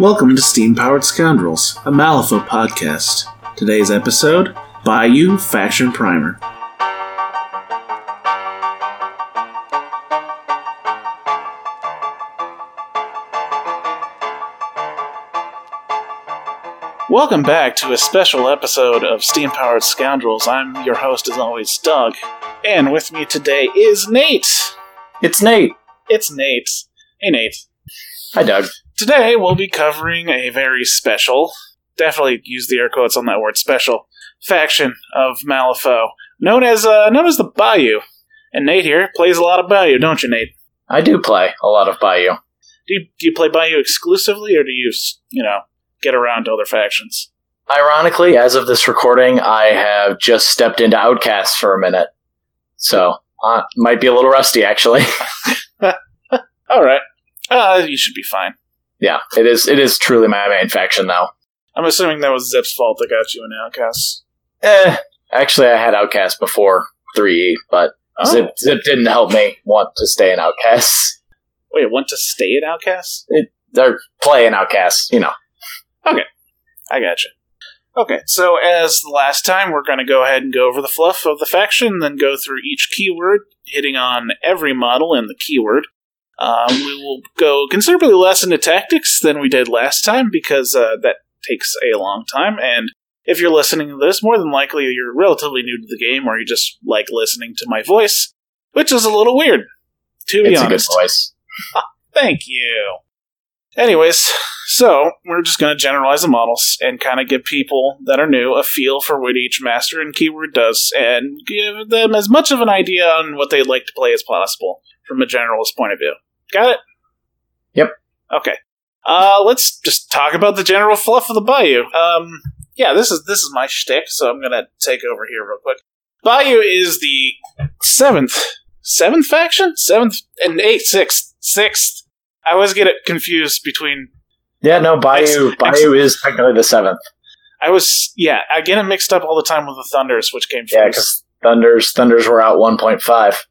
Welcome to Steam Powered Scoundrels, a Malifaux podcast. Today's episode Bayou Faction Primer. Welcome back to a special episode of Steam Powered Scoundrels. I'm your host, as always, Doug. And with me today is Nate. It's Nate. It's Nate. Hey, Nate. Hi, Doug. Today we'll be covering a very special, definitely use the air quotes on that word, special faction of Malifaux, known as uh, known as the Bayou. And Nate here plays a lot of Bayou, don't you, Nate? I do play a lot of Bayou. Do you, do you play Bayou exclusively, or do you, you know, get around to other factions? Ironically, as of this recording, I have just stepped into Outcast for a minute, so uh, might be a little rusty actually. All right, uh, you should be fine. Yeah, it is. It is truly my main faction though. I'm assuming that was Zipp's fault that got you an outcast. Eh, actually, I had Outcast before three, but Oh, Zipp Zipp didn't help me want to stay in Outcasts. wait, want to stay at outcast? They're playing Outcasts, you know. Okay, I got you. Okay, so as the last time, we're going to go ahead and go over the fluff of the faction, then go through each keyword, hitting on every model and the keyword. Um, we will go considerably less into tactics than we did last time because uh, that takes a long time. And if you're listening to this, more than likely you're relatively new to the game or you just like listening to my voice, which is a little weird, to be It's a good honest. voice. Thank you. Anyways, so we're just going to generalize the models and kind of give people that are new a feel for what each master and keyword does and give them as much of an idea on what they'd like to play as possible from a generalist point of view. Got it? Yep. Okay. Uh, let's just talk about the general fluff of the Bayou. Um, yeah, this is this is my shtick, so I'm gonna take over here real quick. Bayou is the seventh seventh faction, seventh and eighth, sixth, sixth. I always get it confused between. Yeah, no, Bayou Ex- Bayou is technically the seventh. I was yeah, I get it mixed up all the time with the Thunders, which came Yeah, first. because Thunders Thunders were out one point five.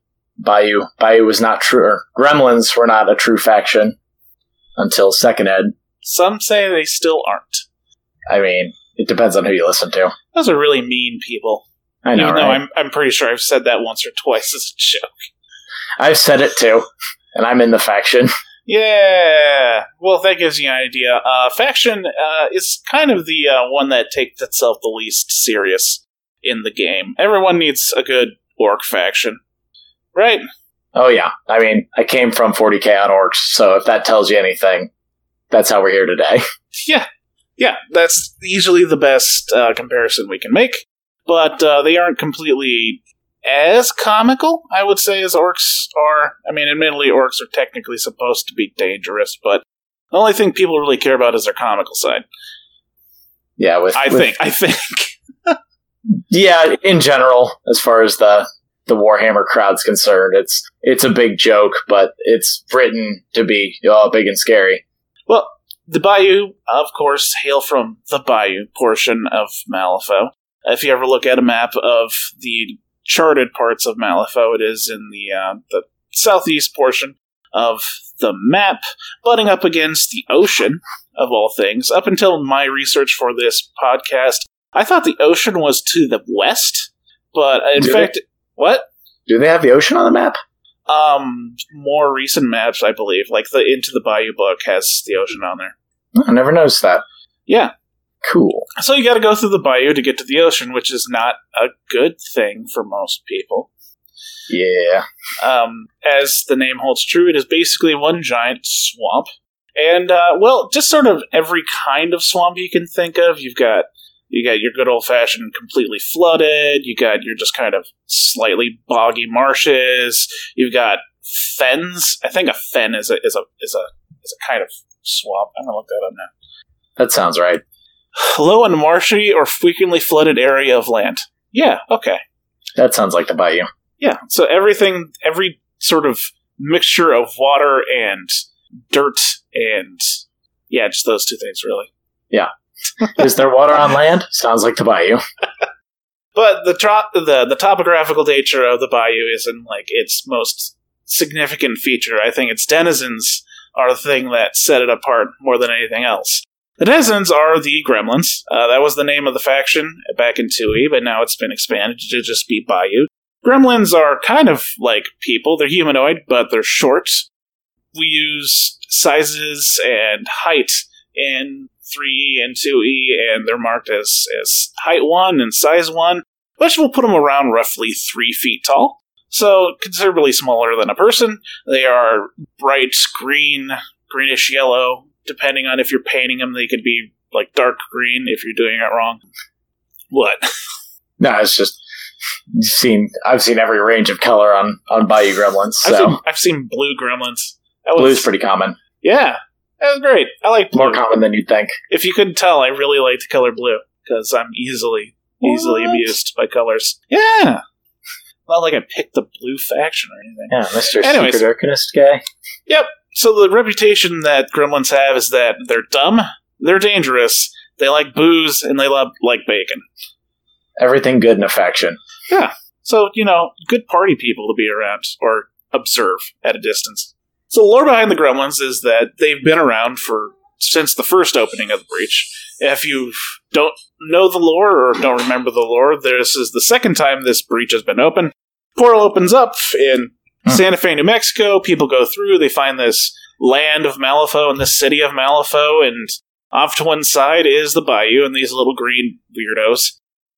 Bayou Bayou was not true. Or Gremlins were not a true faction until second ed. Some say they still aren't. I mean, it depends on who you listen to. Those are really mean people. I know, Even though right? I'm I'm pretty sure I've said that once or twice as a joke. I've said it too, and I'm in the faction. Yeah. Well, that gives you an idea. Uh, faction uh, is kind of the uh, one that takes itself the least serious in the game. Everyone needs a good orc faction, right? Oh yeah, I mean, I came from 40k on orcs, so if that tells you anything, that's how we're here today. Yeah. Yeah, that's easily the best uh, comparison we can make. But uh, they aren't completely as comical, I would say, as orcs are. I mean, admittedly, orcs are technically supposed to be dangerous, but the only thing people really care about is their comical side. Yeah, with I with- think. I think. yeah, in general, as far as the the Warhammer crowd's concerned, it's it's a big joke, but it's written to be oh, big and scary. Well, the Bayou, of course, hail from the Bayou portion of Malifaux. If you ever look at a map of the charted parts of Malifaux, it is in the uh, the southeast portion of the map, butting up against the ocean, of all things. Up until my research for this podcast, I thought the ocean was to the west, but in Do fact, what? Do they have the ocean on the map? Um, more recent maps, I believe, like the Into the Bayou book has the ocean on there. I never noticed that. Yeah, Cool. So you got to go through the bayou to get to the ocean, which is not a good thing for most people. Yeah. Um, as the name holds true, it is basically one giant swamp, and uh, well, just sort of every kind of swamp you can think of. You've got you got your good old fashioned completely flooded. You got your just kind of slightly boggy marshes. You've got fens. I think a fen is a is a is a is a kind of swamp. I'm gonna look that up now. That sounds right. Low and marshy or frequently flooded area of land. Yeah, okay. That sounds like the Bayou. Yeah, so everything, every sort of mixture of water and dirt and, yeah, just those two things, really. Is there water on land? Sounds like the Bayou. But the, trop- the, the topographical nature of the bayou is in, like, its most significant feature. I think its denizens are the thing that set it apart more than anything else. The Denizens are the Gremlins. Uh, that was the name of the faction back in 2e, but now it's been expanded to just be Bayou. Gremlins are kind of like people. They're humanoid, but they're short. We use sizes and height in 3e and 2e, and they're marked as, as height 1 and size 1, which will put them around roughly 3 feet tall. So, considerably smaller than a person. They are bright green, greenish yellow, depending on if you're painting them, they could be like dark green if you're doing it wrong. What? No, it's just seen. I've seen every range of color on on Bayou Gremlins. So I've, seen, I've seen blue gremlins. That was, blue's pretty common, Yeah, that was great. I like blue. more common than you'd think. If you couldn't tell, I really like the color blue because I'm easily easily What? amused by colors. Yeah, not like I picked the blue faction or anything. Yeah, Mister Anyways. Secret Arcanist guy. Yep. So the reputation that gremlins have is that they're dumb, they're dangerous, they like booze, and they love like bacon. Everything good in a faction. Yeah. So, you know, good party people to be around or observe at a distance. So, the lore behind the Gremlins is that they've been around for since the first opening of the breach. If you don't know the lore or don't remember the lore, this is the second time this breach has been open. Portal opens up in Hmm. Santa Fe, New Mexico. People go through, they find this land of Malifaux and this city of Malifaux, and off to one side is the bayou and these little green weirdos.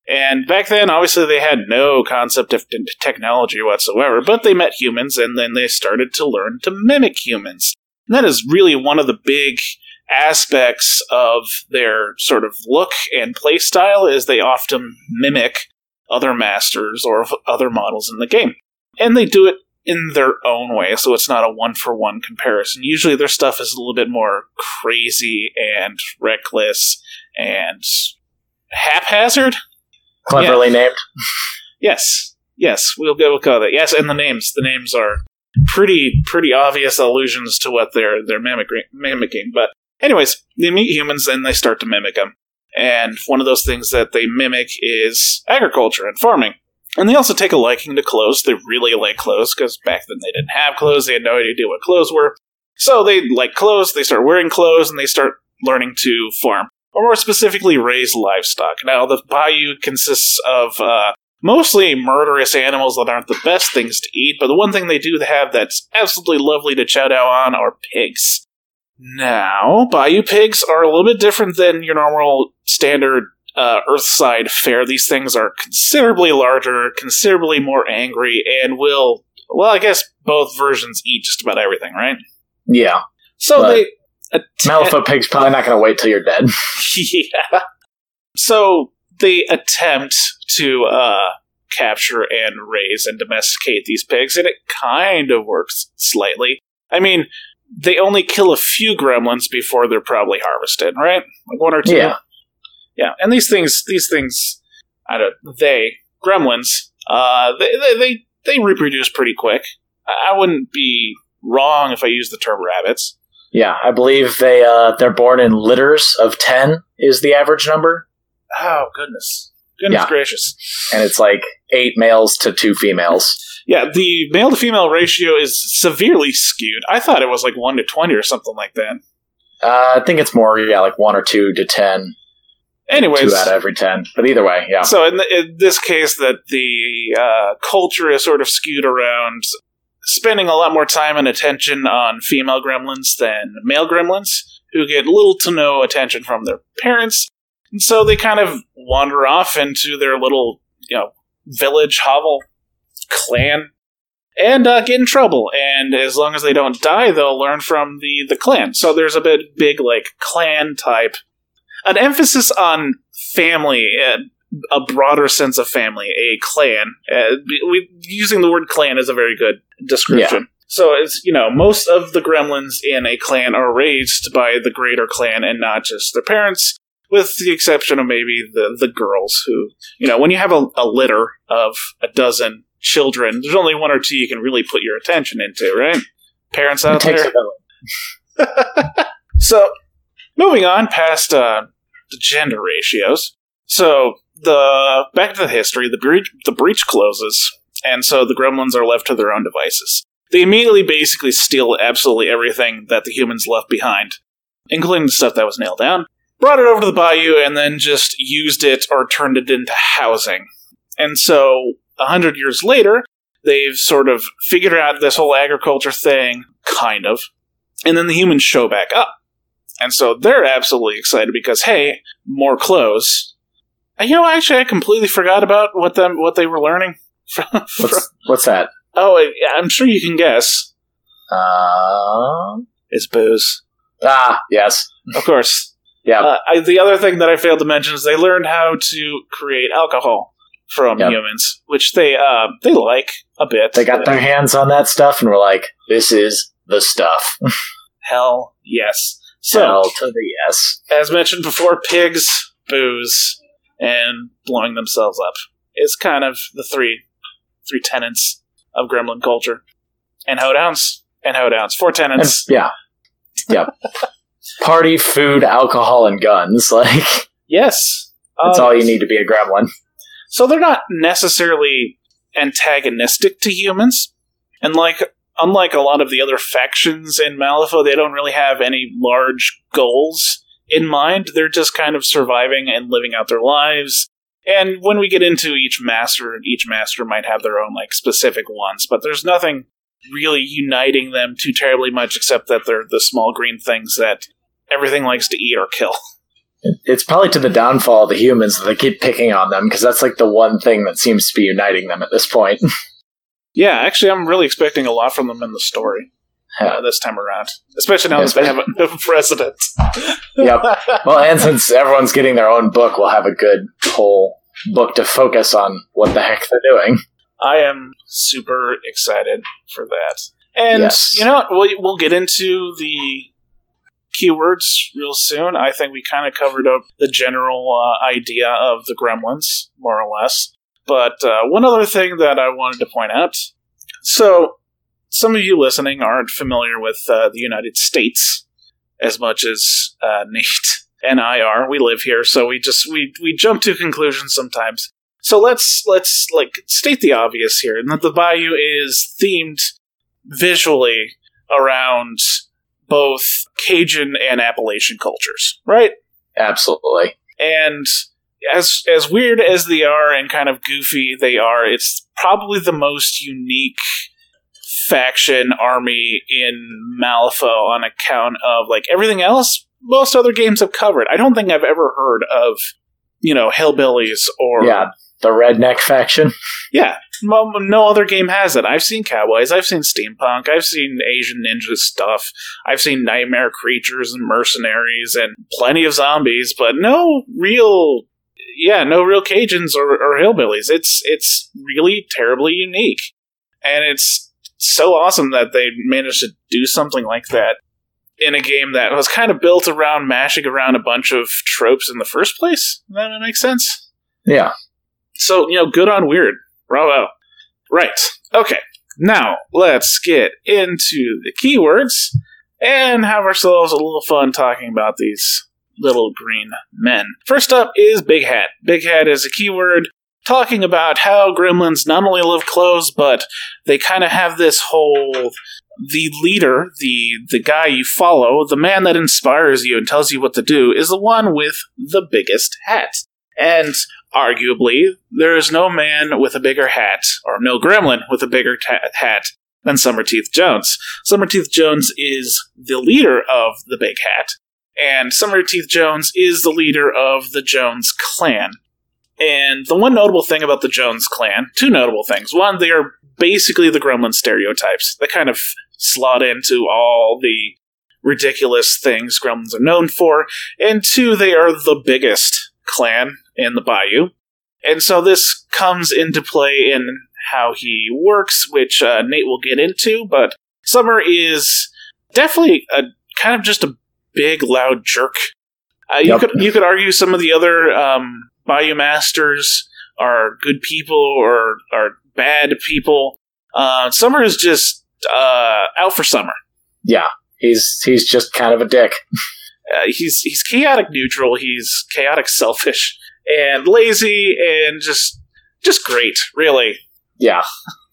And back then, obviously, they had no concept of technology whatsoever, but they met humans and then they started to learn to mimic humans. And that is really one of the big aspects of their sort of look and play style is they often mimic other masters or other models in the game. And they do it in their own way, so it's not a one for one comparison. Usually their stuff is a little bit more crazy and reckless and haphazard. Cleverly named. Yes, yes, we'll go with that. Yes, and the names, the names are pretty pretty obvious allusions to what they're they're mimicking. mimicking. But anyways, they meet humans and they start to mimic them. And one of those things that they mimic is agriculture and farming. And they also take a liking to clothes. They really like clothes because back then they didn't have clothes. They had no idea what clothes were. So they like clothes. They start wearing clothes and they start learning to farm, or more specifically, raise livestock. Now, the bayou consists of uh, mostly murderous animals that aren't the best things to eat, but the one thing they do have that's absolutely lovely to chow down on are pigs. Now, bayou pigs are a little bit different than your normal standard uh, Earthside fare. These things are considerably larger, considerably more angry, and will, well, I guess both versions eat just about everything, right? Yeah. So But- they. Malifaux pig's probably not going to wait till you're dead. yeah. So they attempt to uh, capture and raise and domesticate these pigs, and it kind of works slightly. I mean, they only kill a few gremlins before they're probably harvested, right? Like one or two. Yeah. Yeah, and these things, these things, I don't. They gremlins, uh, they they they, they reproduce pretty quick. I I wouldn't be wrong if I used the term rabbits. Yeah, I believe they uh, they're born in litters of ten is the average number, Oh goodness, goodness Yeah. gracious! and it's like eight males to two females. Yeah, the male to female ratio is severely skewed. I thought it was like 1 to 20 or something like that. Uh, I think it's more yeah, like one or two to ten, Anyways, two out of every ten. But either way, yeah, so in, the, in this case, that the uh, culture is sort of skewed around spending a lot more time and attention on female gremlins than male gremlins, who get little to no attention from their parents. And so they kind of wander off into their little, you know, village hovel clan and uh, get in trouble. And as long as they don't die, they'll learn from the, the clan. So there's a bit big, like, clan type. An emphasis on family, a broader sense of family, a clan. Uh, we, using the word clan is a very good description. So it's you know most of the gremlins in a clan are raised by the greater clan and not just their parents, with the exception of maybe the the girls who you know when you have a, a litter of a dozen children, there's only one or two you can really put your attention into, right? Parents out there. So, moving on past uh, the gender ratios. So, the back to the history. The breach, the breach closes, and so the gremlins are left to their own devices. They immediately basically steal absolutely everything that the humans left behind, including the stuff that was nailed down, brought it over to the bayou, and then just used it or turned it into housing. And so, a hundred years later, they've sort of figured out this whole agriculture thing, kind of, and then the humans show back up. And so they're absolutely excited because, hey, more clothes. And, you know, actually, I completely forgot about what them what they were learning. From, What's, what's that? oh, I- I'm sure you can guess. Uh, It's booze, ah, yes. of course. Yeah. Uh, I, the other thing that I failed to mention is they learned how to create alcohol from Yep. humans, which they uh, they like a bit. They got their hands on that stuff and were like, this is the stuff. hell yes. So Hell to the yes. as mentioned before, pigs, booze, and blowing themselves up is kind of the three three tenets of gremlin culture. And hoedowns. And hoedowns. Four And, tenets. yeah. Yep. Party, food, alcohol, and guns. Like, yes. that's Uh, all you need to be a gremlin. So they're not necessarily antagonistic to humans. And like unlike a lot of the other factions in Malifaux, they don't really have any large goals in mind. They're just kind of surviving and living out their lives. And when we get into each master, each master might have their own like specific ones, but there's nothing really uniting them too terribly much except that they're the small green things that everything likes to eat or kill. It's probably to the downfall of the humans that they keep picking on them because that's like the one thing that seems to be uniting them at this point. Yeah, actually, I'm really expecting a lot from them in the story uh, this time around, especially now that they have a new president. Yep. well, and since everyone's getting their own book, we'll have a good whole book to focus on what the heck they're doing. I am super excited for that. And Yes. you know? We'll, we'll get into the keywords real soon. I think we kind of covered up the general uh, idea of the gremlins, more or less. But uh, one other thing that I wanted to point out so, some of you listening aren't familiar with uh, the United States as much as uh, Nate and I are. We live here, so we just we we jump to conclusions sometimes. So let's let's like state the obvious here, and that the Bayou is themed visually around both Cajun and Appalachian cultures, right? Absolutely. And as as weird as they are and kind of goofy they are, it's probably the most unique faction army in Malifaux on account of like everything else most other games have covered. I don't think I've ever heard of you know hillbillies or Yeah. The redneck faction. yeah, mo- no other game has it. I've seen cowboys, I've seen steampunk, I've seen Asian ninja stuff, I've seen nightmare creatures and mercenaries and plenty of zombies, but no real, yeah, no real Cajuns or, or hillbillies. It's it's really terribly unique, and it's so awesome that they managed to do something like that in a game that was kind of built around mashing around a bunch of tropes in the first place. That make sense? Yeah. So, you know, good on weird. Bravo. Right. Okay. Now, let's get into the keywords and have ourselves a little fun talking about these little green men. First up is Big Hat. Big Hat is a keyword talking about how gremlins not only love clothes, but they kind of have this whole the leader, the the guy you follow, the man that inspires you and tells you what to do is the one with the biggest hat. And arguably, there is no man with a bigger hat, or no gremlin with a bigger ta- hat than Summerteeth Jones. Summerteeth Jones is the leader of the Big Hat, and Summerteeth Jones is the leader of the Jones clan. And the one notable thing about the Jones clan, two notable things. One, they are basically the gremlin stereotypes. They kind of slot into all the ridiculous things gremlins are known for. And two, they are the biggest clan in the bayou. And so this comes into play in how he works, which uh, Nate will get into. But Summer is definitely a kind of just a big, loud jerk. Uh, you Yep. could you could argue some of the other um, Bayou Masters are good people or are bad people. Uh, Summer is just uh, out for Summer. Yeah. He's he's just kind of a dick. Uh, he's he's chaotic neutral. He's chaotic selfish and lazy and just just great, really. Yeah.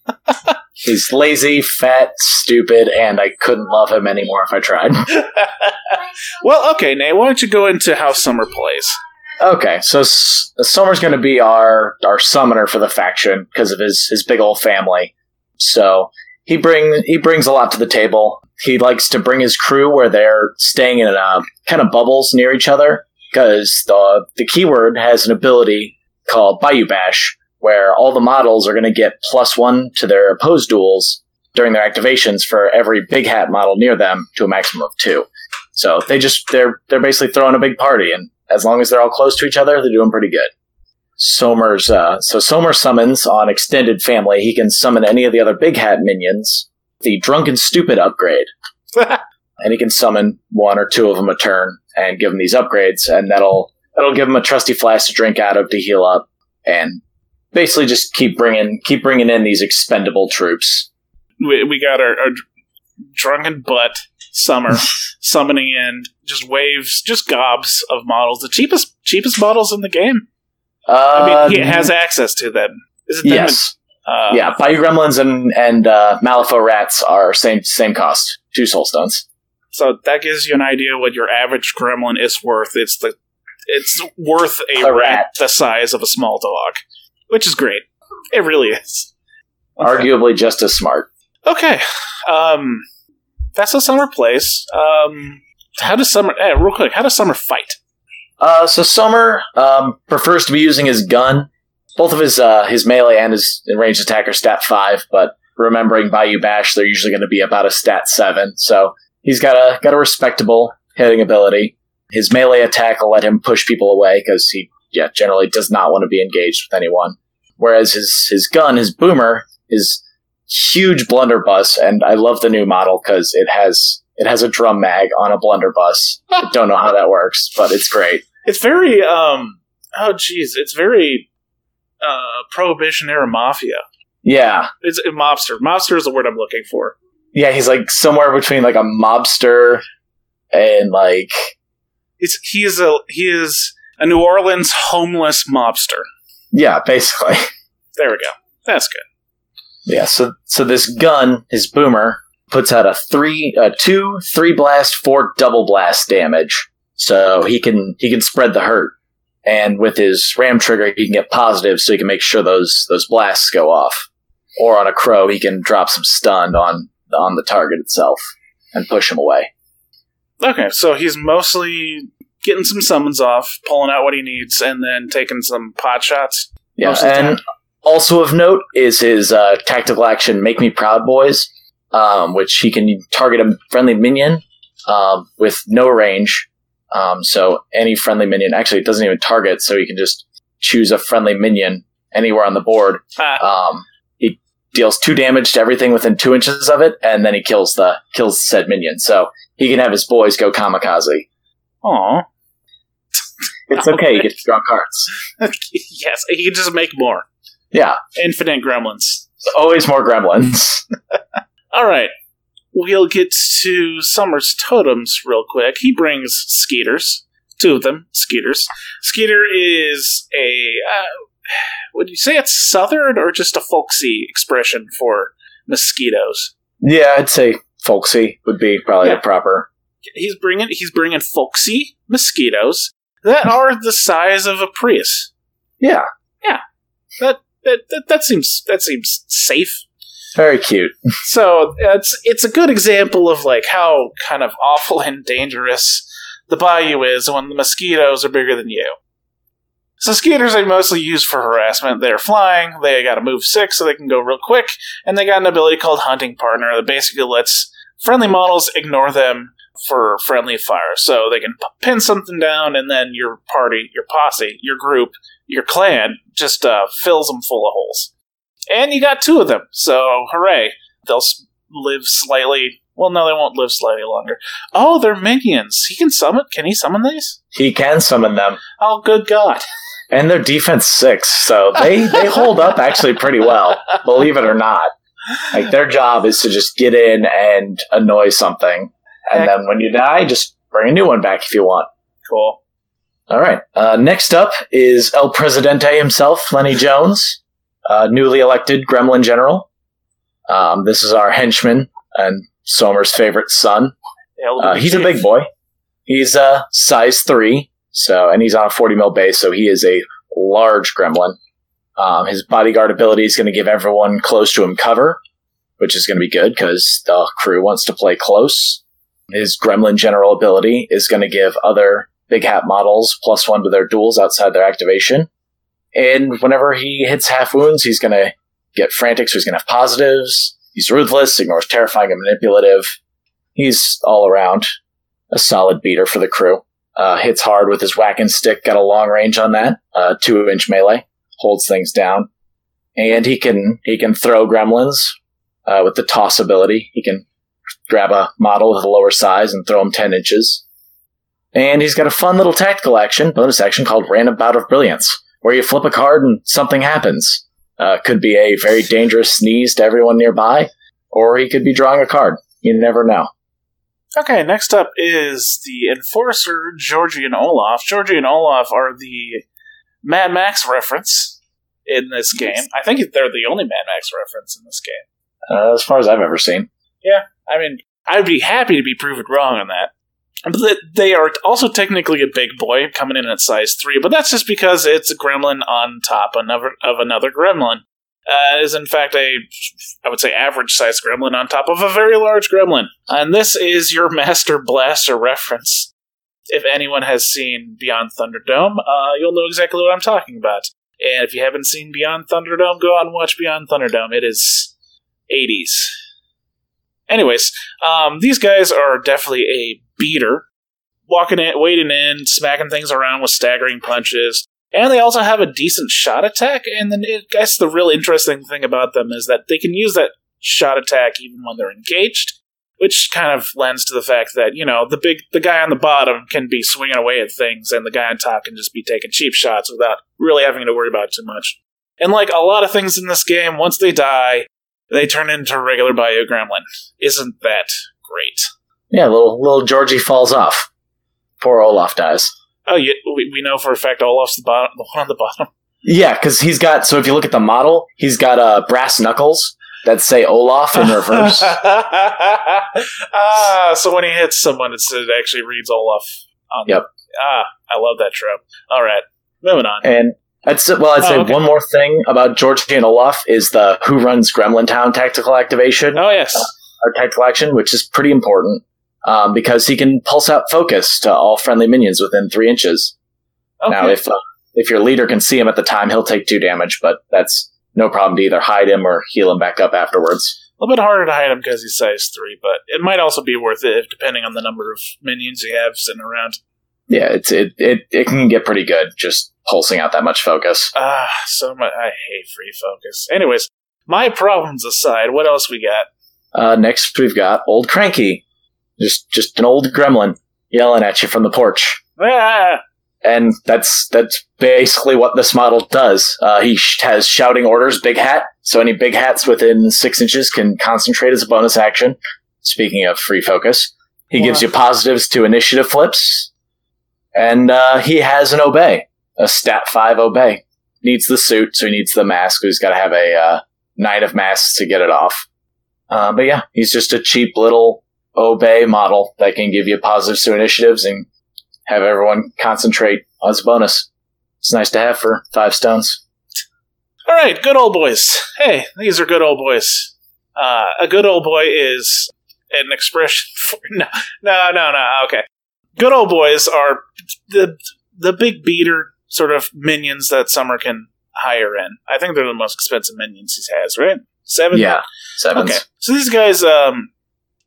He's lazy, fat, stupid, and I couldn't love him anymore if I tried. well, okay, Nate, why don't you go into how Summer plays? Okay, so S- Summer's going to be our our summoner for the faction because of his his big old family. So he bring he brings a lot to the table. He likes to bring his crew where they're staying in uh, kind of bubbles near each other because the the keyword has an ability called Bayou Bash where all the models are going to get plus one to their opposed duels during their activations for every big hat model near them to a maximum of two. So they just they're they're basically throwing a big party, and as long as they're all close to each other, they're doing pretty good. Somer's uh, so Somer summons on extended family. He can summon any of the other big hat minions. The drunken stupid upgrade, and he can summon one or two of them a turn and give them these upgrades, and that'll that'll give him a trusty flask to drink out of to heal up, and basically just keep bringing keep bringing in these expendable troops. We, we got our, our drunken butt summer summoning in just waves, just gobs of models, the cheapest cheapest models in the game. Uh, I mean, he has access to them. Is it them yes, and- uh, yeah. Bayou Gremlins and and uh, Malifaux Rats are same same cost, two soul stones. So that gives you an idea what your average gremlin is worth. It's the it's worth a, A rat. rat. the size of a small dog, which is great. It really is. Arguably just as smart. Okay, um, that's how summer plays. Um, how does summer? eh, real quick, how does summer fight? Uh, so Summer um, prefers to be using his gun. Both of his uh, his melee and his ranged attack are stat five, but remembering Bayou Bash, they're usually going to be about a stat seven. So he's got a got a respectable hitting ability. His melee attack will let him push people away because he yeah generally does not want to be engaged with anyone. Whereas his his gun, his boomer, is huge blunderbuss, and I love the new model because it has it has a drum mag on a blunderbuss. I don't know how that works, but it's great. It's very um. Oh, geez, it's very uh prohibition era mafia. Yeah, It's a mobster. Mobster is the word I'm looking for. yeah, he's like somewhere between like a mobster and like It's he is a he is a New Orleans homeless mobster. yeah, basically. There we go. That's good. Yeah, so so this gun, his boomer, puts out a three, a two, three blast, four double blast damage. So he can he can spread the hurt, and with his ram trigger, he can get positive, so he can make sure those those blasts go off. Or on a crow, he can drop some stun on on the target itself and push him away. Okay, so he's mostly getting some summons off, pulling out what he needs, and then taking some pot shots. Yeah, Most of the and. Also of note is his uh, tactical action "Make Me Proud, Boys," um, which he can target a friendly minion um, with no range. Um, so any friendly minion, actually, it doesn't even target, so he can just choose a friendly minion anywhere on the board. Ah, Um, he deals two damage to everything within two inches of it, and then he kills the kills said minion. So he can have his boys go kamikaze. aw. It's okay. You get to draw cards. yes, he can just make more. Yeah, Infinite gremlins. always more gremlins. All right. We'll get to Summer's totems real quick. He brings skeeters. Two of them, skeeters. Skeeter is a. Uh, would you say it's southern or just a folksy expression for mosquitoes? Yeah, I'd say folksy would be probably Yeah. the proper. He's bringing he's bringing folksy mosquitoes that are the size of a Prius. Yeah, yeah. That that that, that seems that seems safe. very cute. So it's it's a good example of like how kind of awful and dangerous the bayou is when the mosquitoes are bigger than you. So skeeters are mostly used for harassment. They're flying, they got to move six so they can go real quick, and they got an ability called Hunting Partner that basically lets friendly models ignore them for friendly fire. So they can p- pin something down, and then your party, your posse, your group, your clan just uh, fills them full of holes. And you got two of them, so hooray! They'll live slightly. Well, no, they won't live slightly longer. Oh, they're minions. He can summon. Can he summon these? He can summon them, Oh, good God! and their defense six, so they they hold up actually pretty well. Believe it or not, like their job is to just get in and annoy something, and then when you die, just bring a new one back if you want. Cool. All right. Uh, next up is El Presidente himself, Lenny Jones, uh, newly elected Gremlin General. Um, this is our henchman and Somer's favorite son. Uh, he's a big boy. He's uh, size three, so and he's on a 40 mil base, so he is a large gremlin. Um, his bodyguard ability is going to give everyone close to him cover, which is going to be good because the crew wants to play close. His gremlin general ability is going to give other big hat models plus one to their duels outside their activation. And whenever he hits half wounds, he's going to get frantic, so he's going to have positives. He's ruthless, ignores terrifying and manipulative. He's all around a solid beater for the crew. Uh, hits hard with his whacking stick, got a long range on that, uh, two inch melee, holds things down, and he can he can throw gremlins uh, with the toss ability. He can grab a model with a lower size and throw him ten inches. And he's got a fun little tactical action, bonus action called Random Bout of Brilliance, where you flip a card and something happens. Uh, could be a very dangerous sneeze to everyone nearby, or he could be drawing a card. You never know. Okay, next up is the Enforcer, Georgie and Olaf. Georgie and Olaf are the Mad Max reference in this game. I think they're the only Mad Max reference in this game. Uh, as far as I've ever seen. Yeah, I mean, I'd be happy to be proven wrong on that. They are also technically a big boy, coming in at size three. But that's just because it's a gremlin on top of another, of another gremlin. Uh, is in fact a, I would say, average sized gremlin on top of a very large gremlin. And this is your Master Blaster reference. If anyone has seen Beyond Thunderdome, uh, you'll know exactly what I'm talking about. And if you haven't seen Beyond Thunderdome, go out and watch Beyond Thunderdome. It is 80s. Anyways, um, these guys are definitely a beater, walking in, wading in, smacking things around with staggering punches. And they also have a decent shot attack. And then I guess the real interesting thing about them is that they can use that shot attack even when they're engaged, which kind of lends to the fact that you know the big the guy on the bottom can be swinging away at things, and the guy on top can just be taking cheap shots without really having to worry about too much. And like a lot of things in this game, once they die, they turn into regular Bayou Gremlin. Isn't that great? Yeah, little little Georgie falls off. Poor Olaf dies. Oh, yeah, we, we know for a fact Olaf's the bottom, the one on the bottom. Yeah, because he's got. So if you look at the model, he's got uh, brass knuckles that say Olaf in reverse. ah, so when he hits someone, it's, it actually reads Olaf. On Yep. Ah, I love that trope. All right, moving on. and I'd say, well, I'd say Oh, okay. one more thing about Georgie and Olaf is the Who Runs Gremlin Town tactical activation Oh yes, or tactical action, which is pretty important um, because he can pulse out focus to all friendly minions within three inches. okay. Now, if uh, if your leader can see him at the time, he'll take two damage, but that's no problem to either hide him or heal him back up afterwards. a little bit harder to hide him because he's size three, but it might also be worth it if, depending on the number of minions you have sitting around. Yeah, it's it, it it can get pretty good just pulsing out that much focus. Ah, so much. I hate free focus. Anyways, my problems aside, what else we got? Uh, next, we've got Old Cranky, just just an old gremlin yelling at you from the porch. Ah, and that's that's basically what this model does. Uh, he sh- has shouting orders, big hat. So any big hats within six inches can concentrate as a bonus action. Speaking of free focus, he gives you positives to initiative flips, and uh, he has an obey, a stat five obey. Needs the suit, so he needs the mask. He's got to have a uh, nine of masks to get it off. Uh, but yeah, he's just a cheap little obey model that can give you positives to initiatives and have everyone concentrate as a bonus. It's nice to have for five stones. all right, good old boys. Hey, these are good old boys. Uh, a good old boy is an expression for no, no, no, no. Okay, good old boys are the the big beater sort of minions that Summer can hire in. I think they're the most expensive minions he has, right? Seven. Yeah, seven. Okay. So these guys, um,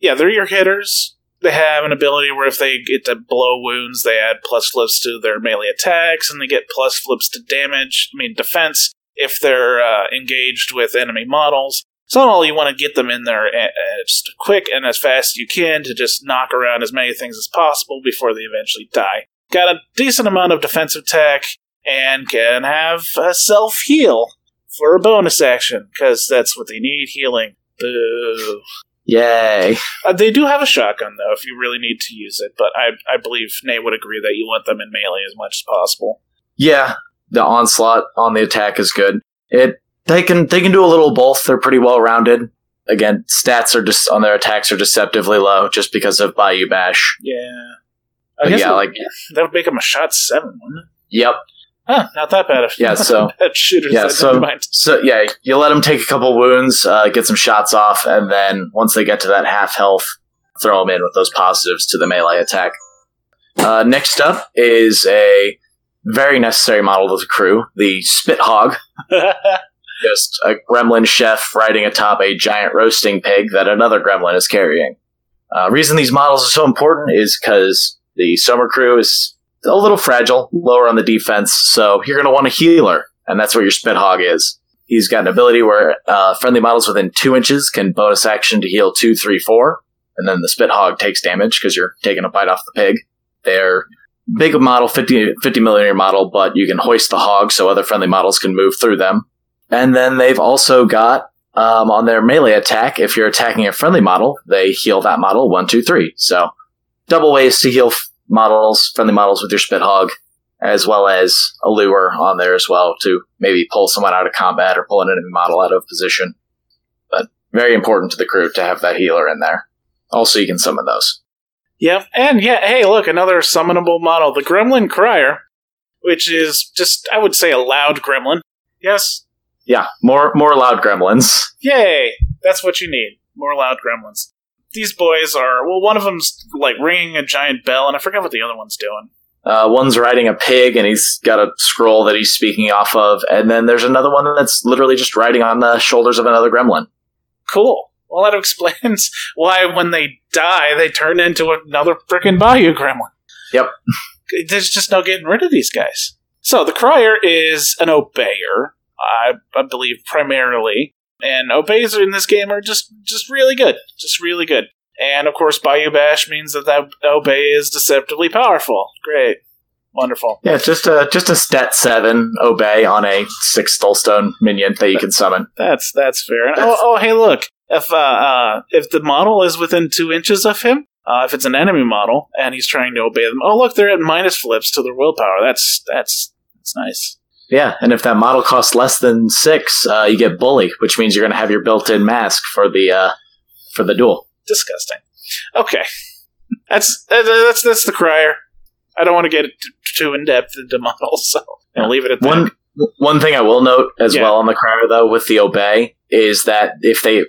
yeah, they're your hitters. They have an ability where if they get to blow wounds, they add plus flips to their melee attacks, and they get plus flips to damage. I mean, defense if they're uh, engaged with enemy models. So in all, you want to get them in there uh, just quick and as fast as you can to just knock around as many things as possible before they eventually die. Got a decent amount of defensive tech and can have a self heal for a bonus action because that's what they need healing. Boo. Yay. Uh, they do have a shotgun though, if you really need to use it. But I, I believe Nate would agree that you want them in melee as much as possible. Yeah, the onslaught on the attack is good. It they can they can do a little both. They're pretty well rounded. again, stats are just on their attacks are deceptively low just because of Bayou Bash. Yeah. I But guess yeah, that- like that would make him a shot seven, wouldn't it? yep. Huh, not that bad. Of, Yeah, so- bad shooters. yeah, so- So yeah, you let them take a couple wounds, uh, get some shots off, and then once they get to that half health, throw them in with those positives to the melee attack. Uh, next up is a very necessary model to the crew, the Spit Hog. just a gremlin chef riding atop a giant roasting pig that another gremlin is carrying. Uh, reason these models are so important is because the summer crew is a little fragile, lower on the defense, so you're going to want a healer, and that's what your spit hog is. He's got an ability where uh, friendly models within two inches can bonus action to heal two, three, four, and then the spit hog takes damage because you're taking a bite off the pig. They're big model, 50, 50 millimeter model, but you can hoist the hog so other friendly models can move through them. And then they've also got um, on their melee attack, if you're attacking a friendly model, they heal that model one, two, three. So double ways to heal models, friendly models with your spit hog, as well as a lure on there as well to maybe pull someone out of combat or pull an enemy model out of position. But very important to the crew to have that healer in there. Also, you can summon those. Yep. And yeah, hey, look, another summonable model, the Gremlin Crier, which is just, I would say, a loud gremlin. Yes? Yeah, more more loud gremlins. Yay! That's what you need. More loud gremlins. These boys are, well, one of them's like ringing a giant bell, and I forget what the other one's doing. Uh, one's riding a pig and he's got a scroll that he's speaking off of, and then there's another one that's literally just riding on the shoulders of another gremlin. Cool. Well, that explains why when they die, they turn into another freaking Bayou Gremlin. Yep. There's just no getting rid of these guys. So the Crier is an obeyer, I, I believe, primarily. And obeys in this game are just, just really good. Just really good. And of course, Bayou Bash means that that obey is deceptively powerful. Great. Wonderful. Yeah, it's just a just a stat seven obey on a six soulstone minion that you can summon. That's that's fair. And, oh, oh, hey, look. If uh, uh, if the model is within two inches of him, uh, if it's an enemy model and he's trying to obey them, oh look, they're at minus flips to their willpower. That's that's that's nice. Yeah, and if that model costs less than six, uh, you get bully, which means you're going to have your built-in mask for the uh, for the duel. Disgusting. Okay, that's that's that's the crier. I don't want to get too in depth into models, so I'll leave it at that. One one thing I will note as Yeah. well on the crier though with the obey is that if they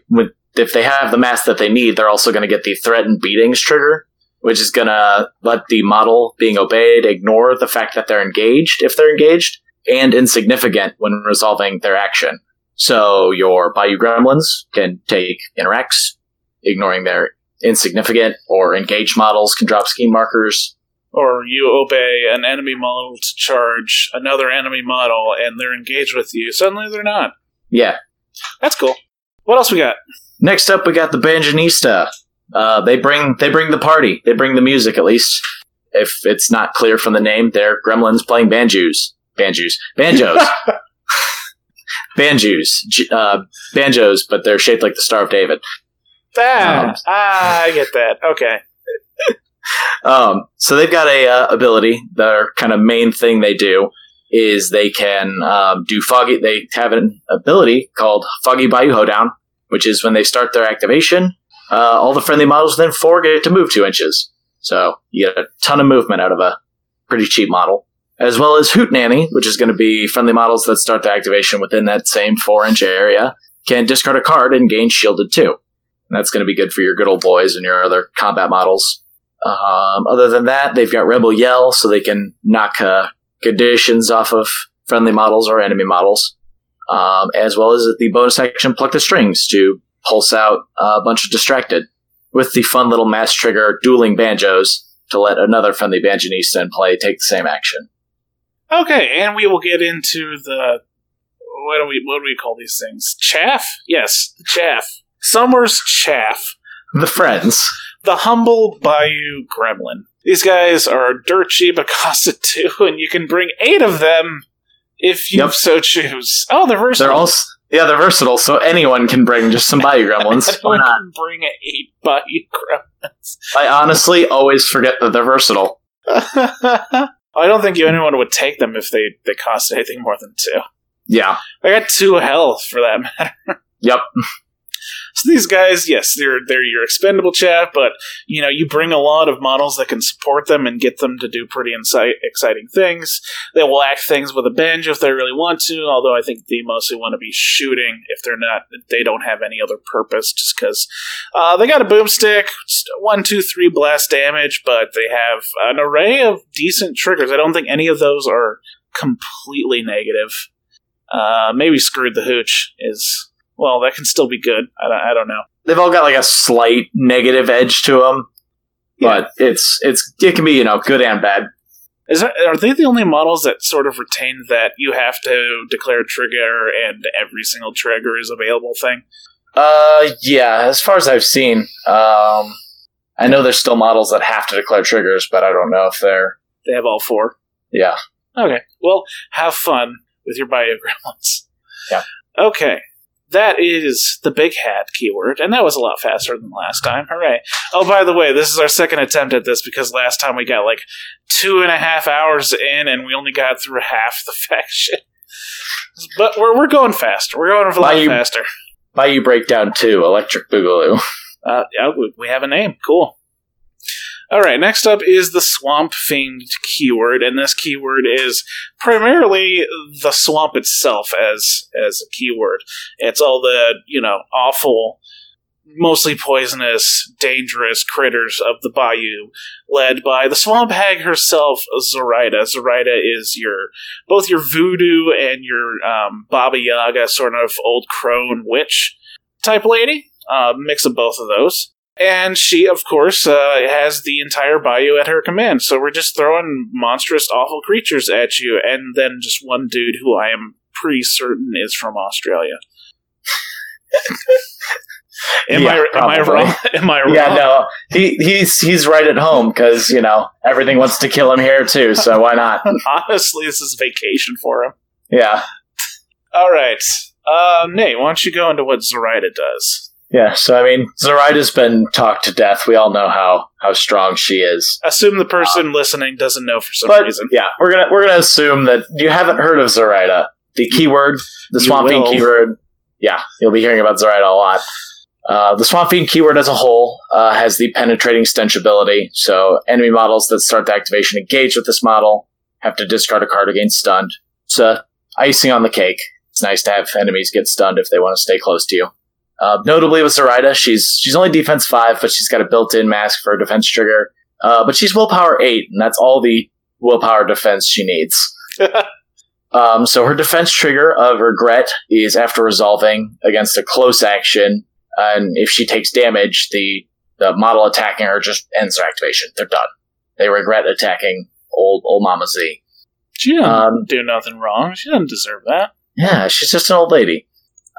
if they have the mask that they need, they're also going to get the threatened beatings trigger, which is going to let the model being obeyed ignore the fact that they're engaged if they're engaged and insignificant when resolving their action. So your Bayou Gremlins can take interacts, ignoring their insignificant or engaged models can drop scheme markers. or you obey an enemy model to charge another enemy model, and they're engaged with you. Suddenly, they're not. Yeah. That's cool. What else we got? Next up, we got the Banjonista. Uh, they bring they bring the party. They bring the music at least. If it's not clear from the name, they're gremlins playing banjos, banjos, banjos, banjos, uh, banjos, but they're shaped like the Star of David. Ah, Um, ah, I get that. Okay. Um, so they've got a uh, ability. Their kind of main thing they do is they can um, do foggy. They have an ability called Foggy Bayou Hoedown, which is when they start their activation, uh, all the friendly models within four get to move two inches. So you get a ton of movement out of a pretty cheap model. As well as Hoot Nanny, which is going to be friendly models that start the activation within that same four inch area, can discard a card and gain shielded too. And that's going to be good for your good old boys and your other combat models. Um, other than that, they've got Rebel Yell, so they can knock uh, conditions off of friendly models or enemy models, um, as well as the bonus action Pluck the Strings to pulse out a bunch of Distracted, with the fun little mass trigger Dueling Banjos to let another friendly Banjonista in play take the same action. Okay, and we will get into the what do we what do we call these things? Chaff? Yes, chaff. Summer's chaff. The Friends. The humble Bayou Gremlin. These guys are dirt cheap Acosta too, and you can bring eight of them if you Yep. so choose. Oh, they're versatile. They're also yeah, they're versatile, so anyone can bring just some Bayou Gremlins. Anyone can bring eight Bayou Gremlins. I honestly always forget that they're versatile. I don't think anyone would take them if they, they cost anything more than two. Yeah. I got two health for that matter. Yep. So these guys, yes, they're they're your expendable chat, but you know you bring a lot of models that can support them and get them to do pretty insi- exciting things. They will act things with a bench if they really want to. Although I think they mostly want to be shooting if they're not. They don't have any other purpose, just because uh, they got a boomstick, one, two, three blast damage, but they have an array of decent triggers. I don't think any of those are completely negative. Uh, maybe screwed the hooch is well, that can still be good. I don't, I don't know. They've all got like a slight negative edge to them, but it's it's it can be you know good and bad. Is that, are they the only models that sort of retain that you have to declare a trigger and every single trigger is available thing? Uh, yeah. As far as I've seen, um, I know there's still models that have to declare triggers, but I don't know if they're They have all four. yeah. Okay. Well, have fun with your Bayou Gremlins. Yeah. Okay. That is the big hat keyword, and that was a lot faster than last time. Hooray. Oh, by the way, this is our second attempt at this because last time we got like two and a half hours in and we only got through half the faction. But we're, we're going faster. We're going a lot faster. Bayou Breakdown 2, Electric Boogaloo. Uh, yeah, we have a name. Cool. All right, next up is the Swamp Fiend keyword, and this keyword is primarily the swamp itself as as a keyword. It's all the you know awful, mostly poisonous, dangerous critters of the bayou, led by the swamp hag herself, Zoraida. Zoraida is your both your voodoo and your um, Baba Yaga sort of old crone witch type lady uh, mix of both of those. And she, of course, uh, has the entire bayou at her command. So we're just throwing monstrous, awful creatures at you, and then just one dude who I am pretty certain is from Australia. am, Yeah, I, am I wrong? Am I wrong? Yeah, no, he he's he's right at home because you know everything wants to kill him here too. So why not? Honestly, this is vacation for him. Yeah, All right. Uh, Nate, why don't you go into what Zoraida does? Yeah. So I mean, Zoraida's been talked to death. We all know how how strong she is. Assume the person listening doesn't know for some But reason. yeah, we're gonna we're gonna assume that you haven't heard of Zoraida. The keyword, the You Swamp Fiend keyword. Yeah, you'll be hearing about Zoraida a lot. Uh, the Swamp Fiend keyword as a whole uh, has the penetrating stench ability, so enemy models that start the activation engaged with this model have to discard a card against stunned. It's uh, icing on the cake. It's nice to have enemies get stunned if they want to stay close to you. Uh, notably with Zoraida, she's she's only defense five, but she's got a built-in mask for a defense trigger. Uh, but she's willpower eight, and that's all the willpower defense she needs. Um, so her defense trigger of regret is after resolving against a close action, and if she takes damage, the the model attacking her just ends their activation. They're done. They regret attacking old old Mama Z. She didn't Um, do nothing wrong. She doesn't deserve that. Yeah, she's just an old lady.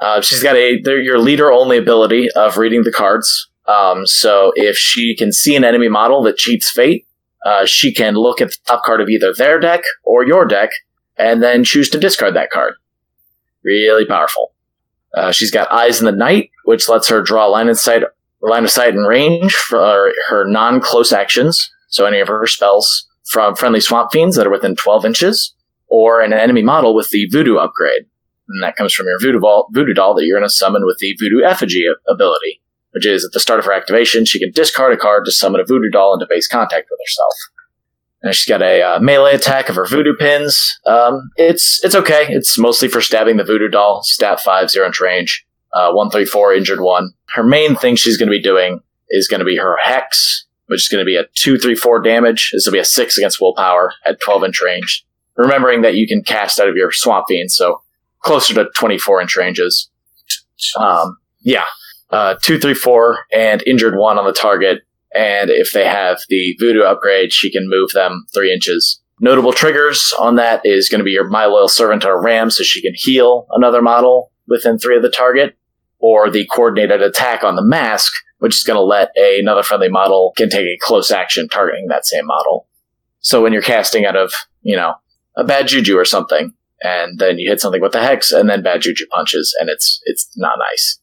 Uh, she's got a your leader only ability of reading the cards. Um, so if she can see an enemy model that cheats fate, uh, she can look at the top card of either their deck or your deck, and then choose to discard that card. Really powerful. Uh, she's got eyes in the night, which lets her draw line of sight, line of sight and range for her non-close actions. So any of her spells from friendly swamp fiends that are within 12 inches, or an enemy model with the voodoo upgrade. And that comes from your voodoo, ball, voodoo doll that you're going to summon with the voodoo effigy ability, which is at the start of her activation, she can discard a card to summon a voodoo doll into base contact with herself. And she's got a uh, melee attack of her voodoo pins. Um, it's it's okay. It's mostly for stabbing the voodoo doll. Stat five, zero inch range. Uh, one three four injured one. Her main thing she's going to be doing is going to be her hex, which is going to be a two three four damage. This will be a six against willpower at twelve inch range. Remembering that you can cast out of your swamp fiend, so closer to twenty four inch ranges. Um, yeah, uh, two three four and injured one on the target and if they have the voodoo upgrade, she can move them three inches. Notable triggers on that is going to be your My Loyal Servant or Ram, so she can heal another model within three of the target, or the coordinated attack on the mask, which is going to let a- another friendly model can take a close action targeting that same model. So when you're casting out of, you know, a bad juju or something, and then you hit something with the hex, and then bad juju punches, and it's it's not nice.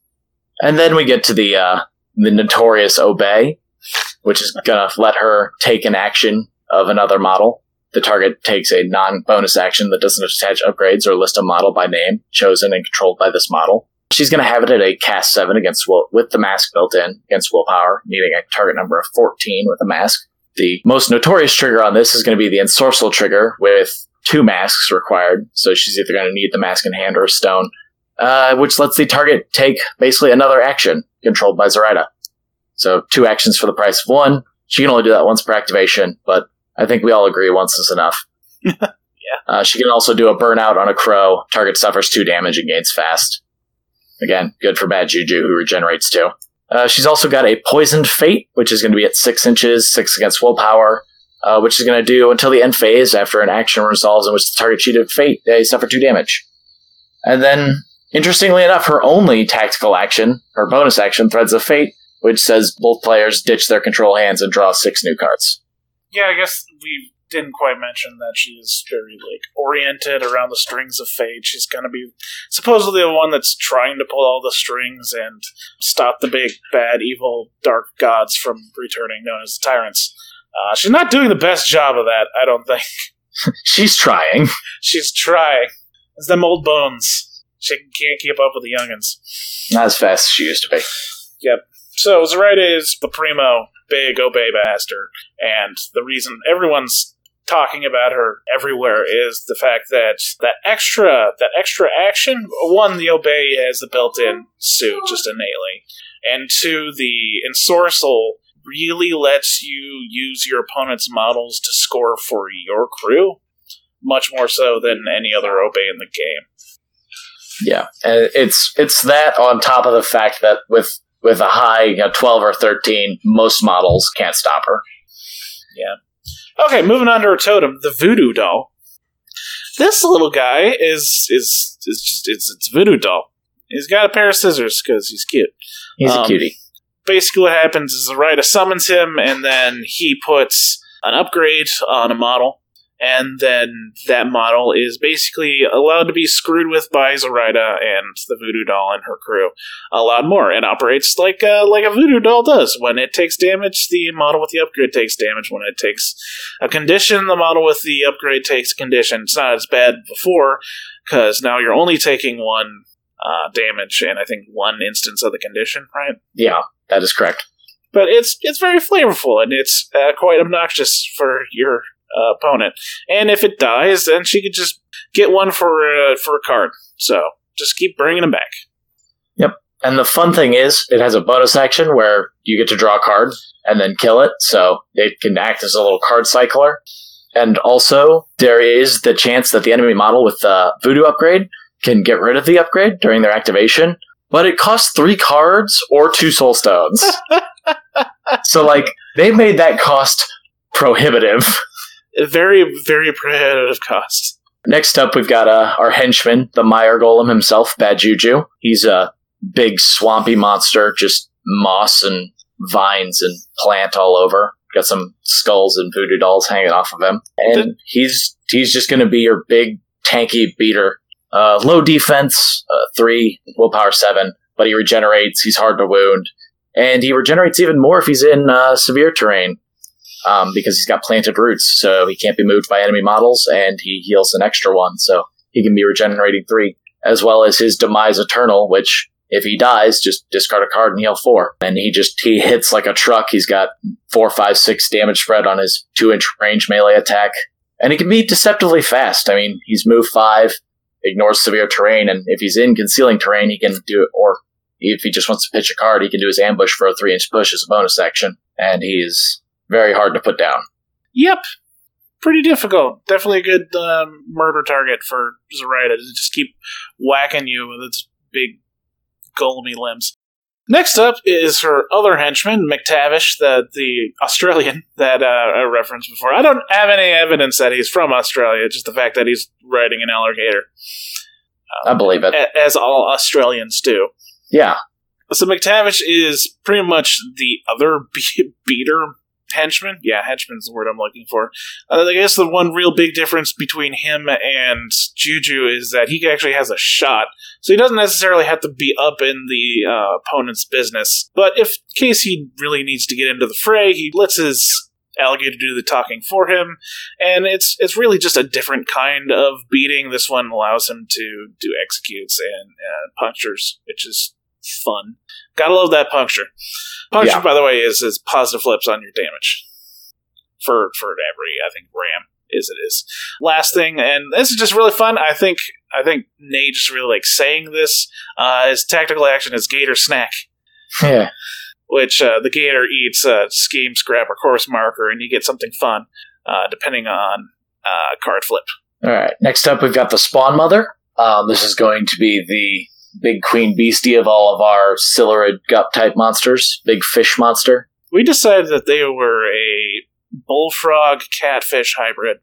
And then we get to the uh, the notorious obey, which is gonna let her take an action of another model. The target takes a non-bonus action that doesn't attach upgrades or list a model by name chosen and controlled by this model. She's going to have it at a cast 7 against will, with the mask built in against willpower, needing a target number of 14 with a mask. The most notorious trigger on this is going to be the ensorcel trigger with two masks required. So she's either going to need the mask in hand or a stone, uh, which lets the target take basically another action controlled by Zoraida. So two actions for the price of one. She can only do that once per activation, but I think we all agree once is enough. yeah. Uh, she can also do a burnout on a crow. Target suffers two damage and gains fast. Again, good for bad juju who regenerates two. Uh, she's also got a poisoned fate, which is going to be at six inches, six against willpower, uh, which is going to do until the end phase after an action resolves in which the target cheated fate, they suffer two damage. And then, interestingly enough, her only tactical action, her bonus action, Threads of Fate, which says both players ditch their control hands and draw six new cards. Yeah, I guess we didn't quite mention that she is very like oriented around the strings of fate. She's gonna be supposedly the one that's trying to pull all the strings and stop the big bad evil dark gods from returning, known as the tyrants. Uh, she's not doing the best job of that, I don't think. She's trying. she's trying. It's them old bones. She can't keep up with the youngins. Not as fast as she used to be. Yep. So Zoraida is the primo big obey master, and the reason everyone's talking about her everywhere is the fact that that extra that extra action one the obey has the built-in suit just innately and two the ensorcel really lets you use your opponent's models to score for your crew much more so than any other obey in the game Yeah, and it's it's that on top of the fact that with with a high you know, twelve or thirteen, most models can't stop her. Yeah. Okay, moving on to her totem, the voodoo doll. This little guy is is is just it's it's voodoo doll. He's got a pair of scissors because he's cute. He's Um, a cutie. Basically, what happens is Zoraida summons him, and then he puts an upgrade on a model, and then that model is basically allowed to be screwed with by Zoraida and the voodoo doll and her crew a lot more. It operates like a, like a voodoo doll does. When it takes damage, the model with the upgrade takes damage. When it takes a condition, the model with the upgrade takes a condition. It's not as bad before because now you're only taking one uh, damage and I think one instance of the condition, right? Yeah, that is correct. But it's it's very flavorful and it's uh, quite obnoxious for your uh, opponent. And if it dies, then she could just get one for uh, for a card. So just keep bringing them back. Yep. And the fun thing is, it has a bonus action where you get to draw a card and then kill it, so it can act as a little card cycler. And also, there is the chance that the enemy model with the voodoo upgrade can get rid of the upgrade during their activation, but it costs three cards or two soulstones. so, like, they made that cost prohibitive. A very very prohibitive cost. Next up, we've got uh, our henchman, the Meyer Golem himself, Bad Juju. He's a big swampy monster, just moss and vines and plant all over. Got some skulls and voodoo dolls hanging off of him, and he's he's just going to be your big tanky beater. Uh, low defense, uh, three willpower seven, but he regenerates. He's hard to wound, and he regenerates even more if he's in uh, severe terrain um, because he's got planted roots, so he can't be moved by enemy models, and he heals an extra one, so he can be regenerating three, as well as his demise eternal, which if he dies, just discard a card and heal four. And he just he hits like a truck. He's got four, five, six damage spread on his two inch range melee attack, and he can be deceptively fast. I mean, he's move five, ignores severe terrain, and if he's in concealing terrain, he can do it. Or if he just wants to pitch a card, he can do his ambush for a three inch push as a bonus action, and he's very hard to put down. Yep. Pretty difficult. Definitely a good um, murder target for Zoraida to just keep whacking you with its big golemy limbs. Next up is her other henchman, McTavish, the the Australian that uh, I referenced before. I don't have any evidence that he's from Australia, just the fact that he's riding an alligator, I believe it. a- as all Australians do. Yeah, So McTavish is pretty much the other be- beater henchman. Yeah, henchman's the word I'm looking for. Uh, I guess the one real big difference between him and Juju is that he actually has a shot, so he doesn't necessarily have to be up in the uh, opponent's business. But if in case he really needs to get into the fray, he lets his alligator do the talking for him, and it's it's really just a different kind of beating. This one allows him to do executes and punctures, which is fun. Gotta love that puncture. Puncture, Yeah. by the way, is is positive flips on your damage for for every I think ram is it is. Last thing, and this is just really fun. I think I think Nate just really like saying this. Uh, his tactical action is Gator Snack Yeah. which uh, the gator eats a scheme scrap or corpse marker, and you get something fun uh, depending on uh, card flip. All right. Next up, we've got the Spawn Mother. Um, this is going to be the big queen beastie of all of our Silurid Gup type monsters. Big fish monster. We decided that they were a bullfrog catfish hybrid,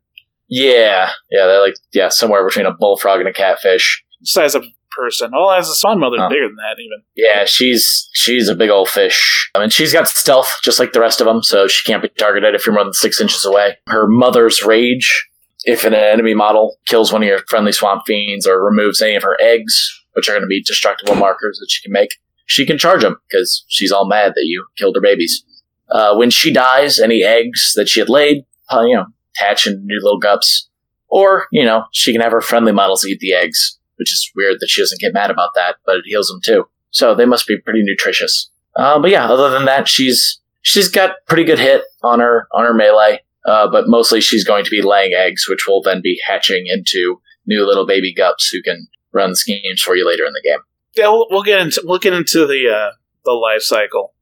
Yeah. Yeah, they're like, yeah, somewhere between a bullfrog and a catfish. size of a person. Oh, as a spawn mother, bigger than that even. Yeah, she's she's a big old fish. I mean, she's got stealth just like the rest of them, so she can't be targeted if you're more than six inches away. Her mother's rage. If an enemy model kills one of your friendly swamp fiends or removes any of her eggs, which are going to be destructible markers that she can make, she can charge them because she's all mad that you killed her babies. Uh, when she dies, any eggs that she had laid, uh, you know, hatch into new little gups. Or, you know, she can have her friendly models eat the eggs, which is weird that she doesn't get mad about that, but it heals them too. So they must be pretty nutritious. Uh, but yeah, other than that, she's she's got pretty good hit on her on her melee. Uh, but mostly she's going to be laying eggs, which will then be hatching into new little baby gups who can run schemes for you later in the game. Yeah, we'll, we'll get into we'll get into the uh, the life cycle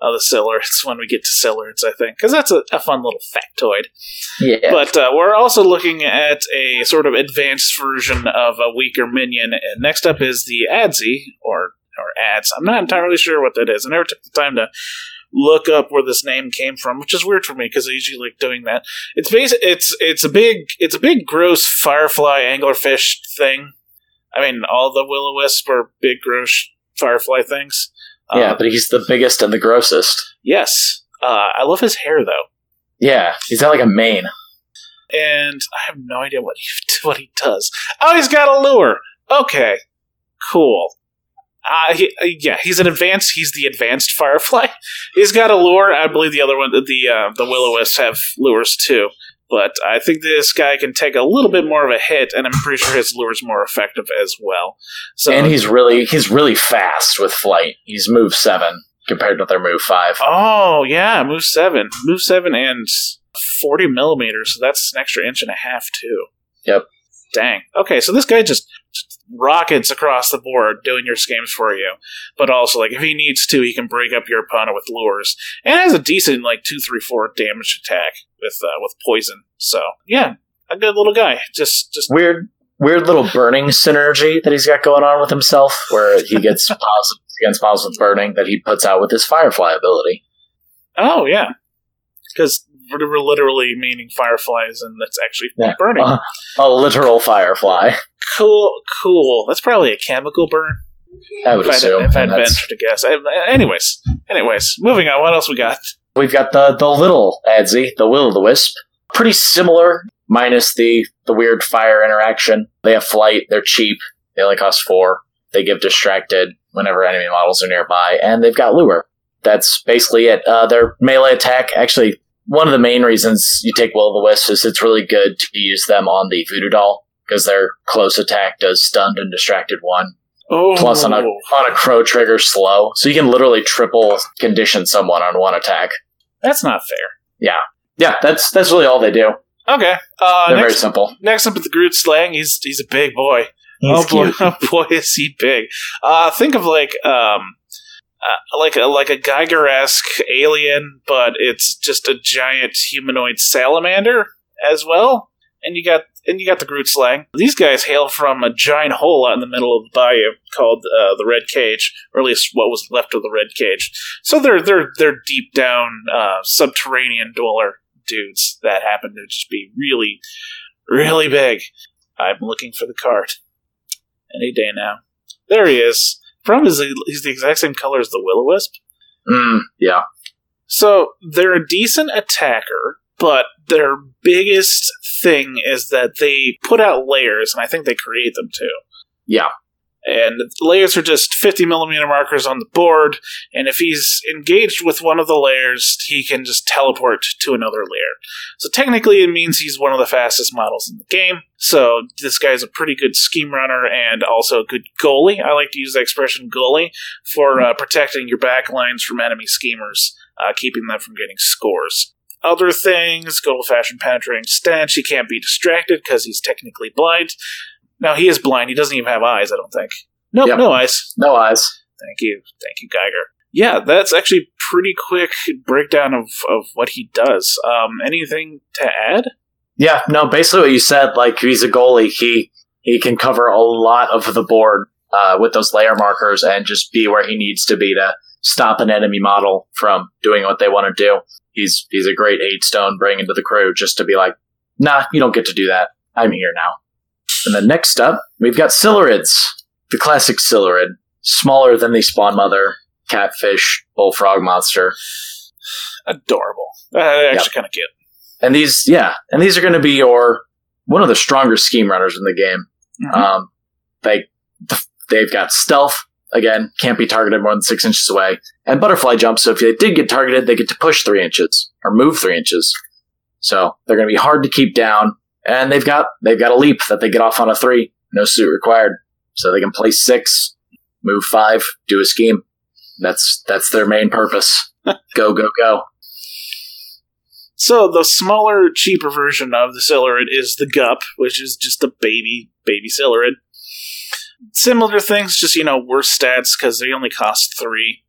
of the Silurids when we get to Silurids, I think, because that's a, a fun little factoid. Yeah, But uh, we're also looking at a sort of advanced version of a weaker minion. And next up is the Adzi, or or Ads. I'm not entirely sure what that is. I never took the time to look up where this name came from, which is weird for me because I usually like doing that. It's basic. It's it's a big it's a big gross firefly anglerfish thing. I mean, all the will o wisp are big gross firefly things. yeah, Um, but he's the biggest and the grossest. yes, uh, I love his hair though. Yeah, he's got like a mane. and I have no idea what he what he does. Oh, he's got a lure. Okay, cool. Uh, he, uh, yeah, he's an advanced. He's the advanced firefly. He's got a lure. I believe the other one, the uh, the will o have lures too. But I think this guy can take a little bit more of a hit, and I'm pretty sure his lure's more effective as well. So, and he's really he's really fast with flight. He's move seven compared to their move five. oh yeah, move seven, move seven, and forty millimeters. So that's an extra inch and a half too. Yep. Dang. Okay, so this guy just, just rockets across the board doing your schemes for you. But also, like, if he needs to, he can break up your opponent with lures. And has a decent, like, 2 3 4 damage attack with uh, with poison. So, yeah, a good little guy. Just, just Weird weird little burning synergy that he's got going on with himself, where he gets positive against positive burning that he puts out with his firefly ability. oh, yeah. Because literally meaning fireflies, and that's actually Yeah. burning. Uh, a literal firefly. Cool, cool. That's probably a chemical burn. I would if I'd, assume. if I'd venture to guess. I, anyways, anyways, moving on. What else we got? We've got the the little Adzi, the will o' the wisp. Pretty similar, minus the the weird fire interaction. They have flight. They're cheap. They only cost four. They give distracted whenever enemy models are nearby, and they've got lure. That's basically it. Uh, their melee attack, actually, one of the main reasons you take will of the wisp is it's really good to use them on the voodoo doll because their close attack does stunned and distracted one. Oh, Plus, on a on a crow trigger slow, so you can literally triple condition someone on one attack. that's not fair. Yeah, yeah. that's that's really all they do. Okay. Uh, They're very simple. next up is the Grootslang. He's he's a big boy. He's oh boy, cute. oh boy, is he big! Uh, think of like um, uh, like a like a Giger-esque alien, but it's just a giant humanoid salamander as well. And you got and you got the Grootslang. These guys hail from a giant hole out in the middle of the bayou called uh, the Red Cage, or at least what was left of the Red Cage. So they're they're they're deep down uh, subterranean dweller dudes that happen to just be really really big. I'm looking for the cart any day now. There he is. Problem is, he- he's the exact same color as the will o wisp. Mm, yeah, So they're a decent attacker, but their biggest thing is that they put out layers, and I think they create them too. yeah. And layers are just 50 millimeter markers on the board, and if he's engaged with one of the layers, he can just teleport to another layer. So technically, it means he's one of the fastest models in the game. So this guy's a pretty good scheme runner and also a good goalie. I like to use the expression goalie for uh, protecting your back lines from enemy schemers, uh, keeping them from getting scores. Other things, good old fashioned penetrating stench. He can't be distracted because he's technically blind. Now he is blind. He doesn't even have eyes. I don't think. Nope, Yep. no eyes. No eyes. Thank you, thank you, Giger. Yeah, that's actually pretty quick breakdown of of what he does. Um, anything to add? Yeah, no, basically what you said, like he's a goalie, he he can cover a lot of the board uh, with those layer markers and just be where he needs to be to stop an enemy model from doing what they want to do. He's he's a great eight stone bringing to the crew just to be like, nah, you don't get to do that. I'm here now. And then next up, we've got Silurids, the classic Silurid, smaller than the spawn mother, catfish, bullfrog monster. Adorable. Uh, actually, kind of cute. And these, yeah, and these are going to be your one of the stronger scheme runners in the game. Mhm. Um, they they've got stealth again, can't be targeted more than six inches away, and butterfly jump. So if they did get targeted, they get to push three inches or move three inches. So they're going to be hard to keep down, and they've got they've got a leap that they get off on a three, no suit required. So they can play six, move five, do a scheme. That's that's their main purpose. go go go. So the smaller, cheaper version of the Silurid is the Gup, which is just a baby, baby Silurid. Similar things, just you know, worse stats because they only cost three.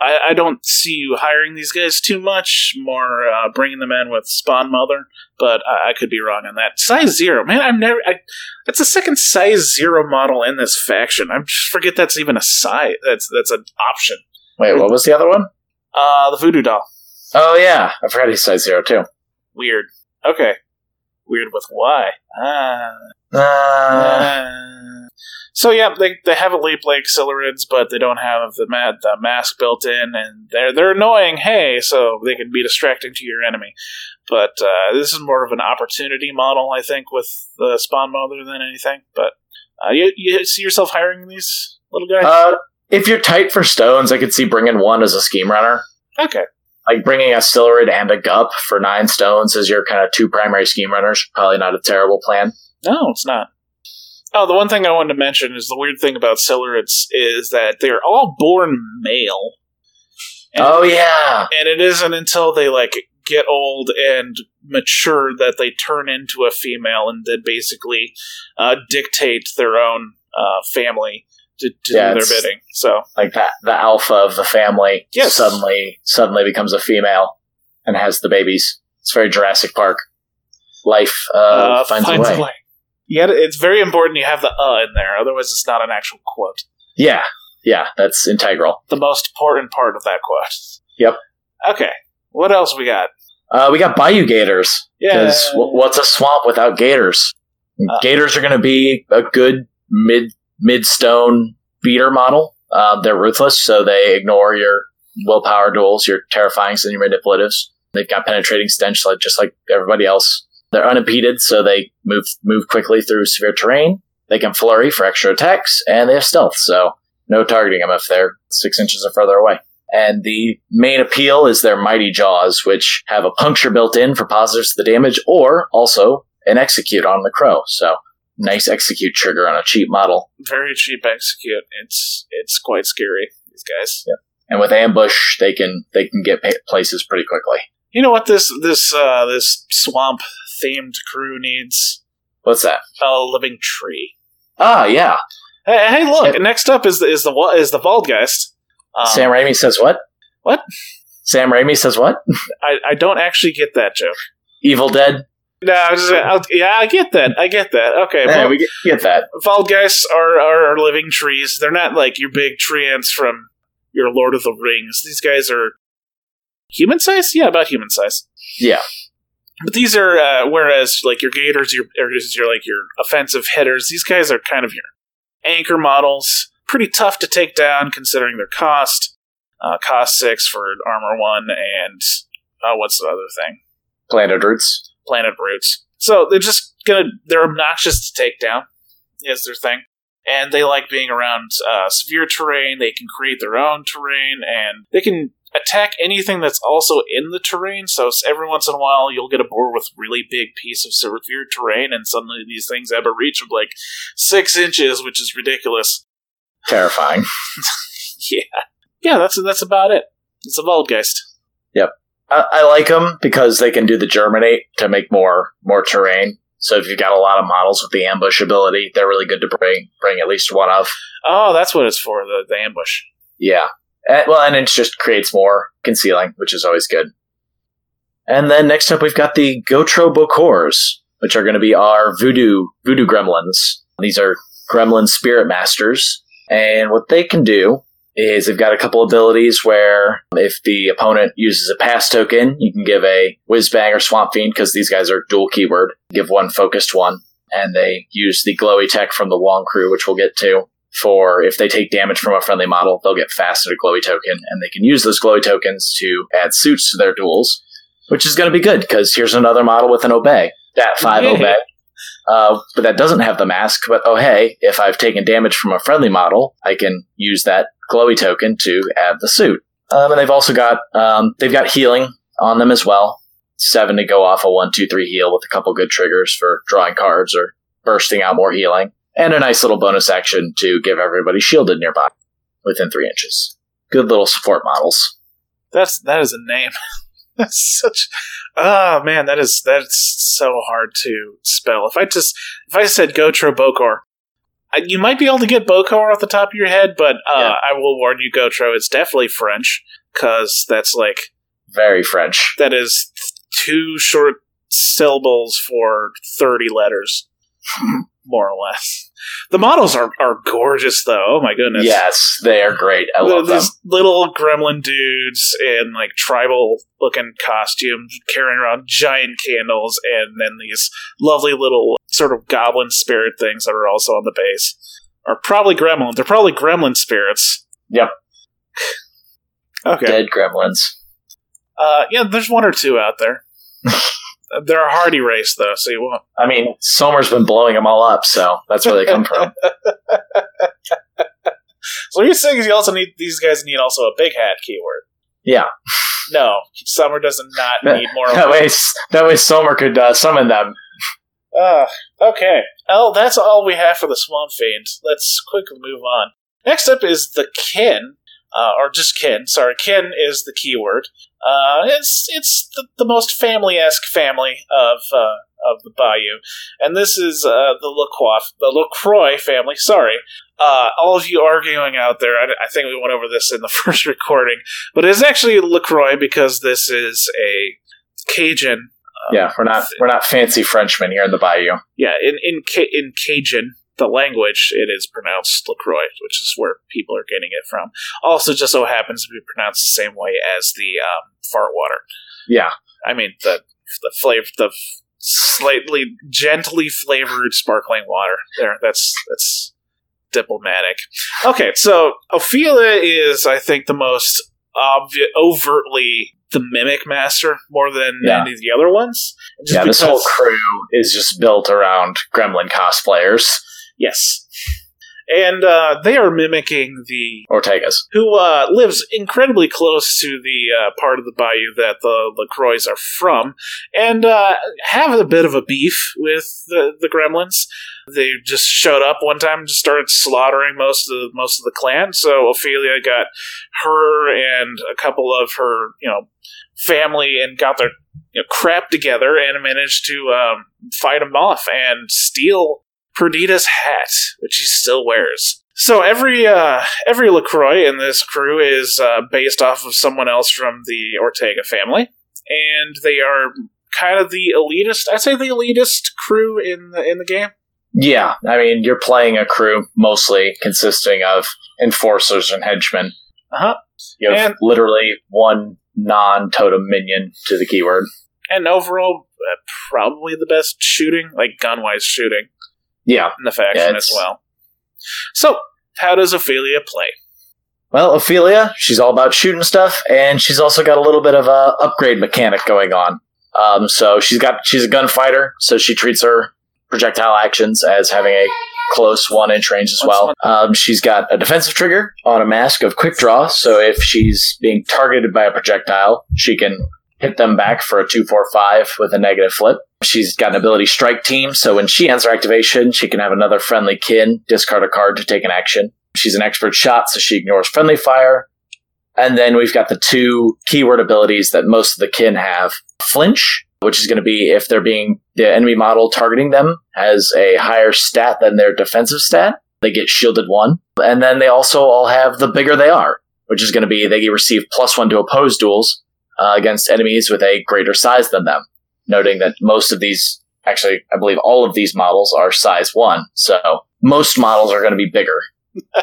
I, I don't see you hiring these guys too much. More uh, bringing them in with Spawn Mother, but I, I could be wrong on that. Size zero, man. I've never. I, that's the second size zero model in this faction. I just forget that's even a size. That's that's an option. Wait, what was the other one? Uh, the Voodoo Doll. Oh yeah, I forgot he's size zero too. Weird. Okay. Weird with why? Ah. Uh, Uh, so yeah, they they have a leap like Silurids, but they don't have the ma- the mask built in, and they're they're annoying. Hey, so they can be distracting to your enemy. But uh, this is more of an opportunity model, I think, with the spawn mother than anything. But uh, you you see yourself hiring these little guys? uh, if you're tight for stones, I could see bringing one as a scheme runner. okay, Like bringing a Silurid and a Gup for nine stones as your kind of two primary scheme runners. Probably not a terrible plan. no, it's not. Oh, the one thing I wanted to mention is the weird thing about Silurids is that they're all born male. And- oh yeah, and it isn't until they like get old and mature that they turn into a female and then basically uh, dictate their own uh, family to, to Yeah, do their bidding. So like that. The alpha of the family Yes. suddenly suddenly becomes a female and has the babies. It's very Jurassic Park. Life uh, uh, finds, finds a way. Yeah, it's very important you have the "uh" in there, otherwise it's not an actual quote. Yeah, yeah, that's integral. The most important part of that quote. Yep. Okay, what else we got? Uh, we got Bayou Gators. Yeah, Because w- what's a swamp without gators? Uh. gators are going to be a good mid mid stone beater model. Um, they're ruthless, so they ignore your willpower duels, your terrifyings, and your manipulatives. They've got penetrating stench, like just like everybody else. They're unimpeded, so they move move quickly through severe terrain. They can flurry for extra attacks, and they have stealth, so no targeting them if they're six inches or further away. And the main appeal is their mighty jaws, which have a puncture built in for positives to the damage, or also an execute on the crow. So nice execute trigger on a cheap model. very cheap execute. It's it's quite scary. These guys. Yeah. And with ambush, they can they can get places pretty quickly. You know what this this uh, this swamp themed crew needs? What's that? A living tree. Ah, yeah. Hey, hey look! Next up is the is the is the Waldgeist. Um, Sam Raimi says what? What? Sam Raimi says what? I, I don't actually get that joke. Evil Dead. No, I was just, I'll, yeah, I get that. I get that. Okay, Yeah, well, we get, get that. Waldgeists are, are are living trees. They're not like your big tree Ents from your Lord of the Rings. These guys are human size. Yeah, about human size. Yeah. But these are uh, whereas like your gators, your or your like your offensive hitters. These guys are kind of your anchor models. Pretty tough to take down considering their cost. Uh, cost six for armor one, and uh, what's the other thing? Planted Roots. Planted roots. So they're just gonna they're obnoxious to take down. Is their thing. and they like being around uh, severe terrain. They can create their own terrain, and they can attack anything that's also in the terrain. So every once in a while, you'll get a board with really big piece of severe terrain, and suddenly these things have a reach of like six inches, which is ridiculous. Terrifying. Yeah, yeah, that's that's about it. It's a Waldgeist. I, I like them because they can do the germinate to make more more terrain. So if you've got a lot of models with the ambush ability, they're really good to bring bring at least one of. Oh, that's what it's for the, the ambush. Yeah. Eh, well, and it just creates more concealing, which is always good. And then next up, we've got the Gautraux Bokors, which are going to be our voodoo voodoo gremlins. These are gremlin spirit masters, and what they can do is they've got a couple abilities where if the opponent uses a pass token, you can give a whiz bang or swamp fiend because these guys are dual keyword. Give one focused one, and they use the glowy tech from the Wong crew, which we'll get to for if they take damage from a friendly model, they'll get faster glowy token, and they can use those glowy tokens to add suits to their duels, which is going to be good because here's another model with an obey. That five Yay. obey. Uh, but that doesn't have the mask. But oh hey, if I've taken damage from a friendly model, I can use that glowy token to add the suit. Um, and they've also got um, they've got healing on them as well. Seven to go off a one, two, three heal with a couple good triggers for drawing cards or bursting out more healing, and a nice little bonus action to give everybody shielded nearby within three inches. Good little support models. That's that is a name. that's such. Oh man, that is that's so hard to spell. If I just if I said Gautraux Bokor, I, you might be able to get Bokor off the top of your head, but uh, Yeah. I will warn you, Gautraux, it's definitely French because that's like Very French. that is two short syllables for thirty letters, more or less. The models are, are gorgeous, though. Oh my goodness! Yes, they are great. I love them. these little gremlin dudes in like tribal looking costumes carrying around giant candles and then these lovely little sort of goblin spirit things that are also on the base are probably gremlin they're probably gremlin spirits Yep. okay Dead gremlins. uh yeah there's one or two out there they're a hardy race though so you won't I mean, Som'er's been blowing them all up, so that's where they come from. so what you're saying is you also need these guys need also a big hat keyword Yeah. no Som'er does not need more That way, that way Som'er could uh, summon them. Uh, okay. Oh, that's all we have for the Swamp Fiend. Let's quickly move on. Next up is the Kin, uh, or just Kin. Sorry, Kin is the keyword. Uh, it's it's the, the most family esque family of uh, of the Bayou, and this is uh, the Lacroix, the Lacroix family. Sorry, uh, all of you arguing out there. I, I think we went over this in the first recording, but it's actually Lacroix because this is a Cajun uh, Yeah, we're not we're not fancy Frenchmen here in the Bayou. yeah, in in in Cajun, the language, it is pronounced Lacroix, which is where people are getting it from. Also, just so happens to be pronounced the same way as the um, fart water. Yeah, I mean the the flavor, the slightly gently flavored sparkling water. There, that's that's diplomatic. Okay, so Ophelia is, I think, the most obvi- overtly the mimic master more than Yeah. any of the other ones. Yeah. This whole crew is just built around Gremlin cosplayers. Yes. And uh, they are mimicking the Ortegas. who uh, lives incredibly close to the uh, part of the bayou that the Lacroix are from, and uh, have a bit of a beef with the, the Gremlins. They just showed up one time and just started slaughtering most of the most of the clan. So Ophelia got her and a couple of her, you know, family and got their you know, crap together and managed to um, fight them off and steal Perdita's hat, which he still wears. So every uh, every Lacroix in this crew is uh, based off of someone else from the Ortega family, and they are kind of the elitist. I'd say the elitist crew in the in the game. Yeah, I mean, you're playing a crew mostly consisting of enforcers and henchmen. Uh-huh. You have And- literally one non-totem minion to the keyword. And overall, uh, probably the best shooting, like gun wise shooting, Yeah. in the faction Yeah, as well. So, how does Ophelia play? Well, Ophelia, she's all about shooting stuff, and she's also got a little bit of a upgrade mechanic going on. Um, so she's got she's a gunfighter, so she treats her projectile actions as having a close one inch range as well. Um, she's got a defensive trigger on a mask of quick draw, so if she's being targeted by a projectile, she can hit them back for a two four five with a negative flip. She's got an ability strike team, so when she ends her activation, she can have another friendly kin discard a card to take an action. She's an expert shot, so she ignores friendly fire. And then we've got the two keyword abilities that most of the kin have. Flinch, which is going to be if they're being the enemy model targeting them has a higher stat than their defensive stat, they get shielded one. And then they also all have the bigger they are, which is going to be they receive plus one to oppose duels uh, against enemies with a greater size than them. Noting that most of these, actually, I believe all of these models are size one, so most models are going to be bigger.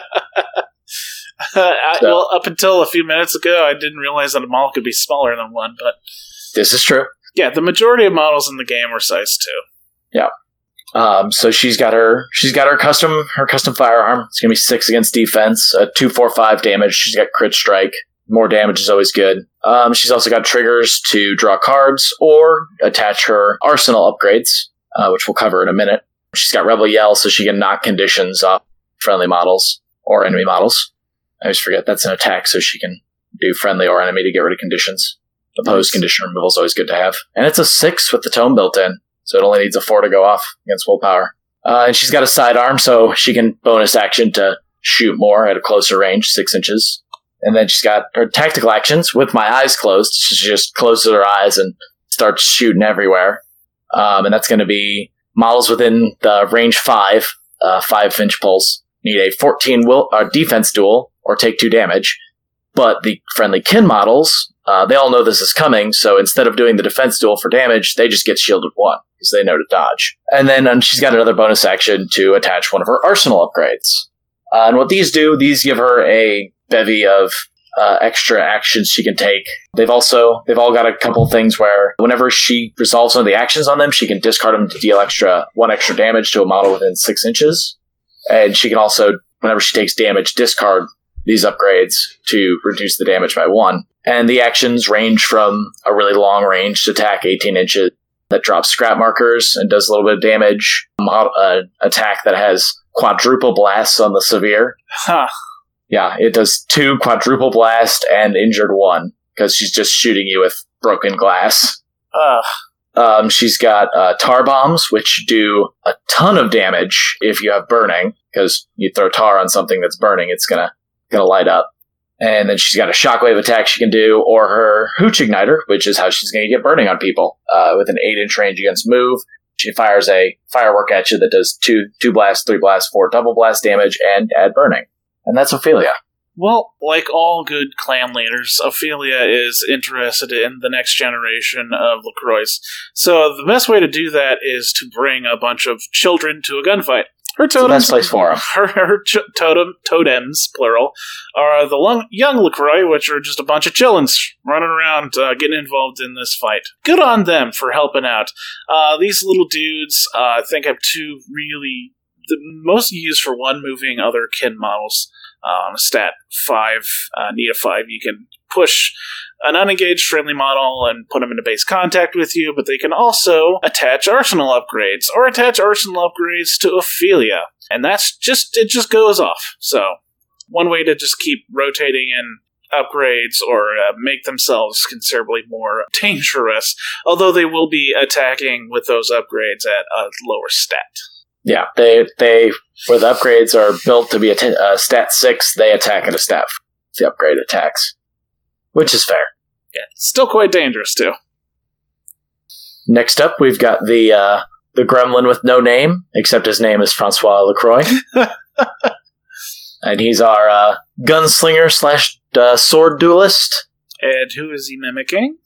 I, So- well, up until a few minutes ago, I didn't realize that a model could be smaller than one. But This is true. yeah, the majority of models in the game are size two. Um, so she's got her she's got her custom her custom firearm. It's gonna be six against defense, uh, two four five damage. She's got crit strike. More damage is always good. Um, she's also got triggers to draw cards or attach her arsenal upgrades, uh, which we'll cover in a minute. She's got rebel yell, so she can knock conditions off friendly models or enemy models. I always forget that's an attack, so she can do friendly or enemy to get rid of conditions. Opposed Nice. condition removal is always good to have, and it's a six with the tome built in so it only needs a four to go off against willpower. Uh, and she's got a sidearm, so she can bonus action to shoot more at a closer range, six inches. And then she's got her tactical actions with my eyes closed. She just closes her eyes and starts shooting everywhere. Um, and that's going to be models within the range five, uh, five inch pulse, need a 14 will, uh, defense duel or take two damage. But the friendly kin models, uh, they all know this is coming, so instead of doing the defense duel for damage, they just get shielded one because they know to dodge. And then um, she's got another bonus action to attach one of her arsenal upgrades. Uh, and what these do, these give her a bevy of uh, extra actions she can take. They've also they've all got a couple things where whenever she resolves one of the actions on them, she can discard them to deal extra one extra damage to a model within six inches. And she can also, whenever she takes damage, discard these upgrades to reduce the damage by one. And the actions range from a really long range attack, 18 inches, that drops scrap markers and does a little bit of damage. Mod- uh, attack that has quadruple blasts on the severe. Huh. Yeah, it does two quadruple blast and injured one because she's just shooting you with broken glass. Uh, Um, she's got uh, tar bombs, which do a ton of damage if you have burning, because you throw tar on something that's burning, it's gonna gonna light up. And then she's got a shockwave attack she can do, or her hooch igniter, which is how she's gonna get burning on people uh, with an eight inch range against move. She fires a firework at you that does two two blasts, three blasts, four double blast damage, and add burning. And that's Ophelia. well, like all good clan leaders, Ophelia is interested in the next generation of LaCroix. So the best way to do that is to bring a bunch of children to a gunfight. Her It's the totems, best place for 'em. her, her ch- totem totems, plural, are the lung- young Lacroix, which are just a bunch of chillins running around, uh, getting involved in this fight. Good on them for helping out. Uh, these little dudes, uh, I think, have two really the most used for one moving other kin models. Um, stat five, uh, need a five. You can push an unengaged friendly model and put them into base contact with you, but they can also attach arsenal upgrades or attach arsenal upgrades to Ophelia, and that's just it just goes off. So one way to just keep rotating in upgrades or uh, make themselves considerably more dangerous, although they will be attacking with those upgrades at a lower stat. Yeah, they they where the upgrades are built to be a t- uh, stat six, they attack at a stat. The upgrade attacks, which is fair. Yeah, still quite dangerous too. Next up, we've got the uh, the gremlin with no name, except his name is Francois Lacroix, and he's our uh, gunslinger slash uh, sword duelist. And who is he mimicking?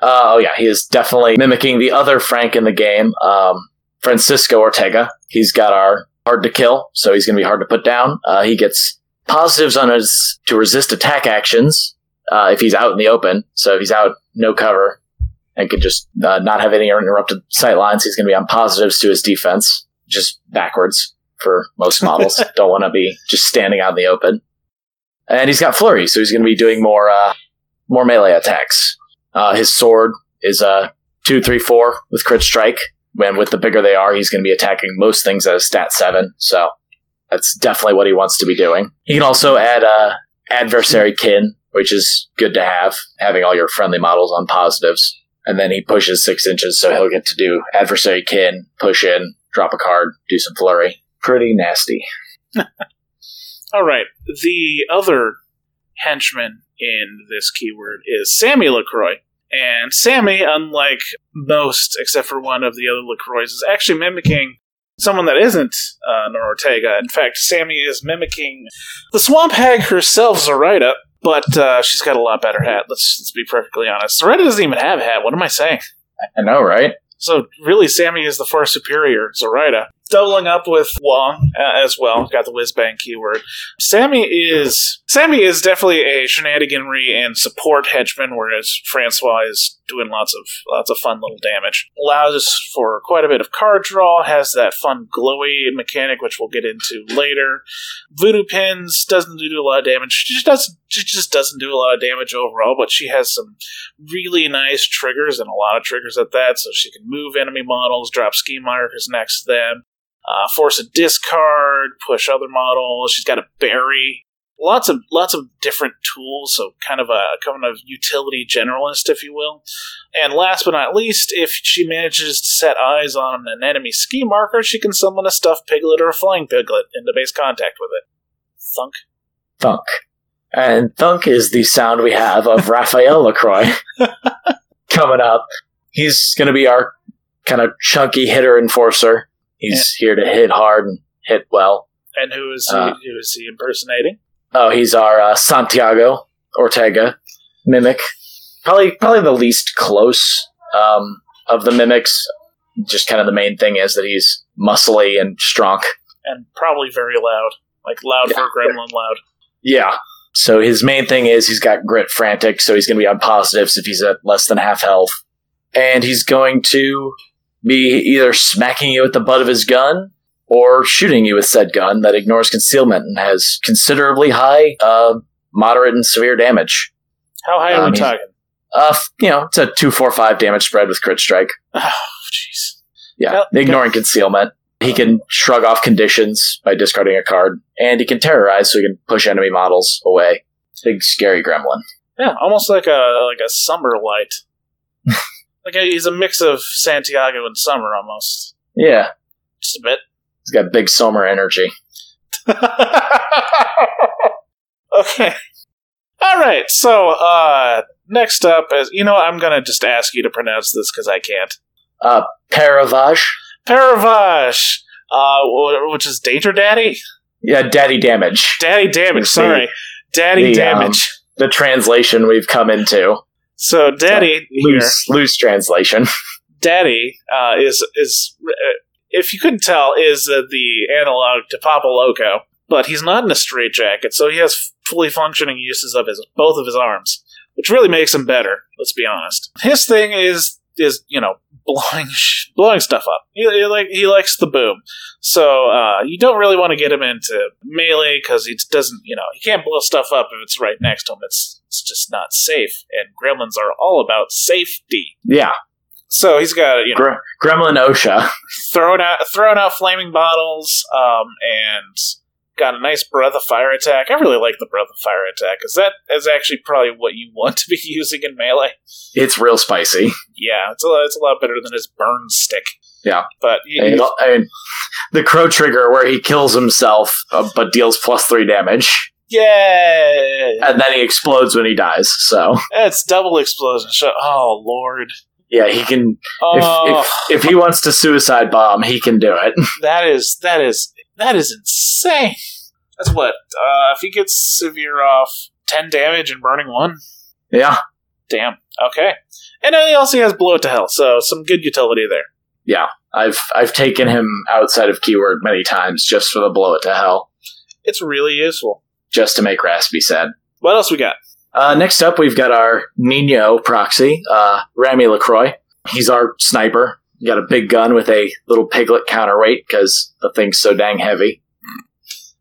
Uh, oh yeah, he is definitely mimicking the other Frank in the game, um, Francisco Ortega. He's got our hard to kill, so he's going to be hard to put down. Uh, he gets positives on his to resist attack actions uh, if he's out in the open. So if he's out no cover and could just uh, not have any interrupted sight lines, he's going to be on positives to his defense, just backwards for most models. Don't want to be just standing out in the open. And he's got flurry, so he's going to be doing more uh, more melee attacks. Uh, his sword is a two, three, four with crit strike. And with the bigger they are, he's going to be attacking most things at a stat seven. So That's definitely what he wants to be doing. He can also add uh, adversary kin, which is good to have, having all your friendly models on positives. And then he pushes six inches, so he'll get to do adversary kin, push in, drop a card, do some flurry. Pretty nasty. All right. The other henchman in this keyword is Sammy LaCroix. And Sammy, unlike most, except for one of the other LaCroix, is actually mimicking someone that isn't uh, Nora Ortega. In fact, Sammy is mimicking the Swamp Hag herself, Zoraida, but uh, she's got a lot better hat. Let's, let's be perfectly honest. Zoraida doesn't even have a hat. What am I saying? I know, right? So really, Sammy is the far superior Zoraida. Doubling up with Wong uh, as well. Got the whiz bang keyword. Sammy is Sammy is definitely a shenaniganry and support henchman, whereas Francois is doing lots of lots of fun little damage. Allows for quite a bit of card draw. Has that fun glowy mechanic, which we'll get into later. Voodoo pins doesn't do a lot of damage. She just doesn't. She just doesn't do a lot of damage overall, but she has some really nice triggers and a lot of triggers at that, so she can move enemy models, drop scheme markers next to them, uh, force a discard, push other models. She's got a berry. Lots of lots of different tools, so kind of a kind of utility generalist, if you will. And last but not least, if she manages to set eyes on an enemy scheme marker, she can summon a stuffed piglet or a flying piglet into base contact with it. Thunk. Thunk. And thunk is the sound we have of Raphael LaCroix coming up. He's going to be our kind of chunky hitter enforcer. He's here to hit hard and hit well. And who is he, Uh, who is he impersonating? Oh, he's our uh, Santiago Ortega mimic. Probably, probably the least close um, of the mimics. Just kind of the main thing is that he's muscly and strong. And probably very loud, like loud for a gremlin loud. Yeah. So his main thing is he's got grit frantic, so he's going to be on positives if he's at less than half health. And he's going to be either smacking you with the butt of his gun or shooting you with said gun that ignores concealment and has considerably high, uh, moderate, and severe damage. How high are Um, we talking? Uh, you know, it's a 245 damage spread with crit strike. Oh, jeez. Yeah, Yep. ignoring concealment. He can shrug off conditions by discarding a card, and he can terrorize so he can push enemy models away. Big scary gremlin. Yeah, almost like a like a Som'er light. like a, he's a mix of Santiago and Som'er, almost. Yeah, Just a bit. he's got big Som'er energy. okay. All right. So uh, next up is you know I'm gonna just ask you to pronounce this because I can't. Uh, Pere Ravage. Paravash, uh, which is Danger Daddy, Yeah, Daddy Damage. Daddy Damage. The- Sorry, Daddy the, um, Damage. The translation we've come into. So Daddy here, Loose, loose translation. Daddy uh, is is uh, if you couldn't tell is uh, the analog to Papa Loco, but he's not in a straitjacket, so he has fully functioning uses of his both of his arms, which really makes him better. Let's be honest. His thing is is you know blowing sh- blowing stuff up. He, he like he likes the boom, so uh, you don't really want to get him into melee because he doesn't you know he can't blow stuff up if it's right next to him. It's it's just not safe, and gremlins are all about safety. Yeah, So he's got you know Gre- Gremlin OSHA. throwing out throwing out flaming bottles, um, and got a nice breath of fire attack. I really like the breath of fire attack because that is actually probably what you want to be using in melee. It's real spicy. Yeah, it's a lot, it's a lot better than his burn stick. Yeah. but you, And, mean, the crow trigger where he kills himself uh, but deals plus three damage, yeah, and then he explodes when he dies. So it's double explosion. Oh lord, yeah, he can. oh, If, if if he wants to suicide bomb, he can do it. that is that is that is insane. That's what uh, if he gets severe off ten damage and burning one. yeah, Damn. Okay. And he also has blow it to hell, so some good utility there. yeah. I've I've taken him outside of keyword many times just for the blow it to hell, It's really useful. just to make Raspy sad. What else we got? Uh, next up, we've got our Nino proxy, uh, Remy Lacroix. He's our sniper. Got a big gun with a little piglet counterweight because the thing's so dang heavy.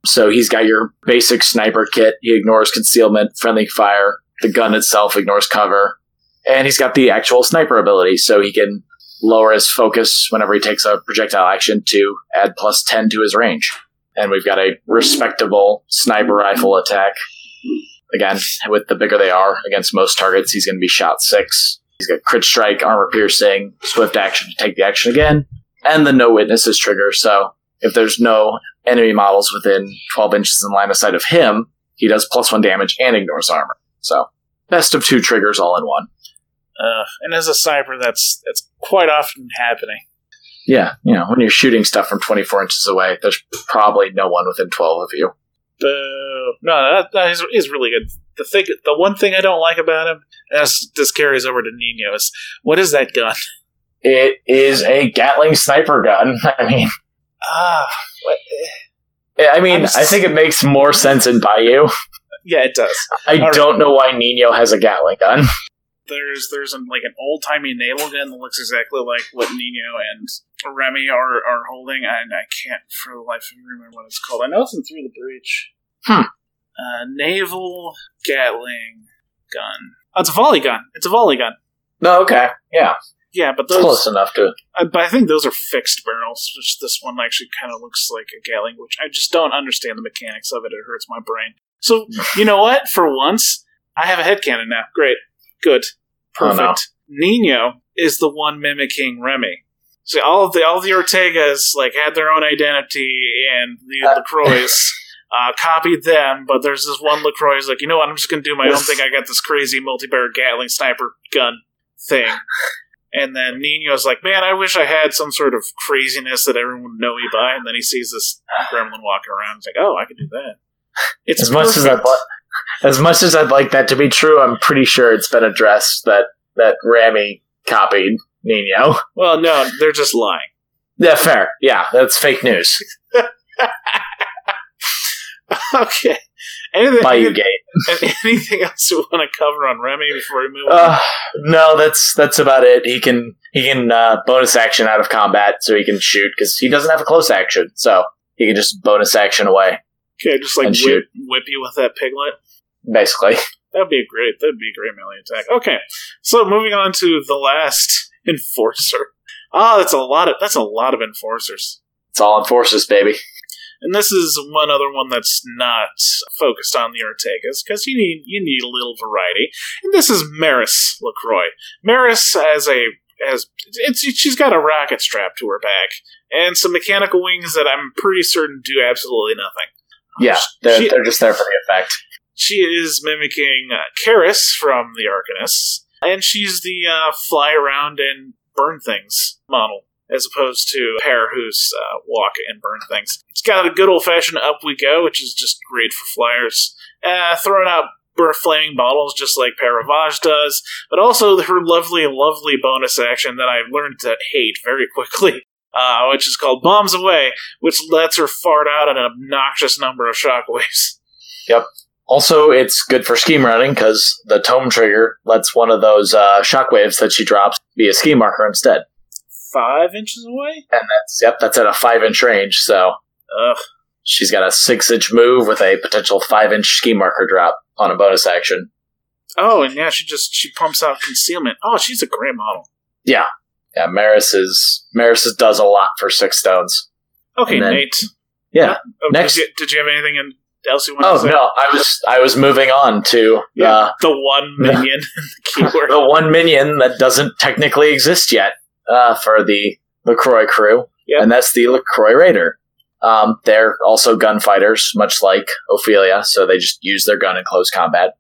So he's got your basic sniper kit. He ignores concealment, friendly fire. The gun itself ignores cover. And he's got the actual sniper ability, so he can lower his focus whenever he takes a projectile action to add plus 10 to his range. and we've got a respectable sniper rifle attack. Again, with the bigger they are against most targets, he's going to be shot six. He's got crit strike, armor piercing, swift action to take the action again, and the no witnesses trigger. So if there's no enemy models within 12 inches in line of sight of him, he does plus one damage and ignores armor. So best of two triggers all in one. Uh, and as a sniper, that's that's quite often happening. Yeah, you know, when you're shooting stuff from 24 inches away, there's probably no one within 12 of you. Boo. No, that, that is, is really good. The thing, the one thing I don't like about him, as this carries over to Nino, is what is that gun? It is a Gatling sniper gun. I mean, Ah, what? I mean, s- I think it makes more sense in Bayou. yeah, it does. I All right. don't know why Nino has a Gatling gun. There's there's an, like an old timey naval gun that looks exactly like what Nino and Remy are are holding, and I can't for the life of me remember what it's called. I know it's in Through the Breach. Hmm. Uh, naval Gatling gun. Oh, it's a volley gun. It's a volley gun. No, okay, yeah, Yeah, but those. close enough to. I, but I think those are fixed barrels, which this one actually kind of looks like a Gatling, which I just don't understand the mechanics of it. It hurts my brain. So, you know what? For once, I have a headcanon now. Great. Good. Oh, no. Perfect. Nino is the one mimicking Remy. See, all of the all of the Ortegas like had their own identity, and the Uh. Lacroix uh, copied them. But there's this one Lacroix who's like, you know what? I'm just gonna do my own thing. I got this crazy multi-barrel Gatling sniper gun thing. And then Nino's like, man, I wish I had some sort of craziness that everyone would know me by. And then he sees this gremlin walking around. He's like, oh, I could do that. It's As much as I'd li- as much as I'd like that to be true, I'm pretty sure it's been addressed that that Remy copied Nino. Well, no, they're just lying. Yeah, fair. Yeah, that's fake news. okay. Anything, Bayou Gate. anything else you want to cover on Remy before we move on? Uh, no, that's that's about it. He can he can uh, bonus action out of combat, so he can shoot because he doesn't have a close action, so he can just bonus action away, Okay, just like whip, shoot. whip you with that piglet. basically. That'd be a great. That'd be a great melee attack. Okay, so moving on to the last enforcer. Ah, that's a lot of that's a lot of enforcers. It's all enforcers, baby. And this is one other one that's not focused on the Ortegas because you need you need a little variety. And this is Maris Lacroix. Maris has a has it's she's got a rocket strap to her back and some mechanical wings that I'm pretty certain do absolutely nothing. Yeah, they're, She- they're just there for the effect. She is mimicking uh, Kaeris from the Arcanists, and she's the uh, fly around and burn things model, as opposed to Pear, who's uh, walk and burn things. It's got a good old fashioned up we go, which is just great for flyers. Uh, throwing out flaming bottles just like Pere Ravage does, but also her lovely, lovely bonus action that I've learned to hate very quickly. Uh, which is called Bombs Away, which lets her fart out an obnoxious number of shockwaves. Also, it's good for scheme running because the tome trigger lets one of those uh, shockwaves that she drops be a scheme marker instead. Five inches away? And that's yep, that's at a five inch range. So Ugh. she's got a six inch move with a potential five inch scheme marker drop on a bonus action. Oh, and yeah, she just she pumps out concealment. Oh, she's a great model. Yeah, Yeah, Maris is Maris does a lot for six stones. Okay, then- Nate. Yeah. Oh, Next- Did you, did you have anything in, else you want Oh to say? no, I was I was moving on to Yeah, uh, the one minion, the keyword. the one minion that doesn't technically exist yet uh, for the Lacroix crew, Yep. and that's the Lacroix Raider. Um, they're also gunfighters, much like Ophelia, so they just use their gun in close combat.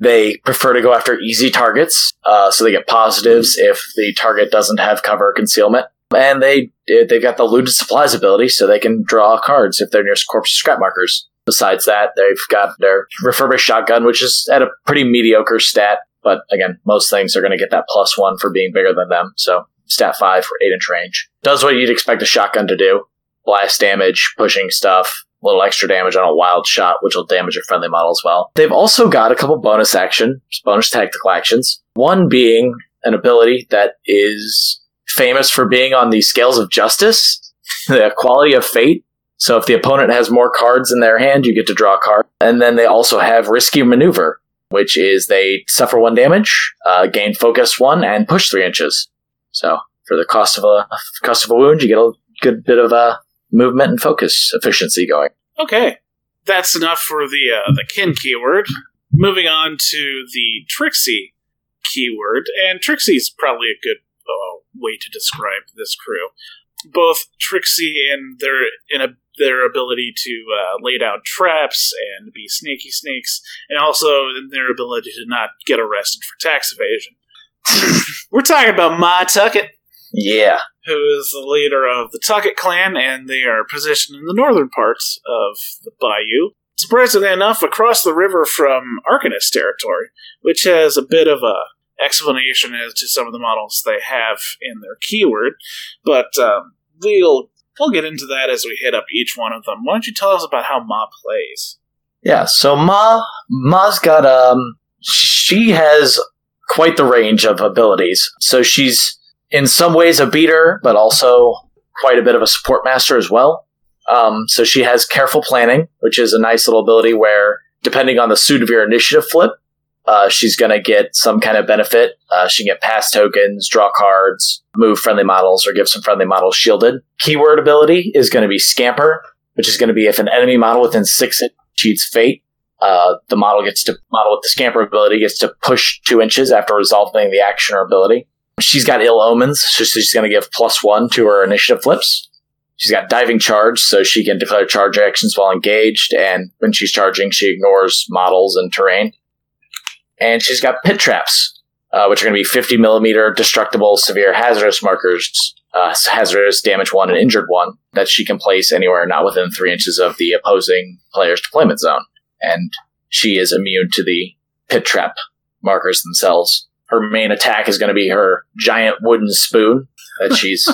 They prefer to go after easy targets, uh, so they get positives if the target doesn't have cover or concealment. And they they've got the looted supplies ability, so they can draw cards if they're near corpse scrap markers. Besides that, they've got their refurbished shotgun, which is at a pretty mediocre stat. But again, most things are going to get that plus one for being bigger than them. So stat five for eight inch range does what you'd expect a shotgun to do: blast damage, pushing stuff, a little extra damage on a wild shot, which will damage your friendly model as well. They've also got a couple bonus action, bonus tactical actions. One being an ability that is famous for being on the scales of justice, the quality of fate. So if the opponent has more cards in their hand, you get to draw a card. And then they also have risky maneuver, which is they suffer one damage, uh, gain focus one, and push three inches. So for the cost of a cost of a wound, you get a good bit of uh, movement and focus efficiency going. Okay, that's enough for the uh, the kin keyword. Moving on to the Tricksy keyword, and Tricksy's probably a good uh, way to describe this crew. Both Tricksy and their in a, their ability to uh, lay down traps and be sneaky snakes, and also their ability to not get arrested for tax evasion. We're talking about Ma Tucket, Yeah. who is the leader of the Tucket clan, and they are positioned in the northern parts of the bayou. Surprisingly enough, across the river from Arcanist territory, which has a bit of a explanation as to some of the models they have in their keyword, but um, we'll we'll get into that as we hit up each one of them. Why don't you tell us about how Ma plays? Yeah, so Ma Ma's got um she has quite the range of abilities. So she's in some ways a beater, but also quite a bit of a support master as well. Um, so she has careful planning, which is a nice little ability where depending on the suit of your initiative flip, uh, she's going to get some kind of benefit. Uh, she can get pass tokens, draw cards, move friendly models, or give some friendly models shielded. Keyword ability is going to be Scamper, which is going to be if an enemy model within six inches cheats fate, uh, the model gets to model with the Scamper ability gets to push two inches after resolving the action or ability. She's got ill omens, so she's going to give plus one to her initiative flips. She's got diving charge, so she can declare charge actions while engaged, and when she's charging, she ignores models and terrain. And she's got pit traps, uh, which are going to be 50 millimeter destructible severe hazardous markers, uh, hazardous damage one and injured one, that she can place anywhere not within three inches of the opposing player's deployment zone. And she is immune to the pit trap markers themselves. Her main attack is going to be her giant wooden spoon that she's,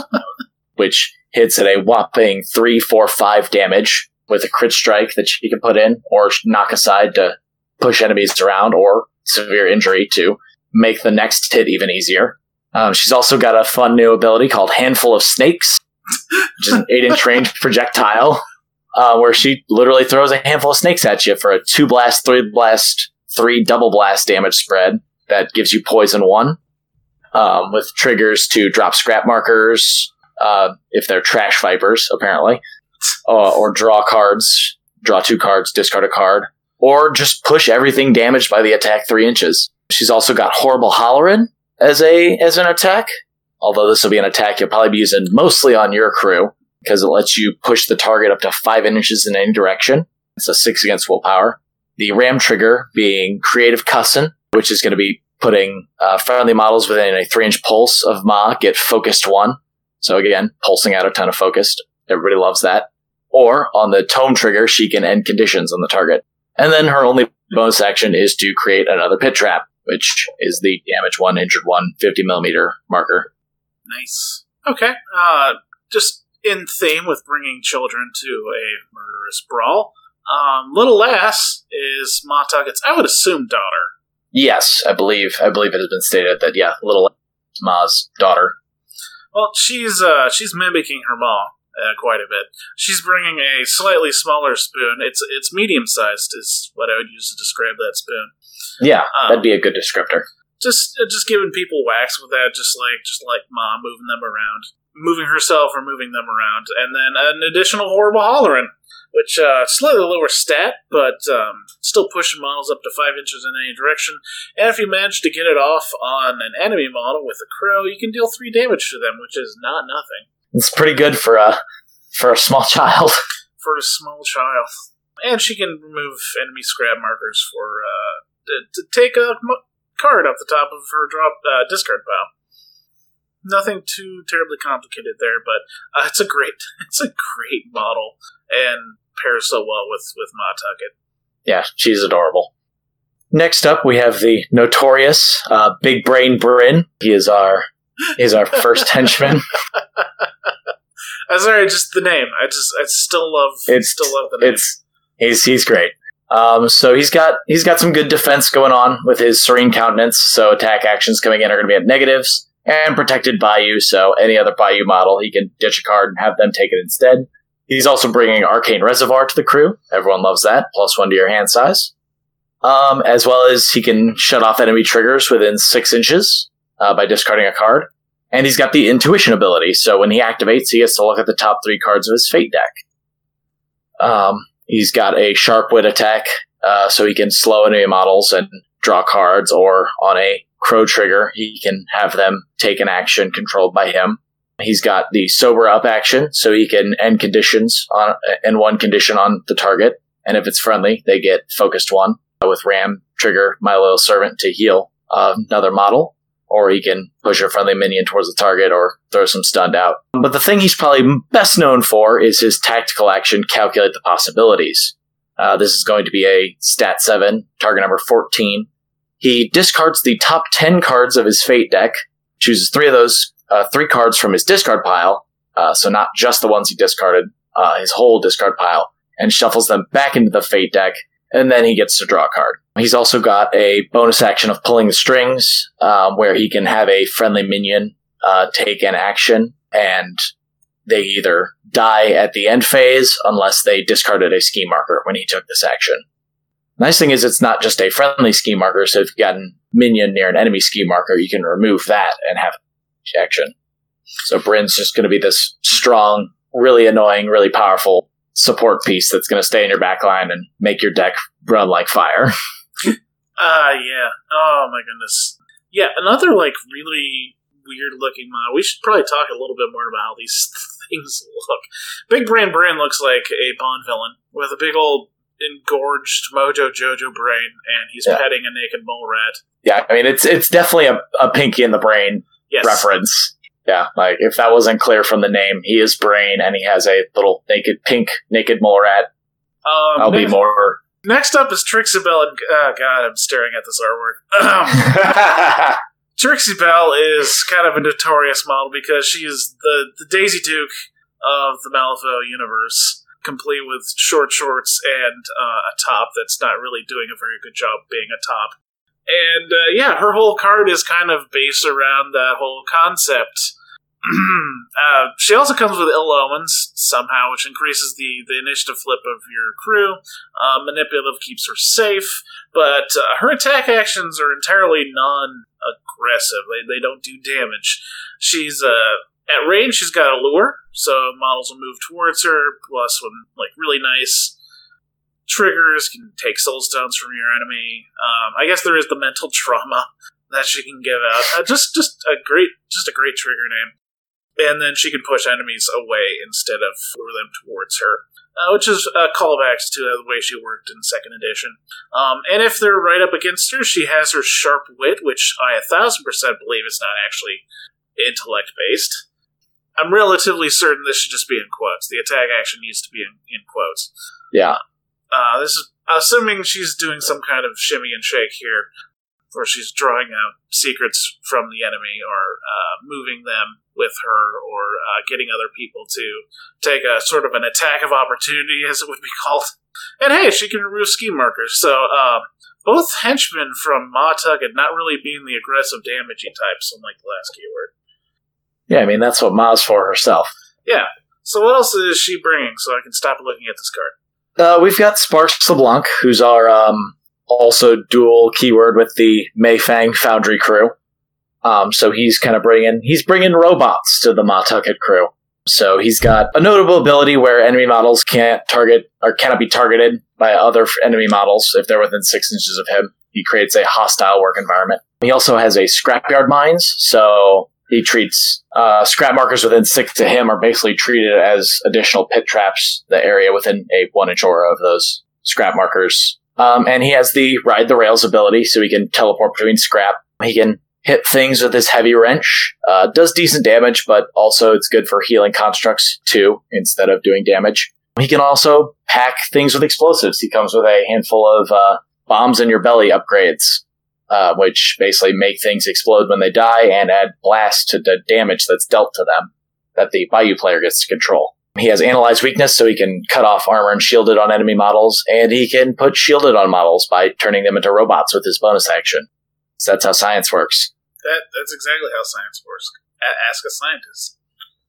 which hits at a whopping three, four, five damage with a crit strike that she can put in or knock aside to push enemies around or severe injury to make the next hit even easier. Um, she's also got a fun new ability called Handful of Snakes, which is an eight inch range projectile, uh, where she literally throws a handful of snakes at you for a two blast, three blast, three double blast damage spread that gives you poison one, um, with triggers to drop scrap markers, uh, if they're trash vipers, apparently, uh, or draw cards, draw two cards, discard a card, or just push everything damaged by the attack three inches. She's also got horrible hollering as a as an attack. Although this will be an attack you'll probably be using mostly on your crew because it lets you push the target up to five inches in any direction. It's a six against willpower. The ram trigger being creative cussin, which is going to be putting uh, friendly models within a three inch pulse of Ma get focused one. So again, pulsing out a ton of focused. Everybody loves that. Or on the tome trigger, she can end conditions on the target. And then her only bonus action is to create another pit trap, which is the damage one, injured one, 50 millimeter marker. Nice. Okay. Uh, just in theme with bringing children to a murderous brawl. Um, little lass is Ma I would assume, daughter. Yes, I believe I believe it has been stated that yeah, little Ma's daughter. Well, she's uh, she's mimicking her mom uh, quite a bit. She's bringing a slightly smaller spoon. It's it's medium sized is what I would use to describe that spoon. Yeah, Um, that'd be a good descriptor. Just uh, just giving people wax with that, just like just like mom moving them around, moving herself or moving them around, and then an additional horrible hollering, which uh, slightly lower stat, but um, still pushing models up to five inches in any direction. And if you manage to get it off on an enemy model with a crow, you can deal three damage to them, which is not nothing. It's pretty good for a for a small child. for a small child. And she can remove enemy scrap markers for uh, to, to take a m- card off the top of her drop uh, discard pile. Nothing too terribly complicated there, but uh, it's a great it's a great model and pairs so well with with Ma Tucket. Yeah, she's adorable. Next up, we have the notorious uh, Big Brain Bryn. He is our is our first henchman. I'm sorry, just the name. I just I still love It's still love the name. it's he's he's great. Um, so he's got he's got some good defense going on with his serene countenance. So attack actions coming in are going to be at negatives and protected by you. So any other Bayou model, he can ditch a card and have them take it instead. He's also bringing Arcane Reservoir to the crew. Everyone loves that. Plus one to your hand size. Um, as well as he can shut off enemy triggers within six inches uh, by discarding a card. And he's got the intuition ability. So when he activates, he gets to look at the top three cards of his fate deck. Um, He's got a sharp wit attack, uh, so he can slow enemy models and draw cards, or on a crow trigger, he can have them take an action controlled by him. He's got the sober up action, so he can end conditions on and one condition on the target, and if it's friendly, they get focused one with ram trigger my little servant to heal uh, another model, or he can push a friendly minion towards the target or throw some stunned out. But the thing he's probably best known for is his tactical action, calculate the possibilities. Uh, this is going to be a stat 7, target number 14. He discards the top 10 cards of his fate deck, chooses three of those, uh, three cards from his discard pile, uh, so not just the ones he discarded, uh, his whole discard pile, and shuffles them back into the fate deck, and then he gets to draw a card. He's also got a bonus action of pulling the strings, um, where he can have a friendly minion uh, take an action, and they either die at the end phase unless they discarded a scheme marker when he took this action. Nice thing is it's not just a friendly scheme marker, so if you've got a minion near an enemy ski marker, you can remove that and have action. So Bryn's just going to be this strong, really annoying, really powerful support piece that's going to stay in your backline and make your deck run like fire. Ah, uh, yeah. Oh my goodness. Yeah, another like really weird looking model. We should probably talk a little bit more about how these things look. Big Brain Bryn looks like a Bond villain with a big old engorged Mojo Jojo brain, and he's yeah. petting a naked mole rat. Yeah, I mean it's it's definitely a, a Pinky in the Brain yes. reference. Yeah, like if that wasn't clear from the name, he is Brain, and he has a little naked pink naked mole rat. Um, I'll next, be more. Next up is Trixie Belle, and oh god, I'm staring at this artwork. Trixie Belle is kind of a notorious model because she is the the Daisy Duke of the Malifaux universe, complete with short shorts and uh, a top that's not really doing a very good job being a top. And uh, yeah, her whole card is kind of based around that whole concept. uh, she also comes with ill omens somehow, which increases the, the initiative flip of your crew. Uh, manipulative keeps her safe, but uh, her attack actions are entirely non aggressive. They, they don't do damage. She's uh, at range. She's got a lure, so models will move towards her. Plus, when like really nice triggers can take soul stones from your enemy. Um, I guess there is the mental trauma that she can give out. Uh, just just a great just a great trigger name. And then she can push enemies away instead of lure them towards her, uh, which is a callback to the way she worked in second edition. Um, and if they're right up against her, she has her sharp wit, which I a thousand percent believe is not actually intellect based. I'm relatively certain this should just be in quotes. The attack action needs to be in, in quotes. Yeah. Uh, this is assuming she's doing some kind of shimmy and shake here, where she's drawing out secrets from the enemy or uh, moving them with her or uh, getting other people to take a sort of an attack of opportunity, as it would be called. And hey, she can remove scheme markers. So uh, both henchmen from Ma Tucket not really being the aggressive, damaging types, unlike the last keyword. Yeah, I mean that's what Ma's for herself. Yeah. So what else is she bringing? So I can stop looking at this card. Uh, we've got Sparks LeBlanc, who's our um, also dual keyword with the Mei Feng Foundry crew. Um, so he's kind of bringing he's bringing robots to the Ma Tucket crew. So he's got a notable ability where enemy models can't target or cannot be targeted by other enemy models if they're within six inches of him. He creates a hostile work environment. He also has a scrapyard mines, so he treats uh, scrap markers within six to him are basically treated as additional pit traps. The area within a one inch aura of those scrap markers, um, and he has the ride the rails ability, so he can teleport between scrap. He can hit things with his heavy wrench. Uh, does decent damage, but also it's good for healing constructs too, instead of doing damage. He can also pack things with explosives. He comes with a handful of uh, bombs in your belly upgrades uh, which basically make things explode when they die and add blast to the damage that's dealt to them that the Bayou player gets to control. He has analyze weakness, so he can cut off armor and shielded on enemy models, and he can put shielded on models by turning them into robots with his bonus action. So that's how science works. That that's exactly how science works. A- ask a scientist.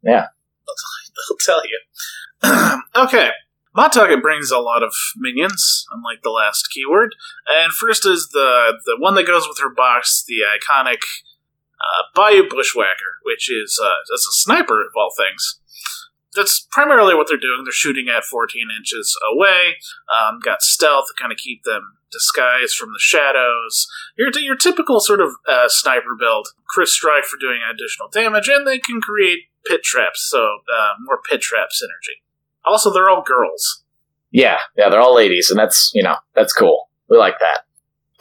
Yeah, they'll, tell you. okay, Ma Tucket brings a lot of minions, unlike the last keyword. And first is the the one that goes with her box, the iconic uh, Bayou Bushwhacker, which is uh, as a sniper of all things. That's primarily what they're doing. They're shooting at 14 inches away. Um, got stealth to kind of keep them disguised from the shadows. Your, your typical sort of uh, sniper build. crit strike for doing additional damage, and they can create pit traps, so uh, more pit trap synergy. Also, they're all girls. Yeah, yeah, they're all ladies, and that's you know that's cool. We like that.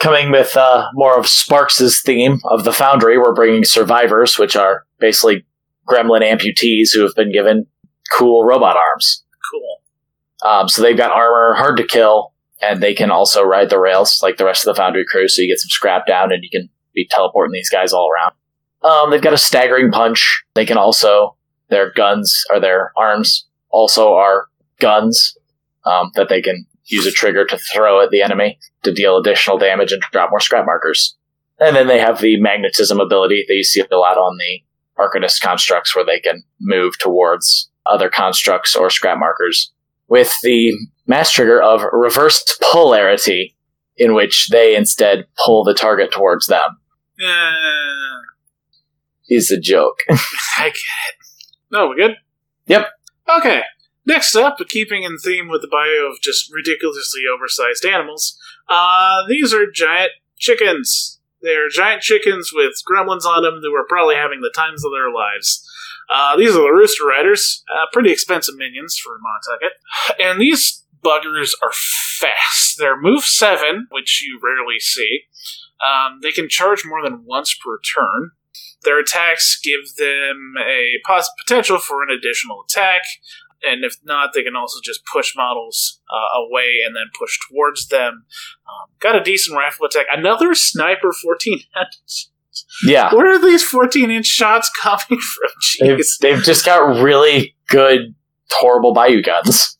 Coming with uh, more of Sparks' theme of the Foundry, we're bringing survivors, which are basically gremlin amputees who have been given cool robot arms. Cool. Um, so they've got armor, hard to kill, and they can also ride the rails like the rest of the Foundry crew. So you get some scrap down, and you can be teleporting these guys all around. Um, they've got a staggering punch. They can also their guns or their arms also are guns um, that they can use a trigger to throw at the enemy to deal additional damage and drop more scrap markers. And then they have the magnetism ability that you see a lot on the Arcanist constructs where they can move towards other constructs or scrap markers with the mass trigger of reversed polarity in which they instead pull the target towards them. Uh, Is a joke. I get it. No, we're good? Yep. Okay. Next up, keeping in theme with the Bayou of just ridiculously oversized animals, uh, these are giant chickens. They're giant chickens with gremlins on them who are probably having the times of their lives. Uh, these are the Rooster Riders, uh, pretty expensive minions for Ma Tucket. And these buggers are fast. They're move 7, which you rarely see. Um, they can charge more than once per turn. Their attacks give them a potential for an additional attack, and if not, they can also just push models uh, away and then push towards them. Um, got a decent rifle attack. Another sniper 14 Yeah. Where are these 14 inch shots coming from? They've, they've just got really good, horrible Bayou guns.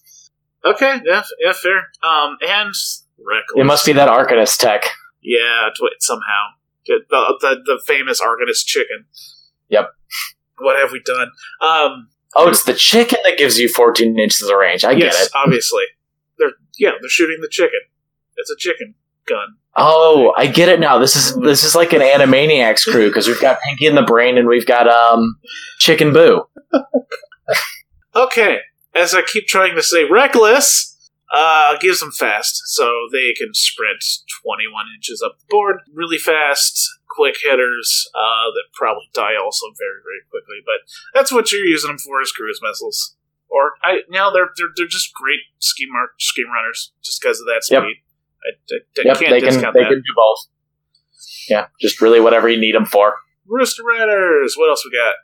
Okay, yeah, yeah, fair. Um, and reckless. It must be that Arcanist tech. Yeah, somehow. The, the, the, the famous Arcanist chicken. Yep. What have we done? Um, Oh, it's the chicken that gives you 14 inches of range. I yes, get it. obviously. They're yeah, they're shooting the chicken. It's a chicken gun. Oh, I get it now. This is this is like an Animaniacs crew because we've got Pinky in the Brain and we've got um Chicken Boo. Okay, as I keep trying to say, reckless uh, gives them fast, so they can sprint 21 inches up the board really fast. Quick hitters uh, that probably die also very very quickly, but that's what you're using them for is cruise missiles. Or I no, they're they're, they're just great scheme mark scheme runners just because of that speed. Yep. I, I, I Yep, can't they can discount they that. can do both. Yeah, just really whatever you need them for. Rooster Riders. What else we got?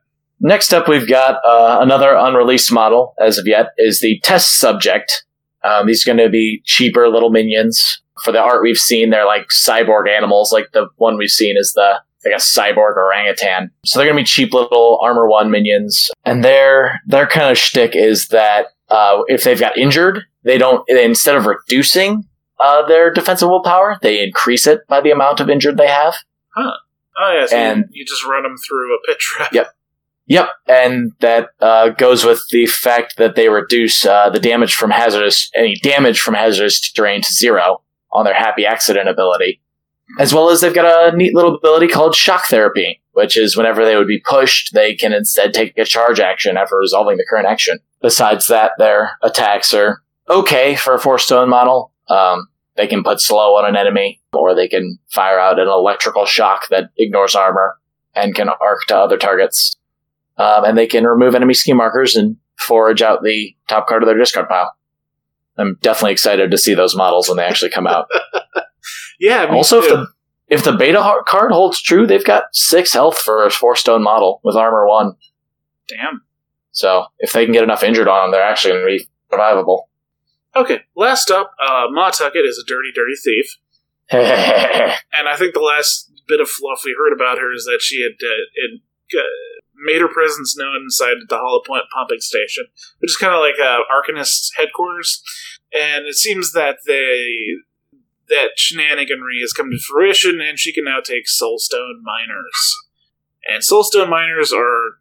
Next up, we've got uh, another unreleased model as of yet is the test subject. Um, these are going to be cheaper little minions. For the art we've seen, they're like cyborg animals. Like the one we've seen is the like a cyborg orangutan. So they're going to be cheap little armor one minions, and their their kind of shtick is that uh, if they've got injured, they don't they, instead of reducing uh, their defensive willpower, they increase it by the amount of injured they have. Huh. Oh yeah, so And- you, you just run them through a pit trap. Yep. Yep, and that uh, goes with the fact that they reduce uh, the damage from hazardous any damage from hazardous terrain to zero on their happy accident ability, as well as they've got a neat little ability called shock therapy, which is whenever they would be pushed, they can instead take a charge action after resolving the current action. Besides that, their attacks are okay for a four stone model. Um, they can put slow on an enemy, or they can fire out an electrical shock that ignores armor and can arc to other targets. Um, and they can remove enemy scheme markers and forage out the top card of their discard pile. I'm definitely excited to see those models when they actually come out. Yeah. me also, if the if the beta har- card holds true, they've got six health for a four stone model with armor one. damn. So if they can get enough injured on them, they're actually going to be survivable. Okay, last up, uh, Ma Tucket is a dirty, dirty thief. And I think the last bit of fluff we heard about her is that she had, uh, had uh, made her presence known inside the Hollow Point pumping station, which is kind of like uh, Arcanist's headquarters. And it seems that they that shenaniganry has come to fruition, and she can now take Soulstone miners. And Soulstone miners are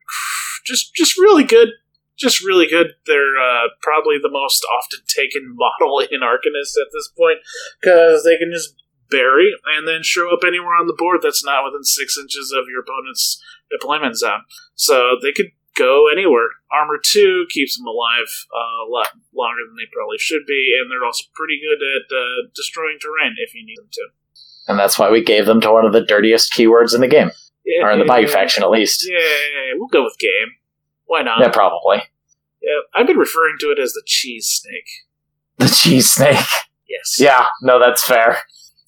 just just really good. Just really good. They're uh, probably the most often taken model in Arcanist at this point because they can just bury and then show up anywhere on the board that's not within six inches of your opponent's deployment zone. So they could go anywhere. Armor 2 keeps them alive uh, a lot longer than they probably should be, and they're also pretty good at uh, destroying terrain if you need them to. And that's why we gave them to one of the dirtiest keywords in the game, Yeah, or in the Bayou faction at least. Yeah, we'll go with game. Why not? Yeah, probably. Yeah, I've been referring to it as the cheese snake. The cheese snake. Yes. Yeah, no, that's fair.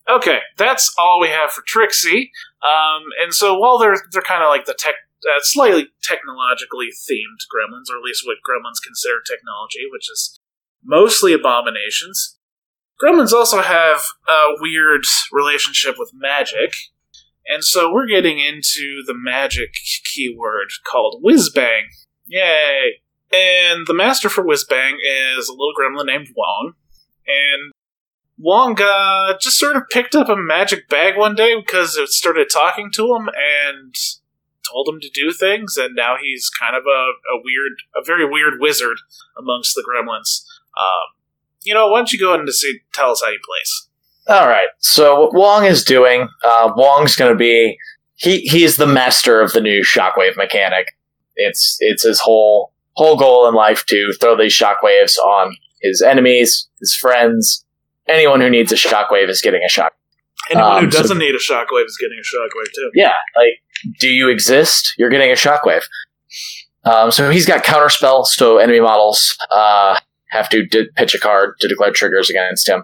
Okay, that's all we have for Tricksy. Um, and so while they're they're kind of like the tech, uh, slightly technologically themed gremlins, or at least what gremlins consider technology, which is mostly abominations. Gremlins also have a weird relationship with magic, and so we're getting into the magic keyword called Whizbang. Yay! And the master for Whizbang is a little gremlin named Wong, and Wong uh, just sort of picked up a magic bag one day because it started talking to him and told him to do things, and now he's kind of a, a weird, a very weird wizard amongst the gremlins. Um, you know, why don't you go ahead and see, tell us how you place? All right. So what Wong is doing, uh, Wong's going to be he he's the master of the new shockwave mechanic. It's it's his whole whole goal in life to throw these shockwaves on his enemies, his friends, anyone who needs a shockwave is getting a shock. Anyone who Um, so- doesn't need a shockwave is getting a shockwave too. Yeah, like do you exist? You're getting a shockwave. Um, so he's got counterspell, so enemy models uh, have to pitch a card to declare triggers against him.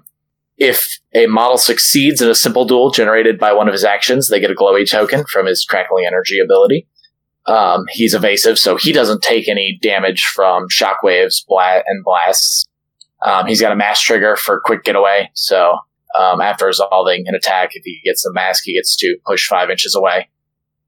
If a model succeeds in a simple duel generated by one of his actions, they get a glowy token from his crackling energy ability. Um, he's evasive, so he doesn't take any damage from shockwaves bla- and blasts. Um, he's got a mass trigger for quick getaway, so um, after resolving an attack, if he gets the mask, he gets to push five inches away.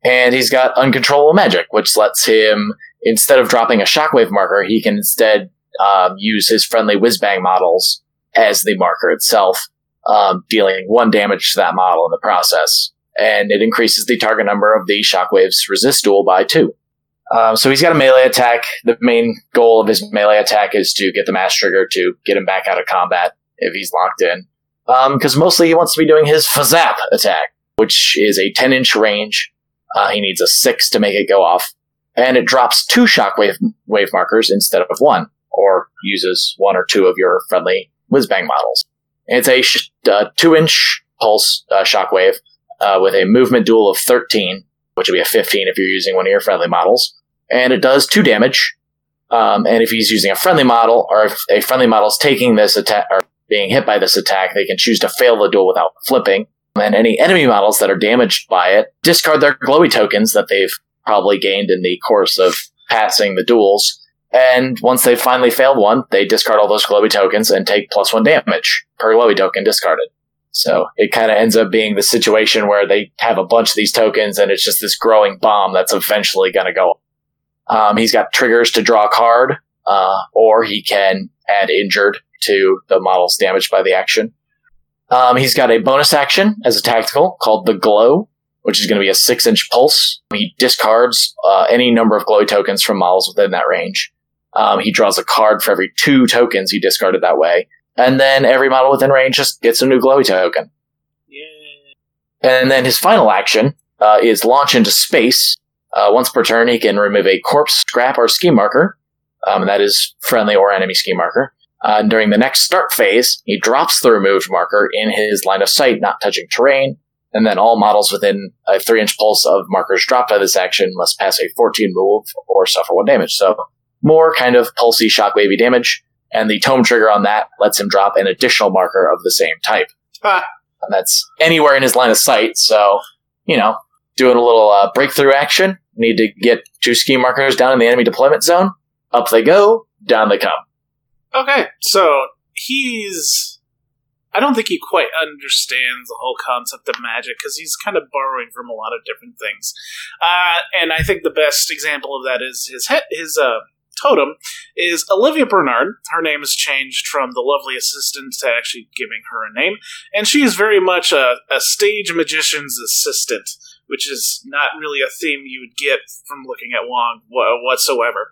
And he's got uncontrollable magic, which lets him, instead of dropping a shockwave marker, he can instead um, use his friendly whizbang models as the marker itself, um, dealing one damage to that model in the process. And it increases the target number of the shockwaves resist duel by two. Um, so he's got a melee attack. The main goal of his melee attack is to get the mass trigger to get him back out of combat if he's locked in. Because mostly he wants to be doing his Fazap attack, which is a 10 inch range. Uh, he needs a 6 to make it go off. And it drops two shockwave wave markers instead of one, or uses one or two of your friendly whizbang models. It's a sh- uh, 2 inch pulse uh, shockwave uh, with a movement duel of 13, which would be a 15 if you're using one of your friendly models. And it does 2 damage. Um, and if he's using a friendly model, or if a friendly model is taking this attack, or being hit by this attack, they can choose to fail the duel without flipping. And any enemy models that are damaged by it discard their glowy tokens that they've probably gained in the course of passing the duels. And once they've finally failed one, they discard all those glowy tokens and take plus one damage per glowy token discarded. So it kind of ends up being the situation where they have a bunch of these tokens and it's just this growing bomb that's eventually going to go. Um, he's got triggers to draw a card, uh, or he can add injured to the models damaged by the action. Um, he's got a bonus action as a tactical called the Glow, which is going to be a six inch pulse. He discards uh, any number of glowy tokens from models within that range. Um, he draws a card for every two tokens he discarded that way. And then every model within range just gets a new glowy token. Yeah. And then his final action uh, is launch into space. Uh, once per turn, he can remove a corpse, scrap, or scheme marker. Um, that is friendly or enemy scheme marker. Uh, and during the next start phase, he drops the removed marker in his line of sight, not touching terrain. And then all models within a three inch pulse of markers dropped by this action must pass a 14 move or suffer one damage. So more kind of pulsy shockwavy damage. And the tome trigger on that lets him drop an additional marker of the same type. And that's anywhere in his line of sight. So, you know, doing a little uh, breakthrough action. Need to get two scheme markers down in the enemy deployment zone. Up they go, down they come. Okay, so he's. I don't think he quite understands the whole concept of magic because he's kind of borrowing from a lot of different things. Uh, and I think the best example of that is his he- his uh, totem is Olivia Bernard. Her name has changed from the lovely assistant to actually giving her a name, and she is very much a, a stage magician's assistant, which is not really a theme you would get from looking at Wong wha- whatsoever.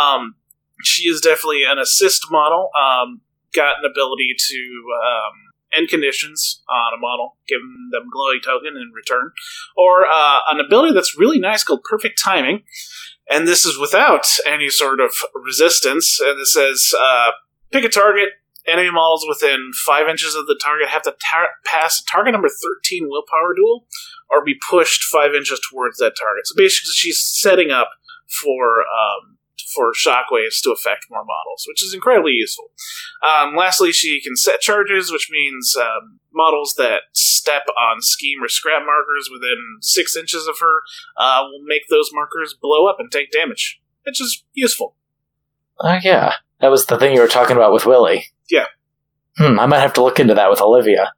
Um, she is definitely an assist model. Um, got an ability to um, end conditions on a model, giving them glowy token in return, or uh, an ability that's really nice called perfect timing. And this is without any sort of resistance. And it says, uh, pick a target. Enemy models within five inches of the target have to tar- pass target number 13 willpower duel or be pushed five inches towards that target. So basically, she's setting up for um, for shockwaves to affect more models, which is incredibly useful. Um, lastly, she can set charges, which means um, models that step on scheme or scrap markers within six inches of her uh, will make those markers blow up and take damage, which is useful. Oh yeah, that was the thing you were talking about with Willie. Yeah. Hmm, I might have to look into that with Olivia.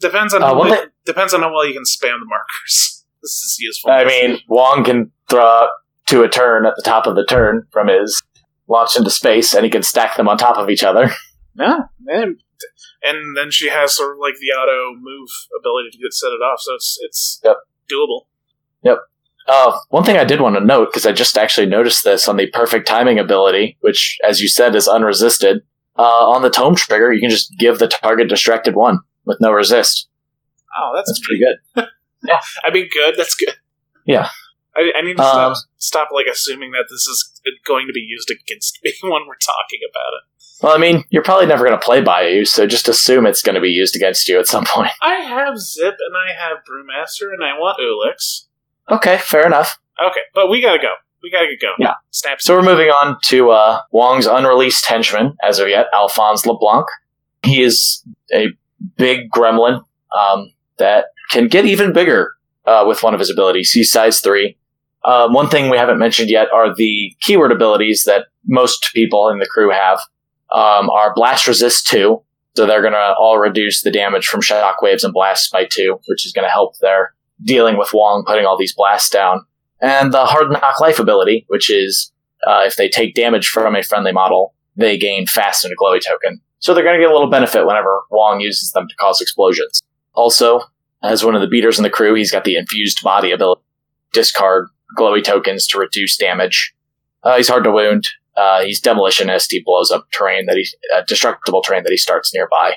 Depends on Uh, how thing- depends on how well you can spam the markers. This is useful. I mean, Wong can throw out to a turn at the top of the turn from his launch into space, and he can stack them on top of each other. Yeah, and, and then she has sort of like the auto move ability to get set it off, so it's it's Yep. doable. Uh, one thing I did want to note, because I just actually noticed this on the perfect timing ability, which, as you said, is unresisted. Uh, on the tome trigger, you can just give the target distracted one with no resist. Oh, that's, That's pretty good. Yeah, I mean, good. That's good. Yeah. I, I need to Um, stop, stop like assuming that this is going to be used against me when we're talking about it. Well, I mean, you're probably never going to play Bayou, so just assume it's going to be used against you at some point. I have Zipp and I have Brewmaster and I want Ulix. Okay, fair enough. Okay, but we gotta go. We gotta get going. Yeah. Snap. So we're moving on to uh, Wong's unreleased henchman, as of yet, Alphonse LeBlanc. He is a big gremlin um, that can get even bigger uh, with one of his abilities. He's size three. Um, one thing we haven't mentioned yet are the keyword abilities that most people in the crew have. Um, are blast resist two, so they're going to all reduce the damage from shockwaves and blasts by two, which is going to help their dealing with Wong putting all these blasts down. And the hard knock life ability, which is uh, if they take damage from a friendly model, they gain fast and a glowy token. So they're going to get a little benefit whenever Wong uses them to cause explosions. Also, as one of the beaters in the crew, he's got the infused body ability. Discard glowy tokens to reduce damage. Uh, he's hard to wound. Uh, he's demolitionist. He blows up terrain that he, uh, destructible terrain that he starts nearby.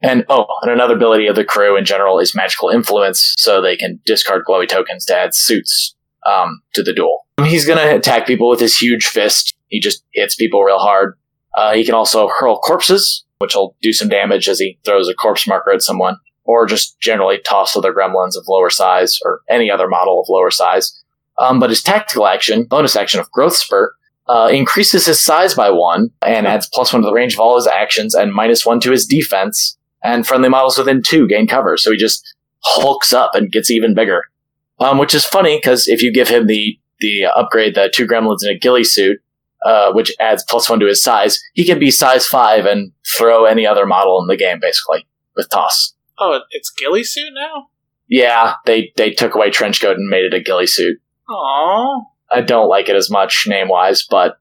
And oh, and another ability of the crew in general is magical influence, so they can discard glowy tokens to add suits um, to the duel. He's to attack people with his huge fist. He just hits people real hard. Uh, he can also hurl corpses, which will do some damage as he throws a corpse marker at someone, or just generally toss other gremlins of lower size or any other model of lower size. Um, but his tactical action, bonus action of Growth Spurt, uh, increases his size by one and adds plus one to the range of all his actions and minus one to his defense. And friendly models within two gain cover, so he just hulks up and gets even bigger. Um, which is funny because if you give him the the upgrade, the two gremlins in a ghillie suit, uh, which adds plus one to his size, he can be size five and throw any other model in the game basically with toss. Oh, it's ghillie suit now. Yeah, they they took away trench coat and made it a ghillie suit. Oh, I don't like it as much name wise, but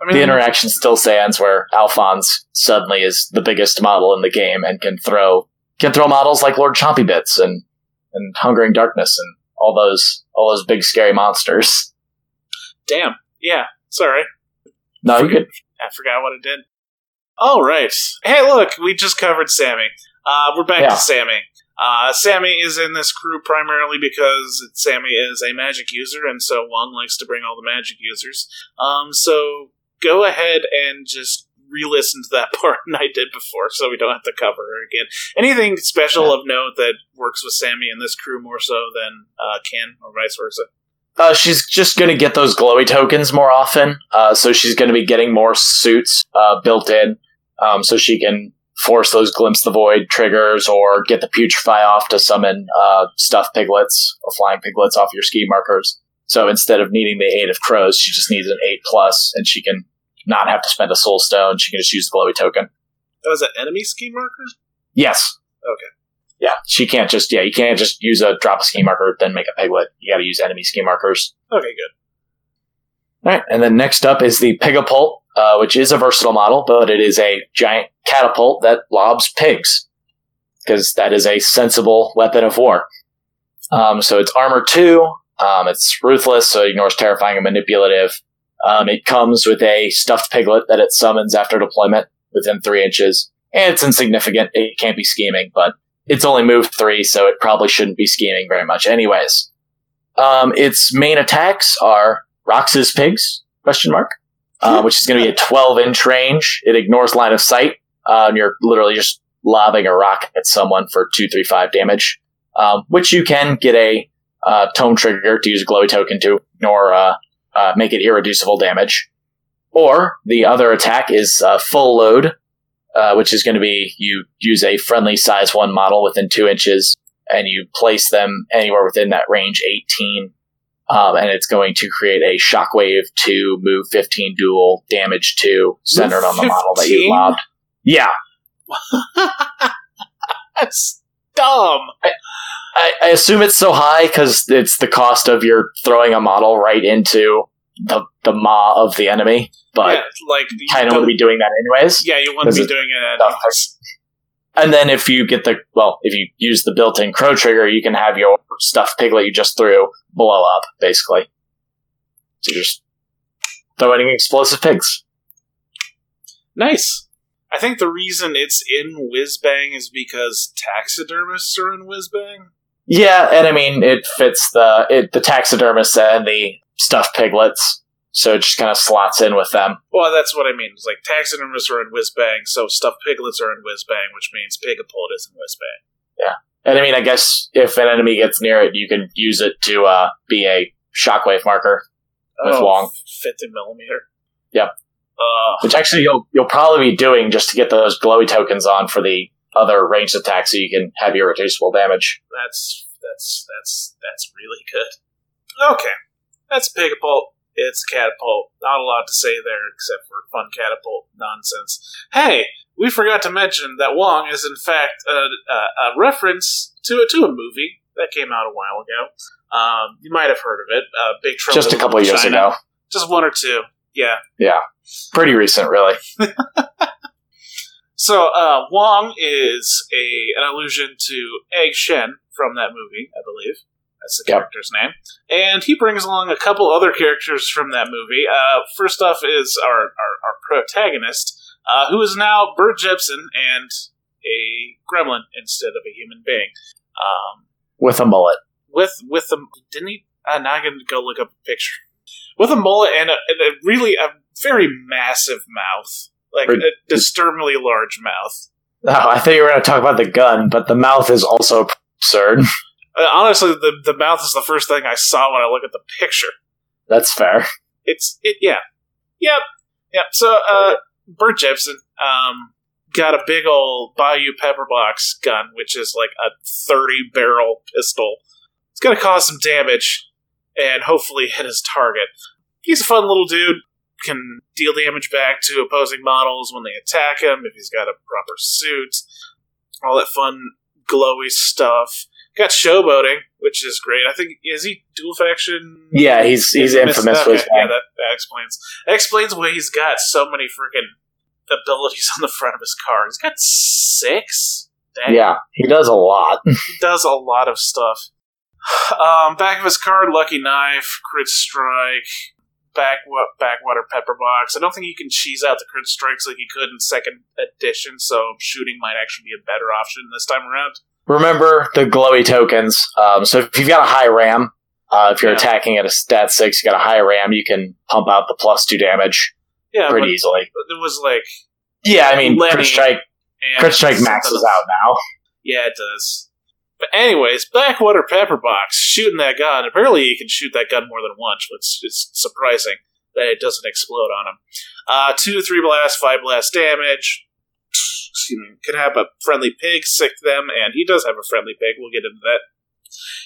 I mean, the interaction still stands where Alphonse suddenly is the biggest model in the game and can throw can throw models like Lord Chompy Bits and and Hungering Darkness and all those all those big scary monsters. damn. Yeah, sorry, No, you could I forgot what it did. All right. Hey, look, we just covered Sammy. Uh, we're back Yeah. to Sammy. Uh, Sammy is in this crew primarily because Sammy is a magic user, and so Wong likes to bring all the magic users. Um, so go ahead and just re-listen to that part I did before, so we don't have to cover her again. Anything special of note that works with Sammy in this crew more so than uh, Ken, or vice versa? Uh, she's just going to get those glowy tokens more often. Uh, so she's going to be getting more suits uh, built in, um, so she can force those glimpse the void triggers or get the putrefy off to summon uh, stuffed piglets or flying piglets off your ski markers. So instead of needing the eight of crows, she just needs an eight plus, and she can not have to spend a soulstone. She can just use the glowy token. That was an enemy ski marker? Yes. Okay. Yeah, she can't just yeah, you can't just use a drop a ski marker then make a piglet. You got to use enemy ski markers. Okay, good. All right, and then next up is the Pigapult, uh, which is a versatile model, but it is a giant catapult that lobs pigs, because that is a sensible weapon of war. Um, so it's armor two. Um, it's ruthless, so it ignores terrifying and manipulative. Um, it comes with a stuffed piglet that it summons after deployment within three inches, and it's insignificant. It can't be scheming, but it's only moved three, so it probably shouldn't be scheming very much, anyways. Um, its main attacks are Rox's pigs? Question mark. Uh, which is going to be a 12 inch range. It ignores line of sight. Uh, and you're literally just lobbing a rock at someone for two, three, five damage. Um, which you can get a uh, tome trigger to use a glowy token to ignore, uh, uh, make it irreducible damage. Or the other attack is full load, uh, which is going to be you use a friendly size one model within two inches, and you place them anywhere within that range 18, um, and it's going to create a shockwave to move 15 dual damage to centered on the model that you 15? lobbed. Yeah, That's dumb. I, I assume it's so high because it's the cost of your throwing a model right into the the maw of the enemy, but yeah, like you kind of would be doing that anyways. Yeah, you want to be doing it. Anyways. And then if you get the well, if you use the built-in crow trigger, you can have your stuffed piglet you just threw blow up, basically. So you're just throwing explosive pigs. Nice. I think the reason it's in Wizz-Bang is because taxidermists are in Wizz-Bang. Yeah, and I mean it fits the it the taxidermists and the stuffed piglets, so it just kind of slots in with them. Well, that's what I mean. It's like taxidermists are in Wizz-Bang, so stuffed piglets are in Wizz-Bang, which means Pigapult is in Wizz-Bang. Yeah, and I mean, I guess if an enemy gets near it, you can use it to uh, be a shockwave marker, With Wong. 50 millimeter. Yep. Uh, which actually you'll you'll probably be doing just to get those glowy tokens on for the other ranged attacks, so you can have irreducible damage. that's that's that's that's really good. Okay, that's Pigapult. It's catapult. Not a lot to say there except for fun catapult nonsense. Hey, we forgot to mention that Wong is in fact a, a, a reference to a to a movie that came out a while ago. Um, you might have heard of it. Uh, Big Trouble just a couple years China. ago, Just one or two. Yeah. yeah, pretty recent, really. So uh, Wong is a an allusion to Egg Shen from that movie, I believe. That's the Yep. character's name, and he brings along a couple other characters from that movie. Uh, first off is our our, our protagonist, uh, who is now Bert Jepson and a gremlin instead of a human being. Um, With a mullet. with with the didn't he? Uh, now I'm gonna go look up a picture with a mullet and a, and a really a very massive mouth, like Rid- a disturbingly large mouth. Oh, I thought you were going to talk about the gun, but the mouth is also absurd. Uh, honestly, the the mouth is the first thing I saw when I look at the picture. That's fair. It's it yeah, yep, yep. So uh, Bert Jepson um got a big old Bayou Pepper Box gun, which is like a thirty barrel pistol. It's gonna cause some damage and hopefully hit his target. He's a fun little dude. Can deal damage back to opposing models when they attack him if he's got a proper suit. All that fun glowy stuff. Got showboating, which is great. I think is he dual faction? Yeah, he's he's infamous Okay, with yeah, that, that explains that explains why he's got so many freaking abilities on the front of his car. He's got six. Dang, Yeah, he does a lot. he does a lot of stuff. Um, back of his card, Lucky Knife, Crit Strike, back Backwater Pepper Box. I don't think you can cheese out the crit strikes like you could in second edition, so shooting might actually be a better option this time around. Remember the glowy tokens. Um, so if you've got a high RAM, uh, if you're Yeah. attacking at a stat six, you got a high RAM, you can pump out the plus two damage Yeah, pretty but easily. it was like Yeah, I mean, Lenny crit strike, crit strike maxes out now. Yeah, it does. But anyways, Backwater Pepperbox shooting that gun. Apparently, you can shoot that gun more than once, which is surprising that it doesn't explode on him. Uh, two, three blast, five blast damage. Can have a friendly pig sick them, and he does have a friendly pig. We'll get into that.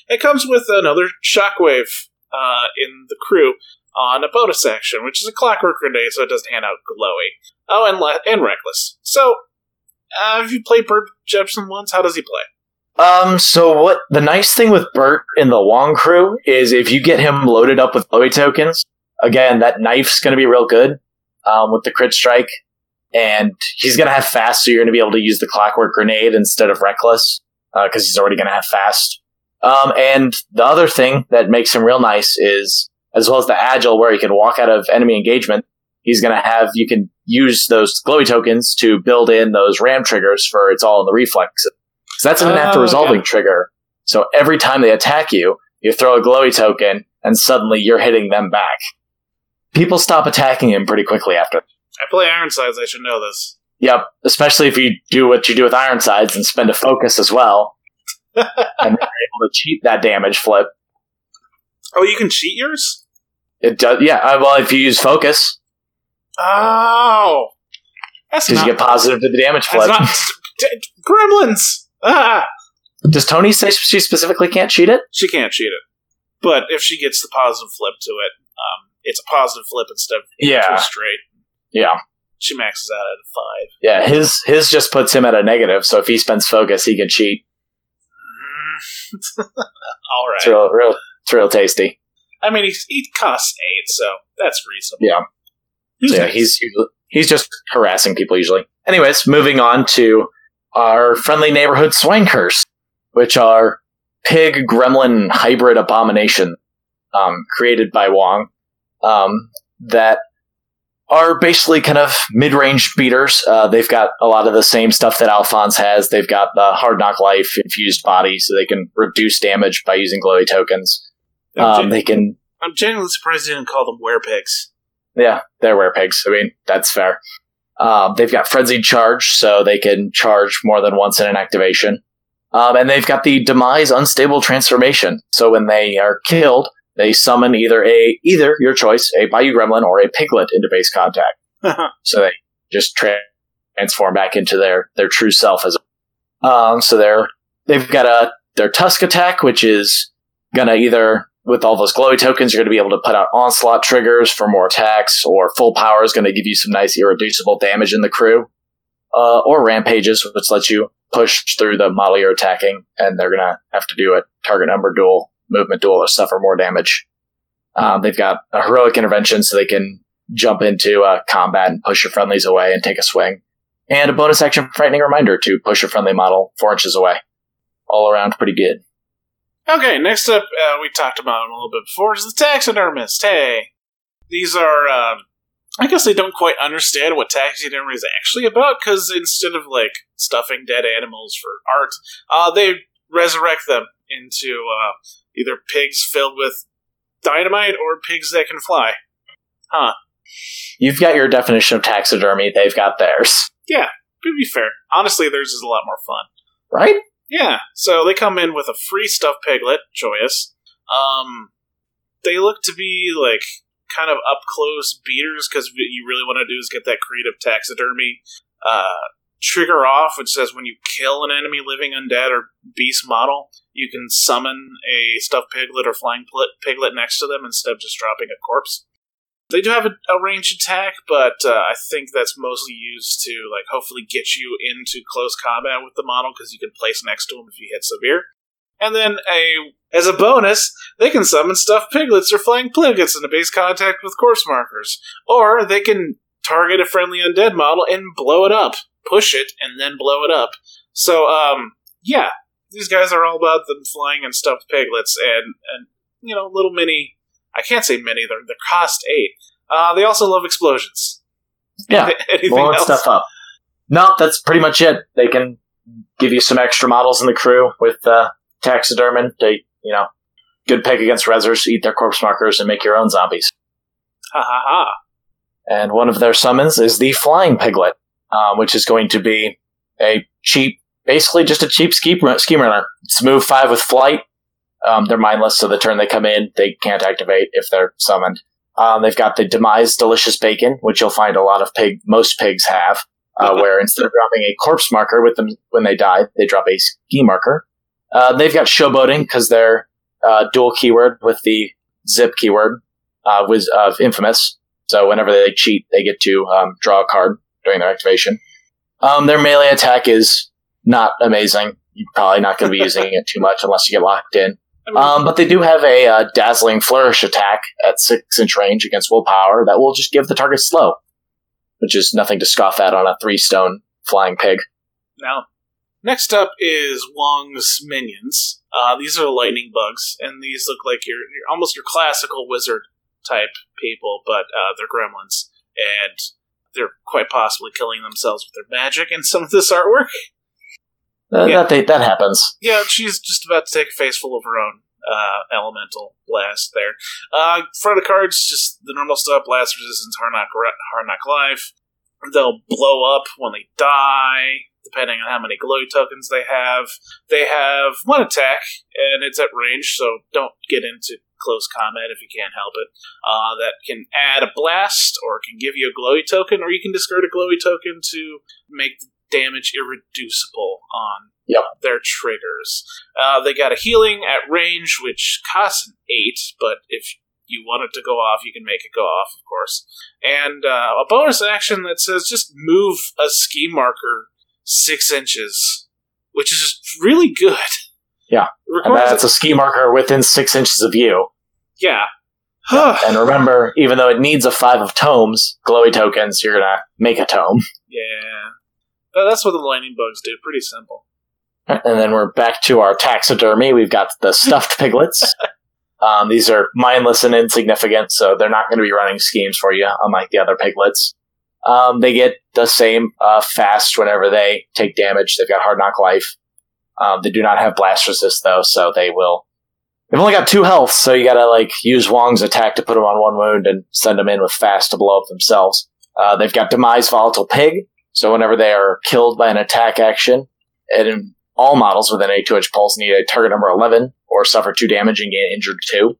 It comes with another shockwave uh, in the crew on a bonus action, which is a clockwork grenade, so it doesn't hand out glowy. Oh, and le- and reckless. So, uh, have you played Bert Jepson once? How does he play? Um, so what the nice thing with Bert in the Wong crew is if you get him loaded up with glowy tokens, again, that knife's gonna be real good, um, with the crit strike. And he's gonna have fast, so you're gonna be able to use the clockwork grenade instead of reckless, uh, cause he's already gonna have fast. Um, and the other thing that makes him real nice is, as well as the agile where he can walk out of enemy engagement, he's gonna have, you can use those glowy tokens to build in those ram triggers for it's all in the reflex. So that's an Oh, after resolving yeah. trigger. So every time they attack you, you throw a glowy token, and suddenly you're hitting them back. people stop attacking him pretty quickly after. I play Ironsides. I should know this. Yep, especially if you do what you do with Ironsides and spend a focus as well, and you're able to cheat that damage flip. Oh, you can cheat yours. It does, yeah. uh, Well, if you use focus, Oh, that's because you get positive to the damage that's flip. not d- gremlins. Ah, Does Tony say she specifically can't cheat it? she can't cheat it. But if she gets the positive flip to it, um, it's a positive flip instead of two straight. Yeah, She maxes out at a five. yeah. His his just puts him at a negative. So if he spends focus, he can cheat. All right. It's real, real, it's real tasty. I mean, he, he costs eight, so that's reasonable. Yeah. So yeah, he's he's just harassing people usually. Anyways, moving on to our friendly neighborhood Swine-Cursed, which are pig gremlin hybrid abomination, um, created by Wong, um, that are basically kind of mid-range beaters. Uh, they've got a lot of the same stuff that Alphonse has. They've got the hard knock life infused body, so they can reduce damage by using glowy tokens. Um, gen- they can I'm genuinely surprised you didn't call them werepigs. Yeah, they're werepigs. I mean, that's fair. Um, they've got frenzied charge, so they can charge more than once in an activation. Um, and they've got the demise unstable transformation. So when they are killed, they summon either a either your choice, a Bayou Gremlin or a Piglet into base contact. So they just tra- transform back into their their true self as. Um, so they're they've got a their Tusk attack, which is gonna either with all those glowy tokens, you're gonna be able to put out onslaught triggers for more attacks, or full power is gonna give you some nice irreducible damage in the crew, uh, or rampages, which lets you push through the model you're attacking, and they're gonna have to do a target number duel, movement duel, or suffer more damage. Um, they've got a heroic intervention, so they can jump into uh, combat and push your friendlies away and take a swing. And a bonus action frightening reminder to push your friendly model four inches away. All around pretty good. Okay, next up, uh, we talked about him a little bit before, is the taxidermist. Hey, these are, um, I guess they don't quite understand what taxidermy is actually about, because instead of, like, stuffing dead animals for art, uh, they resurrect them into uh, either pigs filled with dynamite or pigs that can fly. Huh. You've got your definition of taxidermy, they've got theirs. Yeah, to be fair, honestly, theirs is a lot more fun. Right? Yeah, so they come in with a free stuffed piglet, joyous. Um, they look to be like kind of up close beaters because what you really want to do is get that creative taxidermy uh, trigger off, which says when you kill an enemy living undead or beast model, you can summon a stuffed piglet or flying piglet next to them instead of just dropping a corpse. They do have a, a ranged attack, but uh, I think that's mostly used to like hopefully get you into close combat with the model because you can place next to them if you hit severe. And then a as a bonus, they can summon stuffed piglets or flying piglets into base contact with corpse markers, or they can target a friendly undead model and blow it up, push it, and then blow it up. So, um, yeah, these guys are all about them flying and stuffed piglets and and you know little mini. I can't say mini; they're they're cost eight. Uh, they also love explosions. Yeah. Blowing stuff up. No, that's pretty much it. They can give you some extra models in the crew with uh, taxidermin. They, you know, good pick against rezzers, eat their corpse markers, and make your own zombies. Ha ha ha! And one of their summons is the Flying Piglet, um, which is going to be a cheap, basically just a cheap ski, ski runner. It's move five with flight. Um, they're mindless, so the turn they come in, they can't activate if they're summoned. Um, they've got the Demise Delicious Bacon, which you'll find a lot of pig, most pigs have, uh, where instead of dropping a corpse marker with them when they die, they drop a ski marker. Uh, they've got showboating because they're uh, dual keyword with the zip keyword uh, with of infamous. So whenever they cheat, they get to um, draw a card their activation. Um, their melee attack is not amazing. You're probably not going to be using it too much unless you get locked in. Um, but they do have a uh, dazzling flourish attack at six inch range against willpower that will just give the target slow, which is nothing to scoff at on a three stone flying pig. Now, next up is Wong's minions. Uh, these are lightning bugs, and these look like your, your almost your classical wizard type people, but uh, they're gremlins, and they're quite possibly killing themselves with their magic in some of this artwork. Uh, Yeah. That they, that happens. Yeah, she's just about to take a face full of her own uh, elemental blast there. Uh, front of cards, just the normal stuff: blast resistance, hard knock, hard knock life. They'll blow up when they die, depending on how many glowy tokens they have. They have one attack, and it's at range, so don't get into close combat if you can't help it. Uh, that can add a blast, or can give you a glowy token, or you can discard a glowy token to make the damage irreducible on yep. their triggers. Uh, they got a healing at range, which costs an 8, but if you want it to go off, you can make it go off, of course. And uh, a bonus action that says just move a ski marker six inches, which is really good. Yeah. And that's a ski marker within six inches of you. Yeah. and remember, even though it needs a five of tomes, glowy tokens, you're gonna make a tome. Yeah. But that's what the lightning bugs do. Pretty simple. And then we're back to our taxidermy. We've got the stuffed piglets. um, these are mindless and insignificant, so they're not going to be running schemes for you, unlike the other piglets. Um, they get the same uh, fast whenever they take damage. They've got hard knock life. Um, they do not have blast resist though, so they will. They've only got two health, so you gotta like use Wong's attack to put them on one wound and send them in with fast to blow up themselves. Uh, they've got demise volatile pig, so whenever they are killed by an attack action, and all models within a two inch pulse need a target number 11 or suffer 2 damage and get injured 2.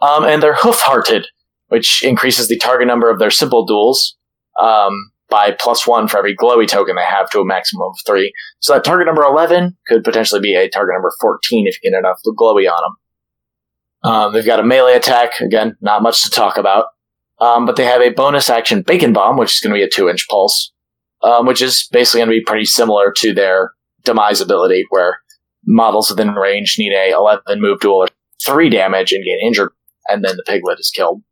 Um, and they're hoof hearted, which increases the target number of their simple duels um, by plus 1 for every glowy token they have to a maximum of 3. So that target number 11 could potentially be a target number 14 if you get enough glowy on them. Um, they've got a melee attack, again, not much to talk about. Um, but they have a bonus action Bacon Bomb, which is going to be a 2 inch pulse, um, which is basically going to be pretty similar to their demise ability, where models within range need a 11 move duel or 3 damage and get injured, and then the piglet is killed.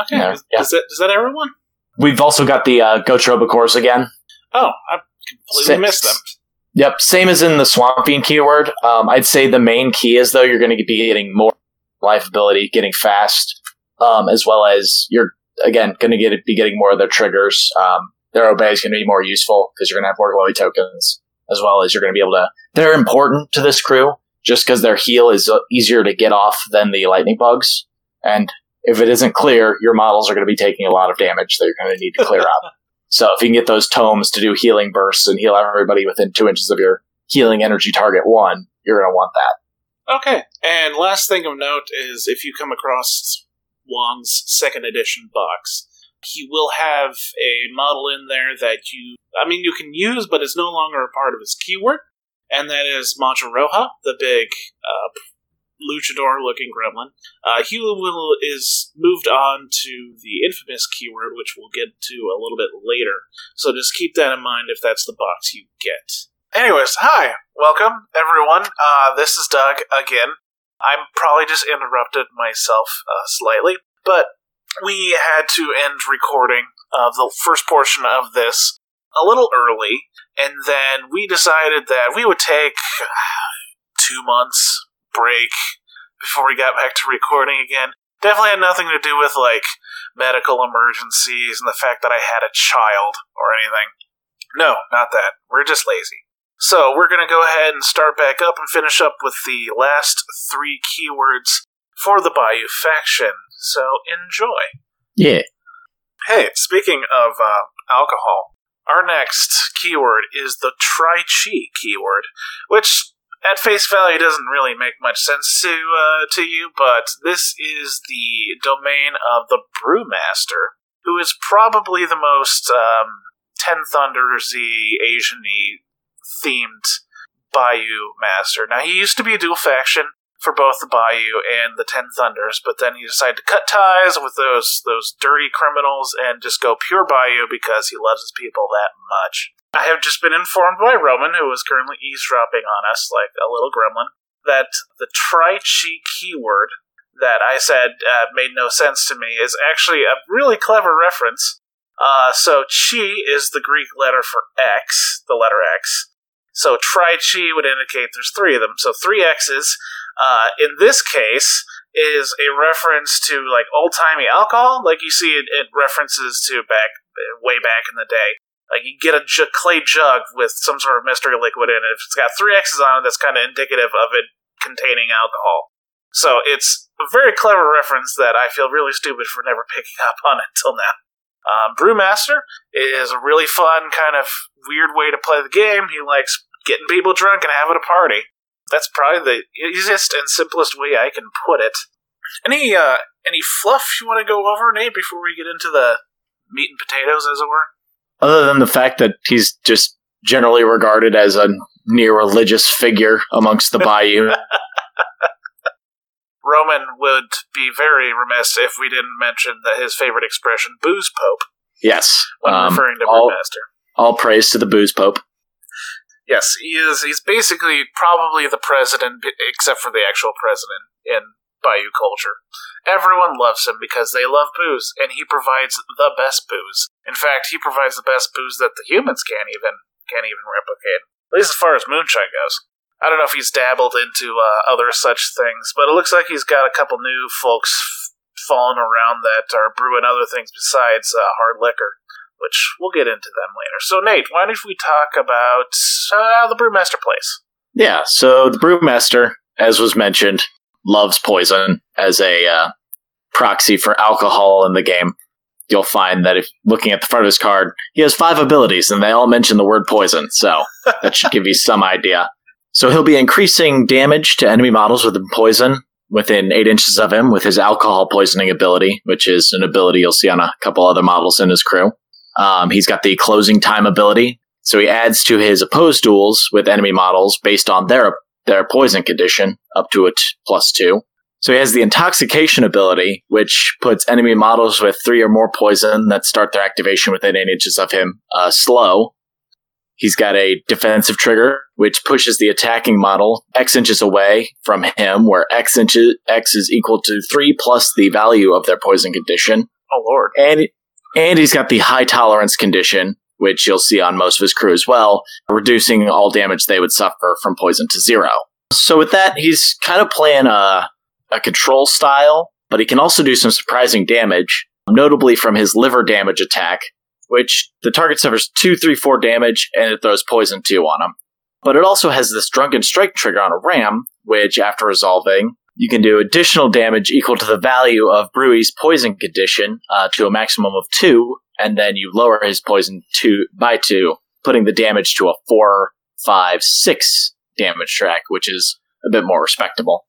Okay. Yeah. Is, yeah. Is, that, is that everyone? We've also got the uh, Gautraux Bokors again. Oh, I completely Six. missed them. Yep, same as in the Swamp Fiend keyword. Um, I'd say the main key is, though, you're going to be getting more life ability, getting fast, um, as well as you're, again, going to get be getting more of their triggers. Um, their obey is going to be more useful because you're going to have more glowy tokens as well as you're going to be able to. They're important to this crew just because their heal is uh, easier to get off than the lightning bugs. And if it isn't clear, your models are going to be taking a lot of damage that you're going to need to clear up. So if you can get those tomes to do healing bursts and heal everybody within two inches of your healing energy target one, you're going to want that. Okay. And last thing of note is if you come across Wong's second edition box, he will have a model in there that you, I mean, you can use, but it's no longer a part of his keyword, and that is Mancha Roja, the big uh, luchador-looking gremlin. Uh, he will is moved on to the infamous keyword, which we'll get to a little bit later. So just keep that in mind if that's the box you get. Anyways, hi, welcome everyone. Uh, this is Doug again. I'm probably just interrupted myself uh, slightly, but we had to end recording of the first portion of this a little early, and then we decided that we would take two months break before we got back to recording again. Definitely had nothing to do with like medical emergencies and the fact that I had a child or anything. No, not that. We're just lazy. So we're going to go ahead and start back up and finish up with the last three keywords for the Bayou faction. So enjoy. Yeah. Hey, speaking of uh, alcohol, our next keyword is the Tri Chi keyword, which at face value doesn't really make much sense to uh, to you, but this is the domain of the Brewmaster, who is probably the most um, Ten Thundersy Asian-y themed Bayou Master. Now he used to be a dual faction for both the Bayou and the Ten Thunders, but then he decided to cut ties with those those dirty criminals and just go pure Bayou because he loves his people that much. I have just been informed by Roman, who is currently eavesdropping on us like a little gremlin, that the Tri Chi keyword that I said uh, made no sense to me is actually a really clever reference. Uh, so chi is the Greek letter for X, the letter X. So tri chi would indicate there's three of them. So three X's uh, in this case, is a reference to like old timey alcohol. Like you see, it, it, references to back way back in the day. Like you get a j- clay jug with some sort of mystery liquid in it. If it's got three X's on it, that's kind of indicative of it containing alcohol. So it's a very clever reference that I feel really stupid for never picking up on until now. Um, Brewmaster is a really fun, kind of weird way to play the game. He likes getting people drunk and having a party. That's probably the easiest and simplest way I can put it. Any uh, any fluff you want to go over, Nate, before we get into the meat and potatoes, as it were? Other than the fact that he's just generally regarded as a near religious figure amongst the Bayou. Roman would be very remiss if we didn't mention that his favorite expression, booze pope, yes. when um, referring to all, Brewmaster. all praise to the booze pope. Yes, he is. He's basically probably the president, except for the actual president in Bayou culture. Everyone loves him because they love booze, and he provides the best booze. In fact, he provides the best booze that the humans can't even can't even replicate. At least as far as moonshine goes. I don't know if he's dabbled into uh, other such things, but it looks like he's got a couple new folks f- falling around that are brewing other things besides uh, hard liquor, which we'll get into them later. So, Nate, why don't we talk about uh, the Brewmaster place? Yeah, so the brewmaster, as was mentioned, loves poison as a uh, proxy for alcohol in the game. You'll find that if looking at the front of his card, he has five abilities, and they all mention the word poison. So that should give you some idea. So he'll be increasing damage to enemy models with poison within eight inches of him with his alcohol poisoning ability, which is an ability you'll see on a couple other models in his crew. Um, he's got the closing time ability, so he adds to his opposed duels with enemy models based on their their poison condition up to a t- plus two. So he has the intoxication ability, which puts enemy models with three or more poison that start their activation within eight inches of him uh, slow. He's got a defensive trigger, which pushes the attacking model X inches away from him, where X inches X is equal to three plus the value of their poison condition. Oh, Lord. And and he's got the high tolerance condition, which you'll see on most of his crew as well, reducing all damage they would suffer from poison to zero. So with that, he's kind of playing a a control style, but he can also do some surprising damage, notably from his liver damage attack, which the target suffers two, three, four damage, and it throws poison two on him. But it also has this drunken strike trigger on a ram, which after resolving, you can do additional damage equal to the value of Brewy's poison condition uh, to a maximum of two, and then you lower his poison two by two, putting the damage to a four, five, six damage track, which is a bit more respectable.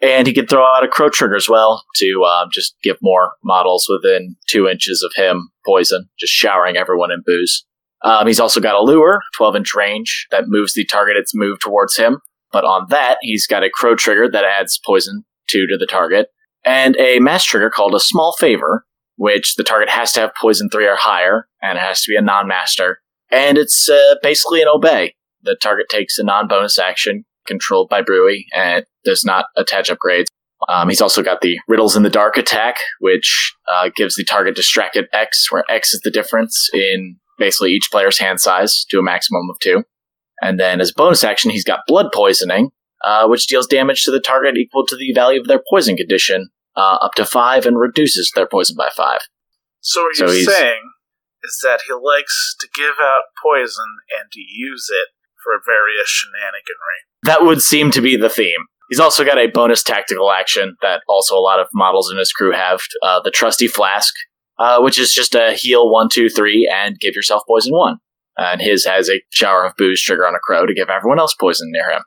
And he can throw out a crow trigger as well to um, just give more models within two inches of him poison, just showering everyone in booze. Um, he's also got a lure, 12 inch range, that moves the target its move towards him. But on that, he's got a crow trigger that adds poison two to the target, and a mass trigger called a small favor, which the target has to have poison three or higher, and it has to be a non master. And it's uh, basically an obey. The target takes a non bonus action controlled by Brewy and does not attach upgrades. Um, he's also got the Riddles in the Dark attack, which uh, gives the target distracted X, where X is the difference in basically each player's hand size to a maximum of two. And then as a bonus action, he's got Blood Poisoning, uh, which deals damage to the target equal to the value of their poison condition, uh, up to five, and reduces their poison by five. So what So you're he's- saying is that he likes to give out poison and to use it for various shenaniganry. That would seem to be the theme. He's also got a bonus tactical action that also a lot of models in his crew have uh, the Trusty Flask, uh, which is just a heal one, two, three, and give yourself poison one. And his has a shower of booze trigger on a crow to give everyone else poison near him.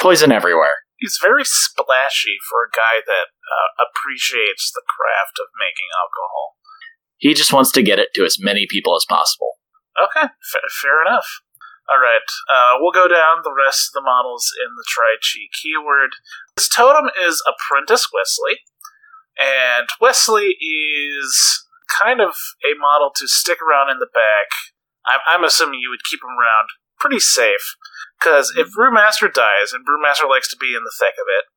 Poison everywhere. He's very splashy for a guy that uh, appreciates the craft of making alcohol. He just wants to get it to as many people as possible. Okay, fa- fair enough. All right, uh, we'll go down the rest of the models in the Tri-Chi keyword. His totem is Apprentice Wesley, and Wesley is kind of a model to stick around in the back. I'm, I'm assuming you would keep him around pretty safe, because if Brewmaster dies, and Brewmaster likes to be in the thick of it,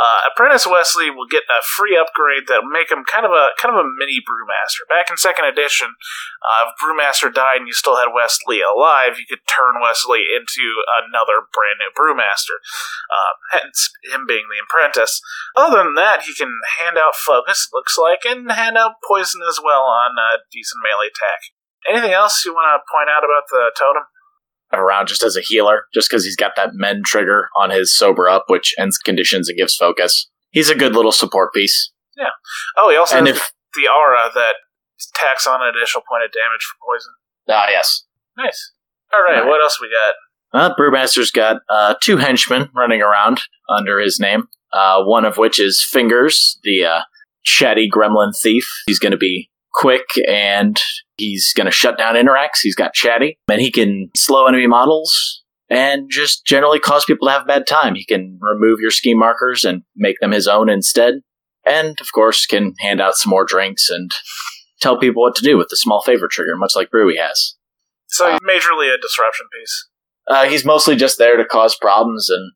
uh, Apprentice Wesley will get a free upgrade that will make him kind of a kind of a mini Brewmaster. Back in second edition, uh, if Brewmaster died and you still had Wesley alive, you could turn Wesley into another brand new Brewmaster. Uh, hence him being the apprentice. Other than that, he can hand out focus, looks like, and hand out poison as well on a decent melee attack. Anything else you want to point out about the totem? Around just as a healer, just because he's got that men trigger on his sober up, which ends conditions and gives focus. he's a good little support piece. Yeah. Oh, he also and has if the aura that tacks on an additional point of damage for poison. ah yes, Nice. All right, All right. what else we got? Uh, Brewmaster's got uh, two henchmen running around under his name. Uh, one of which is Fingers, the uh, chatty gremlin thief. He's going to be quick and he's going to shut down interacts. He's got chatty, and he can slow enemy models and just generally cause people to have a bad time. He can remove your scheme markers and make them his own instead. And of course, can hand out some more drinks and tell people what to do with the small favor trigger, much like Brewy has. So Uh, majorly a disruption piece. Uh, he's mostly just there to cause problems and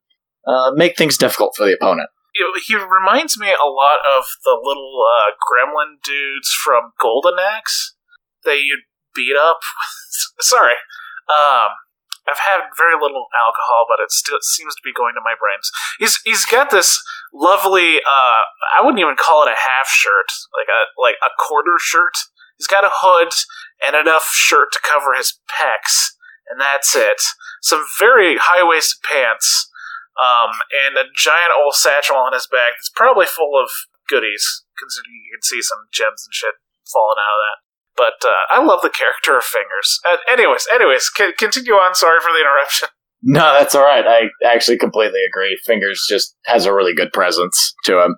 uh, make things difficult for the opponent. You know, He reminds me a lot of the little uh, gremlin dudes from Golden Axe that you'd beat up. Sorry. Um, I've had very little alcohol, but it still seems to be going to my brains. He's he's got this lovely. Uh, I wouldn't even call it a half shirt, like a like a quarter shirt. He's got a hood and enough shirt to cover his pecs, and that's it. Some very high waisted pants, um, and a giant old satchel on his back that's probably full of goodies, considering you can see some gems and shit falling out of that. But uh, I love the character of Fingers. Uh, anyways, anyways, c- continue on. Sorry for the interruption. No, that's all right. I actually completely agree. Fingers just has a really good presence to him.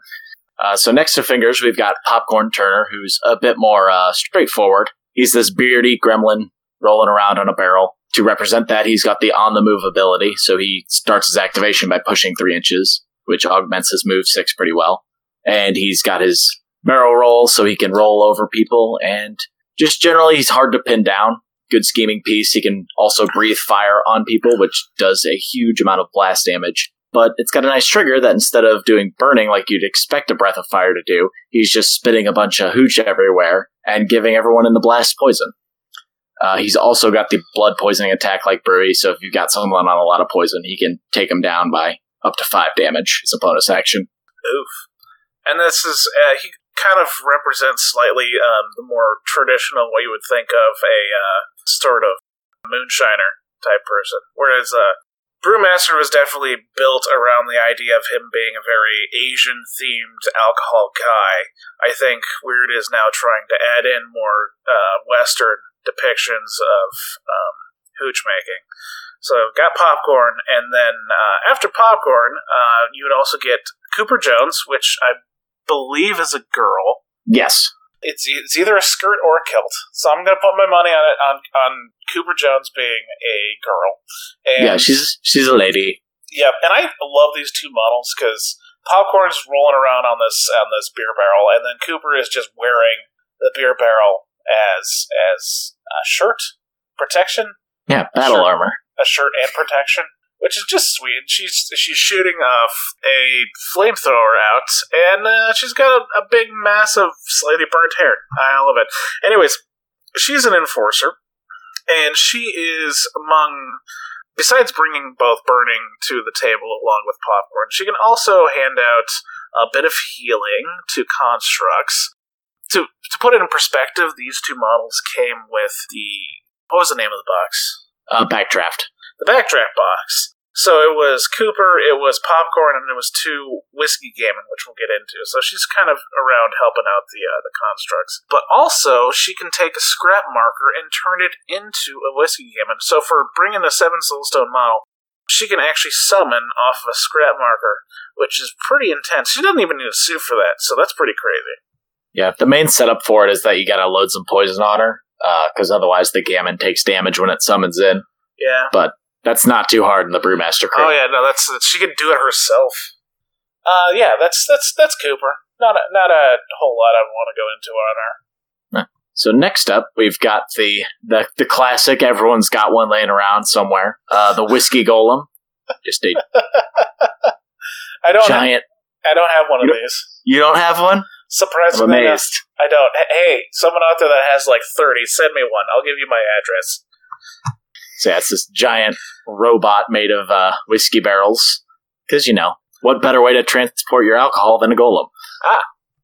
Uh, so next to Fingers, we've got Popcorn Turner, who's a bit more uh, straightforward. He's this beardy gremlin rolling around on a barrel. To represent that, he's got the on the move ability, so he starts his activation by pushing three inches, which augments his move six pretty well. And he's got his barrel roll, so he can roll over people, and just generally, he's hard to pin down good scheming piece. He can also breathe fire on people, which does a huge amount of blast damage. But it's got a nice trigger that instead of doing burning like you'd expect a breath of fire to do, he's just spitting a bunch of hooch everywhere and giving everyone in the blast poison. Uh, he's also got the blood poisoning attack like Brewy, so if you've got someone on a lot of poison, he can take them down by up to five damage as a bonus action. Oof. And this is uh, he kind of represents slightly um, the more traditional what you would think of a uh, sort of moonshiner type person, whereas uh, Brewmaster was definitely built around the idea of him being a very Asian themed alcohol guy. I think Wyrd is now trying to add in more uh, Western depictions of um, hooch making. So got popcorn, and then uh, after popcorn, uh, you would also get Cooper Jones, which I believe is a girl. Yes. It's it's either a skirt or a kilt. So I'm gonna put my money on it on on Cooper Jones being a girl. And yeah, she's she's a lady. Yep, and I love these two models because Popcorn's rolling around on this on this beer barrel, and then Cooper is just wearing the beer barrel as as a shirt protection, Yeah, battle Sure. armor. a shirt and protection, which is just sweet. And She's she's shooting off a flamethrower out, and uh, she's got a, a big mass of slightly burnt hair. I love it. Anyways, she's an enforcer, and she is among. Besides bringing both burning to the table along with popcorn, she can also hand out a bit of healing to constructs. To to put it in perspective, these two models came with the what was the name of the box? Uh, backdraft. the backdraft box. So it was Cooper, it was Popcorn, and it was two Whiskey Gamin, which we'll get into. So she's kind of around helping out the uh, the constructs. But also, she can take a scrap marker and turn it into a Whiskey Gamin. So for bringing the Seven Soulstone model, she can actually summon off of a scrap marker, which is pretty intense. She doesn't even need a suit for that, so that's pretty crazy. Yeah, the main setup for it is that you gotta load some poison on her, because otherwise the gamin takes damage when it summons in. Yeah. But that's not too hard in the Brewmaster crew. Oh yeah, no, that's she can do it herself. Uh, yeah, that's that's that's Cooper. Not a, not a whole lot I want to go into on her. So next up, we've got the, the the classic. Everyone's got one laying around somewhere. Uh, the whiskey golem, just a I don't. Have, giant. I don't have one of these. You don't have one? I'm amazed. I don't. Hey, someone out there that has like thirty, send me one. I'll give you my address. So yeah, it's this giant robot made of uh, whiskey barrels. Because you know, what better way to transport your alcohol than a golem? Ah.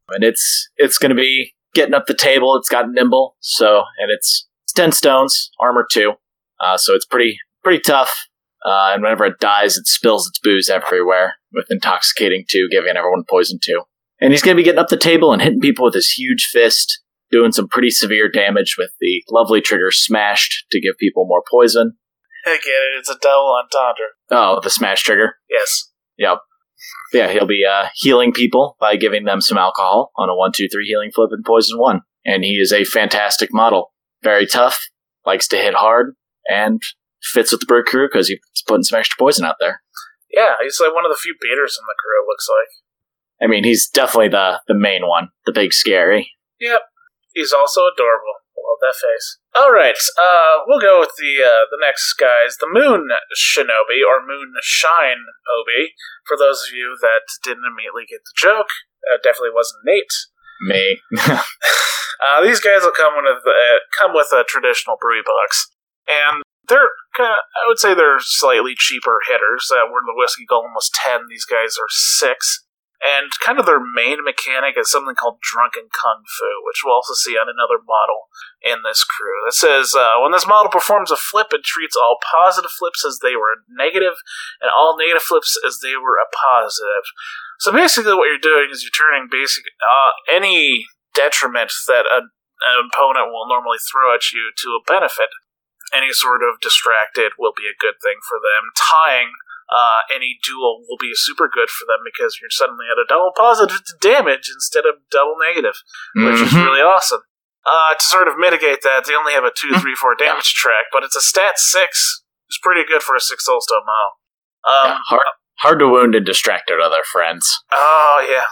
and it's it's going to be getting up the table. It's got nimble, so and it's, it's ten stones, armor two, uh, so it's pretty pretty tough. Uh, and whenever it dies, it spills its booze everywhere, with intoxicating two, giving everyone poison two. And he's going to be getting up the table and hitting people with his huge fist, doing some pretty severe damage with the lovely trigger smashed to give people more poison. I get it. It's a double entendre. Oh, the smash trigger. Yes. Yep. Yeah, he'll be uh, healing people by giving them some alcohol on a one, two, three healing flip and poison one. And he is a fantastic model. Very tough, likes to hit hard, and fits with the bird crew because he's putting some extra poison out there. Yeah, he's like one of the few beaters in the crew. It looks like. I mean, he's definitely the the main one, the big scary. Yep. He's also adorable. Love that face. All right, uh, we'll go with the uh, the next guys, the Moon Shinobi or Moon Shine Obi. For those of you that didn't immediately get the joke, uh, definitely wasn't Nate. Me. Uh, these guys will come with uh, come with a traditional brewy box, and they're kind of, I would say they're slightly cheaper hitters. Uh, where the whiskey golem was ten, these guys are six. And kind of their main mechanic is something called Drunken Kung Fu, which we'll also see on another model in this crew. That says uh, when this model performs a flip, it treats all positive flips as they were negative, and all negative flips as they were a positive. So basically, what you're doing is you're turning basic uh, any detriment that a, an opponent will normally throw at you to a benefit. Any sort of distracted will be a good thing for them. Tying uh, any duel will be super good for them because you're suddenly at a double positive damage instead of double negative, which is Mhm. really awesome. Uh, to sort of mitigate that, they only have a two, Mm-hmm. three, four damage track, but it's a stat six. It's pretty good for a six soulstone model. Um, Yeah, hard, hard to wound and distract our other friends. Oh yeah.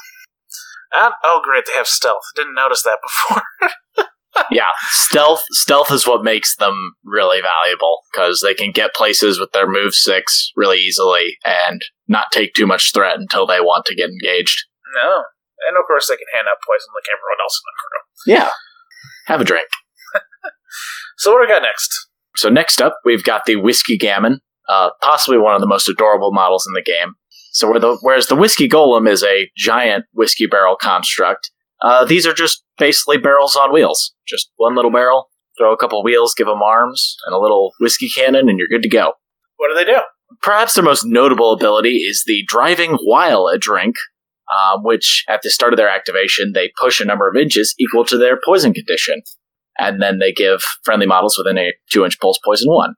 And, oh great, they have stealth. Didn't notice that before. yeah, stealth stealth is what makes them really valuable because they can get places with their move six really easily and not take too much threat until they want to get engaged. no. And of course, they can hand out poison like everyone else in the crew. Yeah, have a drink. So what do we got next? So next up, we've got the Whiskey Gamin, uh, possibly one of the most adorable models in the game. So where the, whereas the whiskey golem is a giant whiskey barrel construct, uh, these are just basically barrels on wheels. Just one little barrel, throw a couple wheels, give them arms, and a little whiskey cannon, and you're good to go. What do they do? Perhaps their most notable ability is the driving while a drink, uh, which at the start of their activation, they push a number of inches equal to their poison condition. And then they give friendly models within a two inch pulse poison one.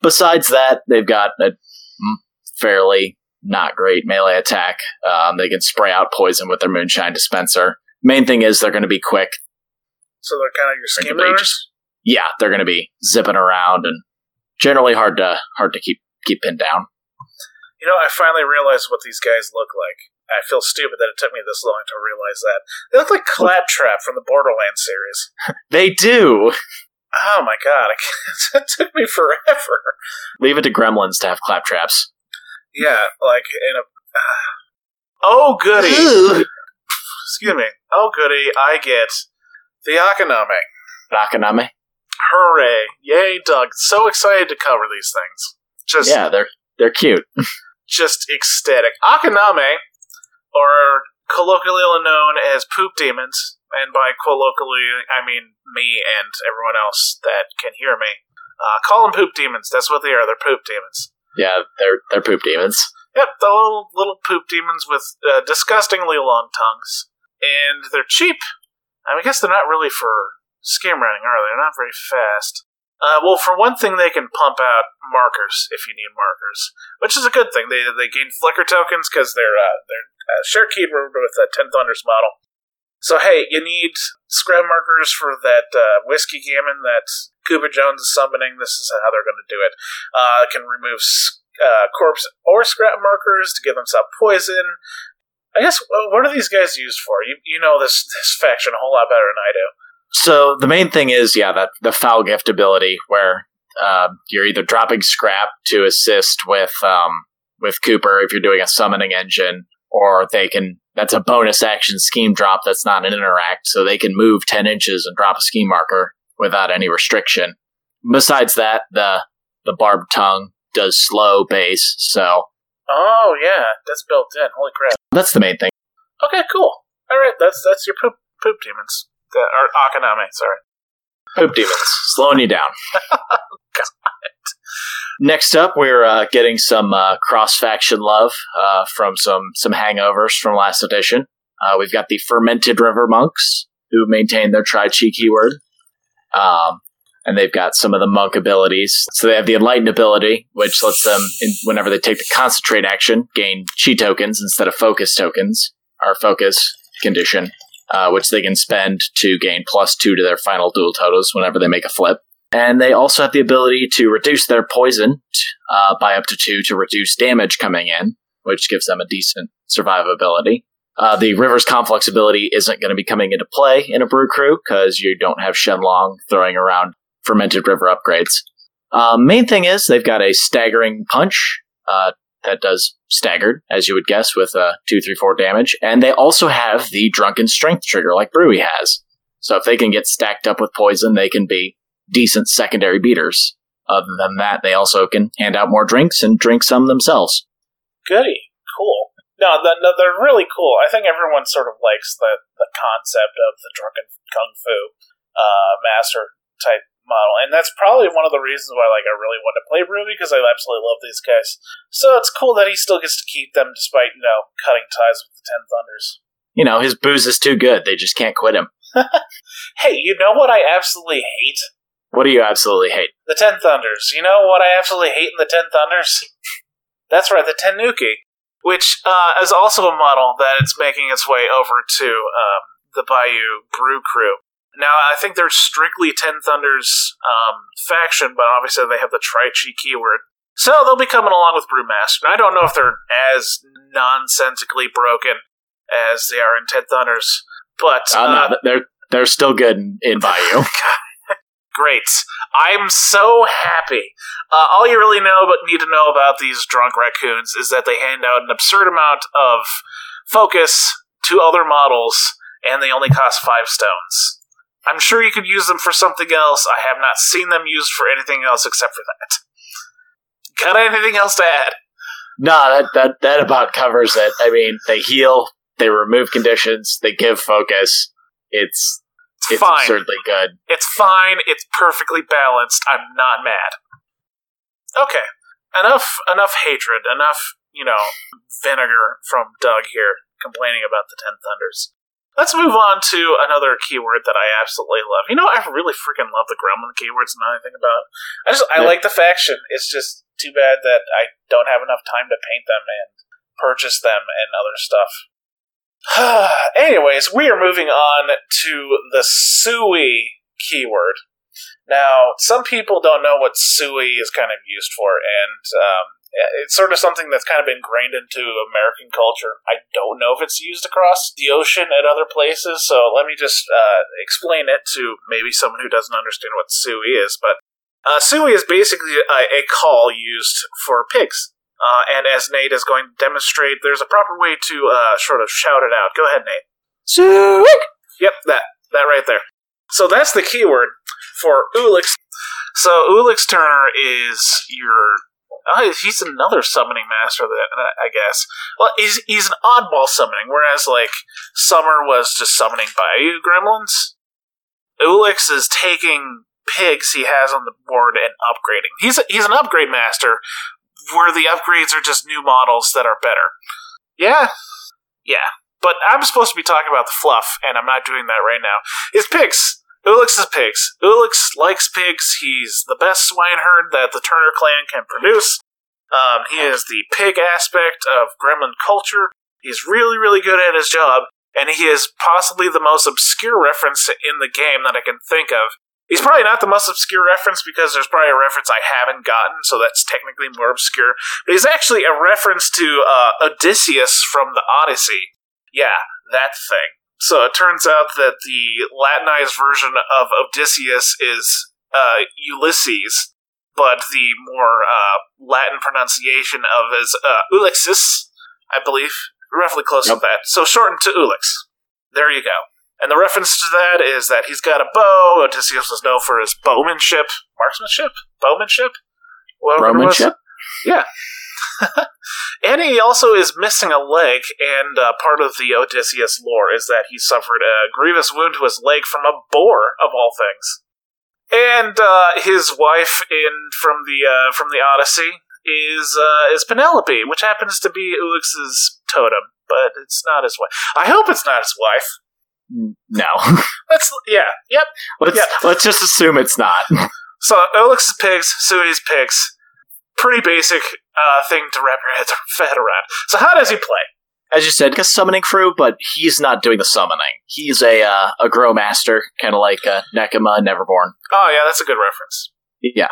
Besides that, they've got a fairly not great melee attack. Um, they can spray out poison with their moonshine dispenser. Main thing is they're going to be quick. So they're kind of your scheme runners. Yeah, they're going to be zipping around and generally hard to hard to keep keep pinned down. You know, I finally realized what these guys look like. I feel stupid that it took me this long to realize that. They look like Claptrap from the Borderlands series. They do. Oh my god, it took me forever. Leave it to gremlins to have claptraps. Yeah, like in a. oh goody! Excuse me. Oh goody! I get the Akaname. Rakaname. Hooray! Yay, Doug! So excited to cover these things. Just, Yeah, they're they're cute. just ecstatic. Akaname, or colloquially known as poop demons, and by colloquially I mean me and everyone else that can hear me. Uh, call them poop demons. That's what they are. They're poop demons. Yeah, they're they're poop demons. Yep, the little little poop demons with uh, disgustingly long tongues, and they're cheap. I, mean, I guess they're not really for scheme running, are they? They're not very fast. Uh, well, for one thing, they can pump out markers if you need markers, which is a good thing. They they gain flicker tokens because they're uh, they're uh, share keyword with the Ten Thunders model. So hey, you need scrap markers for that uh, Whiskey Gamin that Cooper Jones is summoning. This is how they're going to do it. Uh, can remove uh, corpse or scrap markers to give themselves poison. I guess uh, what are these guys used for? You you know this this faction a whole lot better than I do. So the main thing is, yeah, that the foul gift ability where uh, you're either dropping scrap to assist with um, with Cooper if you're doing a summoning engine, or they can. That's a bonus action scheme drop. That's not an interact, so they can move ten inches and drop a scheme marker without any restriction. Besides that, the the barbed tongue does slow base, so Oh yeah, that's built in. Holy crap! that's the main thing. Okay, cool. All right, that's that's your poop poop demons. The, or Akaname, sorry. Poop demons slowing you down. God. Next up, we're uh, getting some uh, cross faction love uh, from some some hangovers from last edition. Uh, we've got the fermented river monks who maintain their Tri-Chi keyword, um, and they've got some of the monk abilities. So they have the enlightened ability, which lets them, in, whenever they take the concentrate action, gain chi tokens instead of focus tokens, or focus condition, uh, which they can spend to gain plus two to their final duel totals whenever they make a flip. And they also have the ability to reduce their poison uh, by up to two to reduce damage coming in, which gives them a decent survivability. Uh, the River's Conflux ability isn't going to be coming into play in a Brew Crew because you don't have Shenlong throwing around fermented river upgrades. Uh, main thing is they've got a staggering punch uh, that does staggered, as you would guess, with uh, two, three, four damage, and they also have the drunken strength trigger like Brewy has. So if they can get stacked up with poison, they can be decent secondary beaters. Other than that, they also can hand out more drinks and drink some themselves. Goody, cool. No, the, no, they're really cool. I think everyone sort of likes the the concept of the drunken kung fu uh, master type model, and that's probably one of the reasons why like I really want to play Ruby because I absolutely love these guys. So it's cool that he still gets to keep them despite you know cutting ties with the Ten Thunders. You know, his booze is too good; they just can't quit him. hey, you know what I absolutely hate? What do you absolutely hate? The Ten Thunders. You know what I absolutely hate in the Ten Thunders? That's right, the Tanuki, which uh, is also a model that it's making its way over to um, the Bayou Brew Crew. Now, I think they're strictly Ten Thunders um, faction, but obviously they have the Tri-Chi keyword. So they'll be coming along with Brewmaster. I don't know if they're as nonsensically broken as they are in Ten Thunders, but Oh, uh, no, they're they're still good in, in Bayou. Great. I'm so happy. Uh, all you really know but need to know about these drunk raccoons is that they hand out an absurd amount of focus to other models, and they only cost five stones. I'm sure you could use them for something else. I have not seen them used for anything else except for that. Got anything else to add? no, that, that that about covers it. I mean, they heal, they remove conditions, they give focus. It's It's, it's fine. absurdly good. It's fine. It's perfectly balanced. I'm not mad. Okay, enough enough hatred. Enough, you know, vinegar from Doug here complaining about the Ten Thunders. Let's move on to another keyword that I absolutely love. You know, I really freaking love the Gremlin keywords. Not anything about. I just I Yeah. like the faction. It's just too bad that I don't have enough time to paint them and purchase them and other stuff. Anyways, we are moving on to the Sooey keyword. Now, some people don't know what Sooey is kind of used for, and um, it's sort of something that's kind of ingrained into American culture. I don't know if it's used across the ocean at other places, so let me just uh, explain it to maybe someone who doesn't understand what Sooey is. But uh, Sooey is basically a, a call used for pigs. Uh, and as Nate is going to demonstrate, there's a proper way to uh, sort of shout it out. Go ahead, Nate. Sooey! Yep, that that right there. So that's the keyword for Ulix. So Ulix Turner is your. Uh, he's another summoning master, that I guess. Well, he's he's an oddball summoning, whereas like Som'er was just summoning Bayou gremlins. Ulix is taking pigs he has on the board and upgrading. He's a, he's an upgrade master, where the upgrades are just new models that are better. Yeah, yeah. But I'm supposed to be talking about the fluff, and I'm not doing that right now. It's pigs. Ulix is pigs. Ulix likes pigs. He's the best swineherd that the Turner clan can produce. Um, he is the pig aspect of gremlin culture. He's really, really good at his job, and he is possibly the most obscure reference in the game that I can think of. He's probably not the most obscure reference because there's probably a reference I haven't gotten, so that's technically more obscure. But he's actually a reference to uh, Odysseus from the Odyssey. Yeah, that thing. So it turns out that the Latinized version of Odysseus is uh, Ulysses, but the more uh, Latin pronunciation of is uh, Ulixis, I believe, roughly close Yep. to that. So shortened to Ulix. There you go. And the reference to that is that he's got a bow. Odysseus was known for his bowmanship, marksmanship, bowmanship, whatever it was. Romanship? And he also is missing a leg, and uh, part of the Odysseus lore is that he suffered a grievous wound to his leg from a boar, of all things. And uh, his wife in from the uh, from the Odyssey is uh, is Penelope, which happens to be Ulix's totem, but it's not his wife. I hope it's not his wife. No. Let's yeah, yep. let's Yeah. let's just assume it's not. So Ulix's pigs, Sooey's pigs. Pretty basic uh, thing to wrap your head, around. So how does he play? As you said, a summoning crew, but he's not doing the summoning. He's a uh, a grow master, kind of like uh, Nekima and Neverborn. Oh yeah, that's a good reference. Yeah.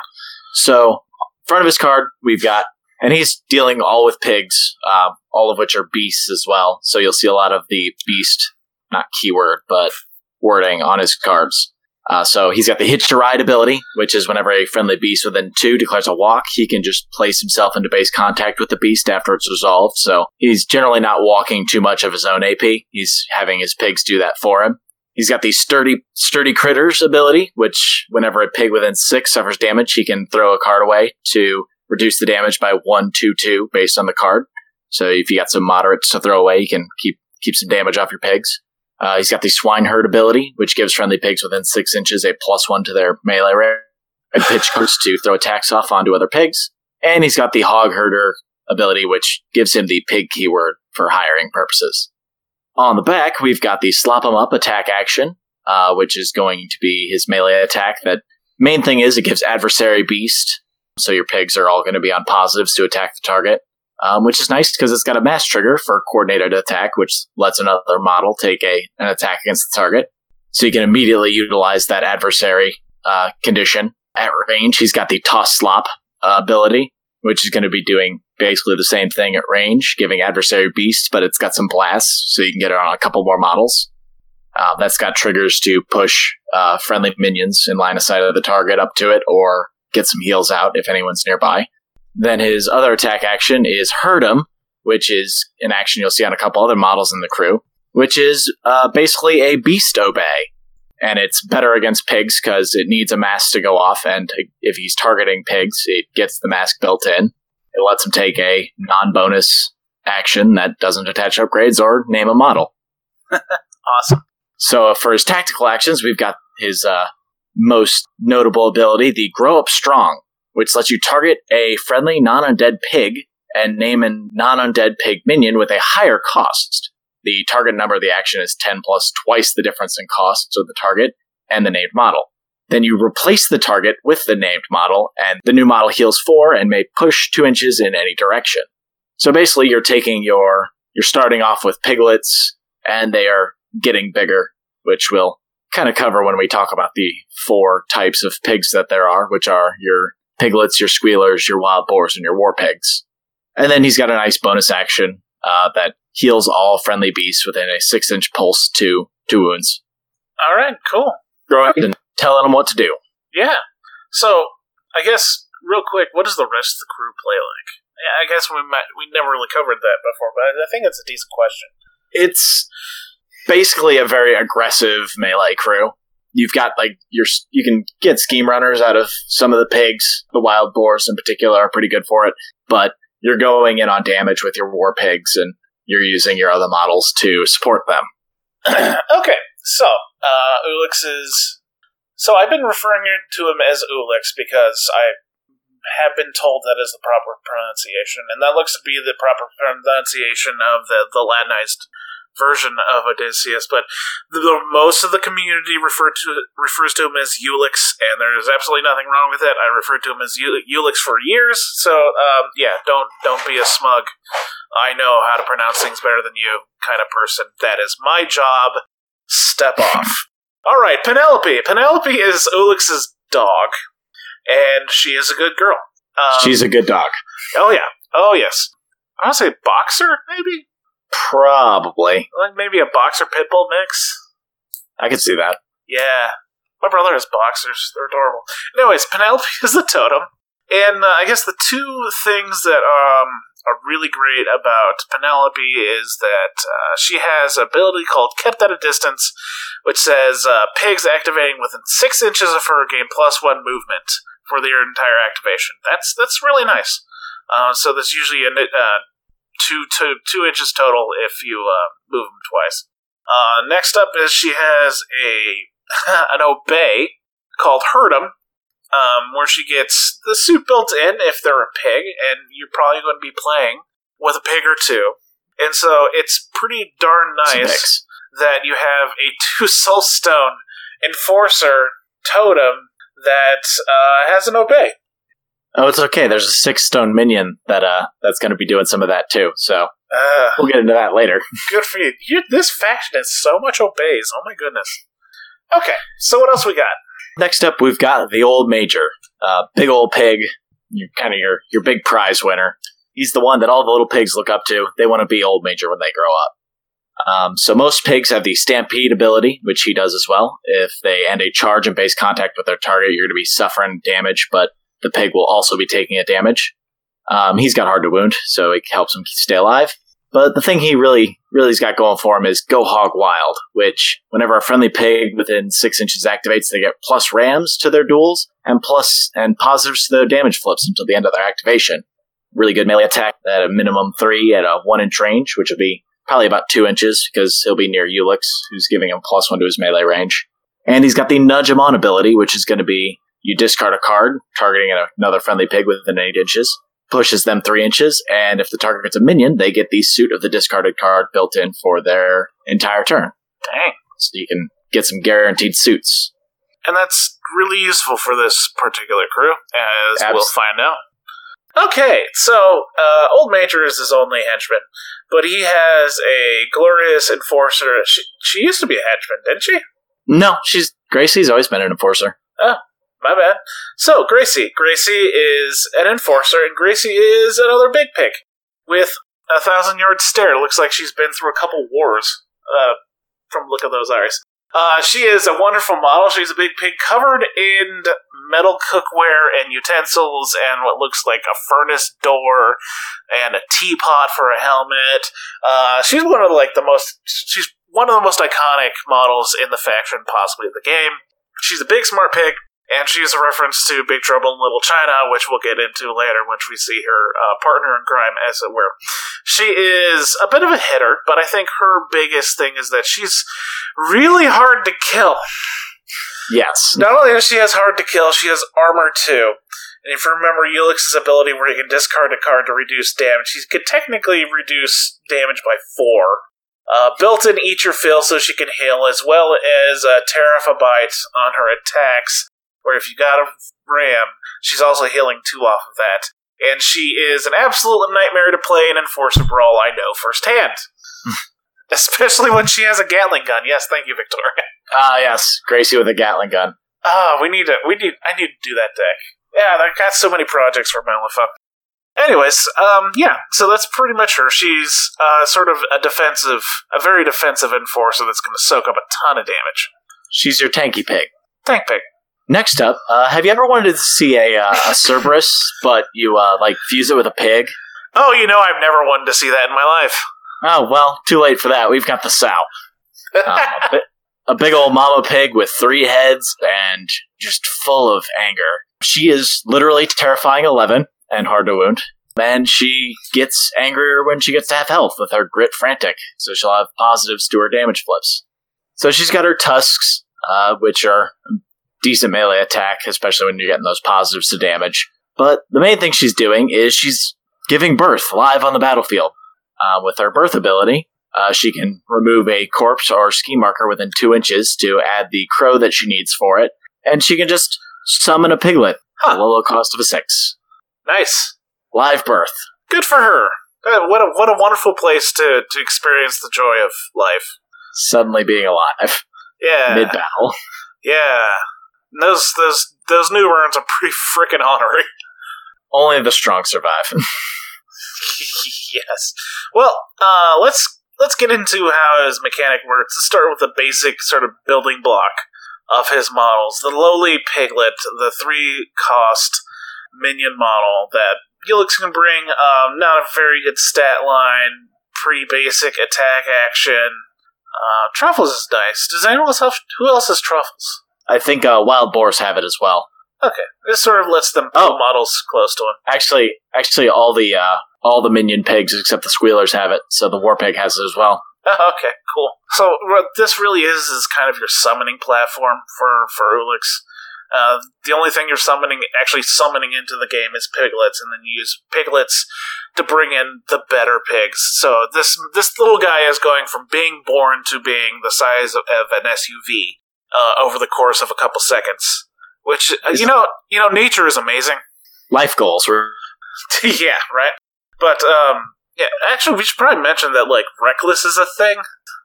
So, front of his card, we've got, and he's dealing all with pigs, uh, all of which are beasts as well. So you'll see a lot of the beast, not keyword, but wording on his cards. Uh, so he's got the hitch to ride ability, which is whenever a friendly beast within two declares a walk, he can just place himself into base contact with the beast after it's resolved. So he's generally not walking too much of his own AP. He's having his pigs do that for him. He's got the sturdy sturdy critters ability, which whenever a pig within six suffers damage, he can throw a card away to reduce the damage by one, two, two based on the card. So if you got some moderates to throw away, you can keep keep some damage off your pigs. Uh, he's got the swineherd ability, which gives friendly pigs within six inches a plus one to their melee rate and pitch cards to throw attacks off onto other pigs. And he's got the hog herder ability, which gives him the pig keyword for hiring purposes. On the back, we've got the slop slop 'em up attack action, uh, which is going to be his melee attack. That main thing is it gives adversary beast, so your pigs are all going to be on positives to attack the target, um, which is nice because it's got a mass trigger for coordinated attack, which lets another model take a an attack against the target. So you can immediately utilize that adversary uh, condition at range. He's got the toss slop uh, ability, which is going to be doing basically the same thing at range, giving adversary beasts, but it's got some blasts, so you can get it on a couple more models. Uh, that's got triggers to push uh, friendly minions in line of sight of the target up to it, or get some heals out if anyone's nearby. Then his other attack action is Hurt Him, which is an action you'll see on a couple other models in the crew, which is uh, basically a beast obey. And it's better against pigs because it needs a mask to go off, and if he's targeting pigs, it gets the mask built in. It lets him take a non bonus action that doesn't attach upgrades or name a model. Awesome. So for his tactical actions, we've got his uh, most notable ability, the Grow Up Strong, which lets you target a friendly non-undead pig and name a non-undead pig minion with a higher cost. The target number of the action is 10 plus twice the difference in costs of the target and the named model. Then you replace the target with the named model, and the new model heals 4 and may push 2 inches in any direction. So basically, you're taking your, you're starting off with piglets, and they are getting bigger, which we'll kind of cover when we talk about the four types of pigs that there are, which are your piglets, your squealers, your wild boars, and your war pigs. And then he's got a nice bonus action uh, that heals all friendly beasts within a six inch pulse to two wounds. All right, cool. Go ahead and telling them what to do. Yeah. So I guess real quick, what does the rest of the crew play like? Yeah, I guess we might, we never really covered that before, but I think it's a decent question. It's basically a very aggressive melee crew. You've got like your you can get scheme runners out of some of the pigs. The wild boars in particular are pretty good for it, but you're going in on damage with your war pigs and you're using your other models to support them. okay, so uh, Ulix is. So I've been referring to him as Ulix because I have been told that is the proper pronunciation, and that looks to be the proper pronunciation of the, the Latinized version of Odysseus. But the, the- most of the community refer to refers to him as Ulix, and there's absolutely nothing wrong with it. I referred to him as U- Ulix for years, so um, yeah, don't don't be a smug. I know how to pronounce things better than you kind of person. That is my job. Step off. All right, Penelope. Penelope is Ulix's dog, and she is a good girl. Um, She's a good dog. oh yeah, oh yes. I want to say boxer, maybe Probably. like maybe a boxer pit bull mix. I could see that. Yeah, my brother has boxers. They're adorable. Anyways, Penelope is the totem, and uh, I guess the two things that um are really great about Penelope is that uh, she has an ability called Kept at a Distance, which says uh, pigs activating within six inches of her gain plus one movement for their entire activation. That's that's really nice. Uh, so there's usually a uh, two, two, two inches total if you uh, move them twice. Uh, next up is she has a an obey called Herdem, um, where she gets the suit built in if they're a pig, and you're probably going to be playing with a pig or two. And so it's pretty darn nice that you have a two soul stone enforcer totem that uh, has an obey. Oh, it's okay. There's a six stone minion that uh that's going to be doing some of that too. So Uh, we'll get into that later. good for you. you. This faction has so much obeys. Oh my goodness. Okay, so what else we got? Next up, we've got the old major, uh, big old pig. You're kind of your your big prize winner. He's the one that all the little pigs look up to. They want to be old major when they grow up. Um, so most pigs have the stampede ability, which he does as well. If they end a charge in base contact with their target, you're going to be suffering damage, but the pig will also be taking a damage. Um, he's got hard to wound, so it helps him stay alive. But the thing he really, really's got going for him is go hog wild, which whenever a friendly pig within six inches activates, they get plus rams to their duels and plus and positives to their damage flips until the end of their activation. Really good melee attack at a minimum three at a one inch range, which would be probably about two inches because he'll be near Ulix, who's giving him plus one to his melee range. And he's got the nudge him on ability, which is going to be you discard a card targeting another friendly pig within eight inches pushes them three inches, and if the target gets a minion, they get the suit of the discarded card built in for their entire turn. Dang. So you can get some guaranteed suits. And that's really useful for this particular crew, as we'll find out. Okay, so uh, Old Major is his only henchman, but he has a glorious enforcer. She, she used to be a henchman, didn't she? No, she's Gracie's always been an enforcer. My bad. So, Gracie. Gracie is an enforcer, and Gracie is another big pig with a thousand yard stare. Looks like she's been through a couple wars uh, from look of those eyes. Uh, she is a wonderful model. She's a big pig covered in metal cookware and utensils and what looks like a furnace door and a teapot for a helmet. Uh, she's one of like the most. She's one of the most iconic models in the faction, possibly of the game. She's a big smart pig. And she is a reference to Big Trouble in Little China, which we'll get into later once we see her uh, partner in crime, as it were. She is a bit of a hitter, but I think her biggest thing is that she's really hard to kill. Yes. Not only does she has hard to kill, she has armor too. And if you remember Ulix's ability where he can discard a card to reduce damage, he could technically reduce damage by four. Uh, built in Eat Your Fill so she can heal, as well as uh, Bite on her attacks, where if you got a ram, she's also healing two off of that. And she is an absolute nightmare to play in Enforcer Brawl, I know firsthand. Especially when she has a Gatling gun. Yes, thank you, Victoria. Ah, yes. Gracie with a Gatling gun. Ah, we need to. We need. I need to do that deck. Yeah, I've got so many projects for Malifaux. Anyways, um, yeah. So that's pretty much her. She's uh, sort of a defensive, a very defensive enforcer that's going to soak up a ton of damage. She's your tanky pig. Tank pig. Next up, uh, have you ever wanted to see a, uh, a Cerberus, but you uh, like fuse it with a pig? Oh, you know, I've never wanted to see that in my life. Oh well, too late for that. We've got the sow. Um, a, big old mama pig with three heads and just full of anger. She is literally terrifying 11 and hard to wound. And she gets angrier when she gets to have health with her grit frantic, so she'll have positives to her damage flips. So she's got her tusks, uh, which are decent melee attack, especially when you're getting those positives to damage. But the main thing she's doing is she's giving birth live on the battlefield. Uh, with her birth ability, uh, she can remove a corpse or scheme marker within two inches to add the crow that she needs for it, and she can just summon a piglet at a low cost of a six. Nice. Live birth. Good for her. Uh, What a what a wonderful place to to experience the joy of life. Suddenly being alive Yeah. mid battle. Yeah. And Those those those new urns are pretty freaking honorary. Only the strong survive. yes. Well, uh, let's let's get into how his mechanic works. Let's start with the basic sort of building block of his models. The lowly piglet, the three cost minion model that Ulix can bring. Um, not a very good stat line. Pretty basic attack action. Uh, Truffles is nice. Does anyone else have? Who else has Truffles? I think uh, wild boars have it as well. Okay, this sort of lets them Oh. models close to him. Actually, actually, all the uh, all the minion pigs except the squealers have it. So the war pig has it as well. Oh, okay, cool. So what this really is is kind of your summoning platform for for Ulix. Uh, the only thing you're summoning, actually summoning into the game, is piglets, and then you use piglets to bring in the better pigs. So this this little guy is going from being born to being the size of, of an SUV uh, over the course of a couple seconds. Which uh, you know, you know, nature is amazing. Life goals were yeah, right. But um, yeah, actually, we should probably mention that like reckless is a thing.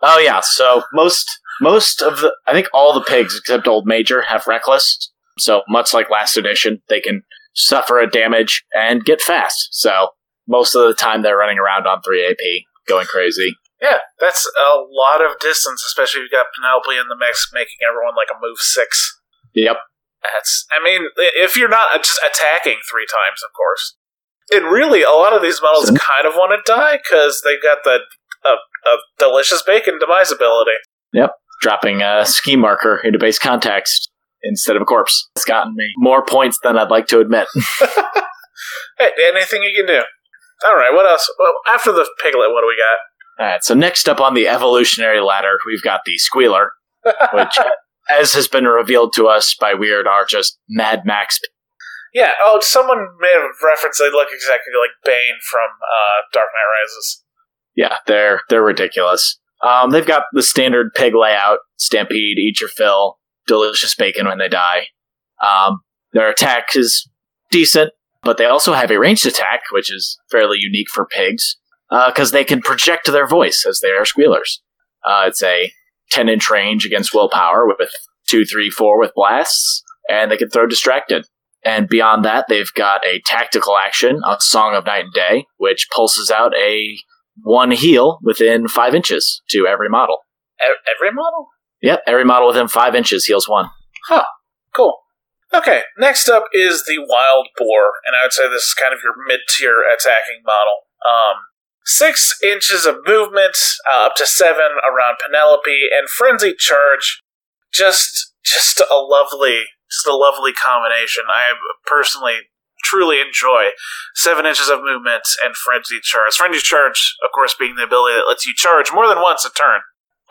Oh yeah, so most most of the I think all the pigs except Old Major have reckless. So much like last edition, they can suffer a damage and get fast. So most of the time they're running around on 3 AP, going crazy. Yeah, that's a lot of distance, especially if you've got Penelope in the mix, making everyone like a move six. Yep. That's, I mean, if you're not just attacking three times, of course. And really, a lot of these models kind of want to die because they got the a, a delicious bacon demise ability. Yep, dropping a scheme marker into base context instead of a corpse. It's gotten me more points than I'd like to admit. Hey, anything you can do. All right, what else? Well, after the piglet, what do we got? Alright, so next up on the evolutionary ladder, we've got the Squealer, which, as has been revealed to us by Wyrd, are just Mad Max. Yeah. Oh, someone may have referenced they look exactly like Bane from uh, Dark Knight Rises. Yeah, they're they're ridiculous. Um, they've got the standard pig layout: stampede, eat your fill, delicious bacon when they die. Um, their attack is decent, but they also have a ranged attack, which is fairly unique for pigs, because they can project their voice as they are squealers. Uh, it's a 10 inch range against willpower with 2, 3, 4 with blasts, and they can throw distracted. And beyond that, they've got a tactical action, a Song of Night and Day, which pulses out a one heal within 5 inches to every model. Every model? Yep, every model within 5 inches heals 1. Huh, cool. Okay, next up is the Wild Boar, and I would say this is kind of your mid tier attacking model. Um, six inches of movement, uh, up to seven around Penelope, and Frenzy Charge. Just, just a lovely, just a lovely combination. I personally truly enjoy seven inches of movement and Frenzy Charge. Frenzy Charge, of course, being the ability that lets you charge more than once a turn.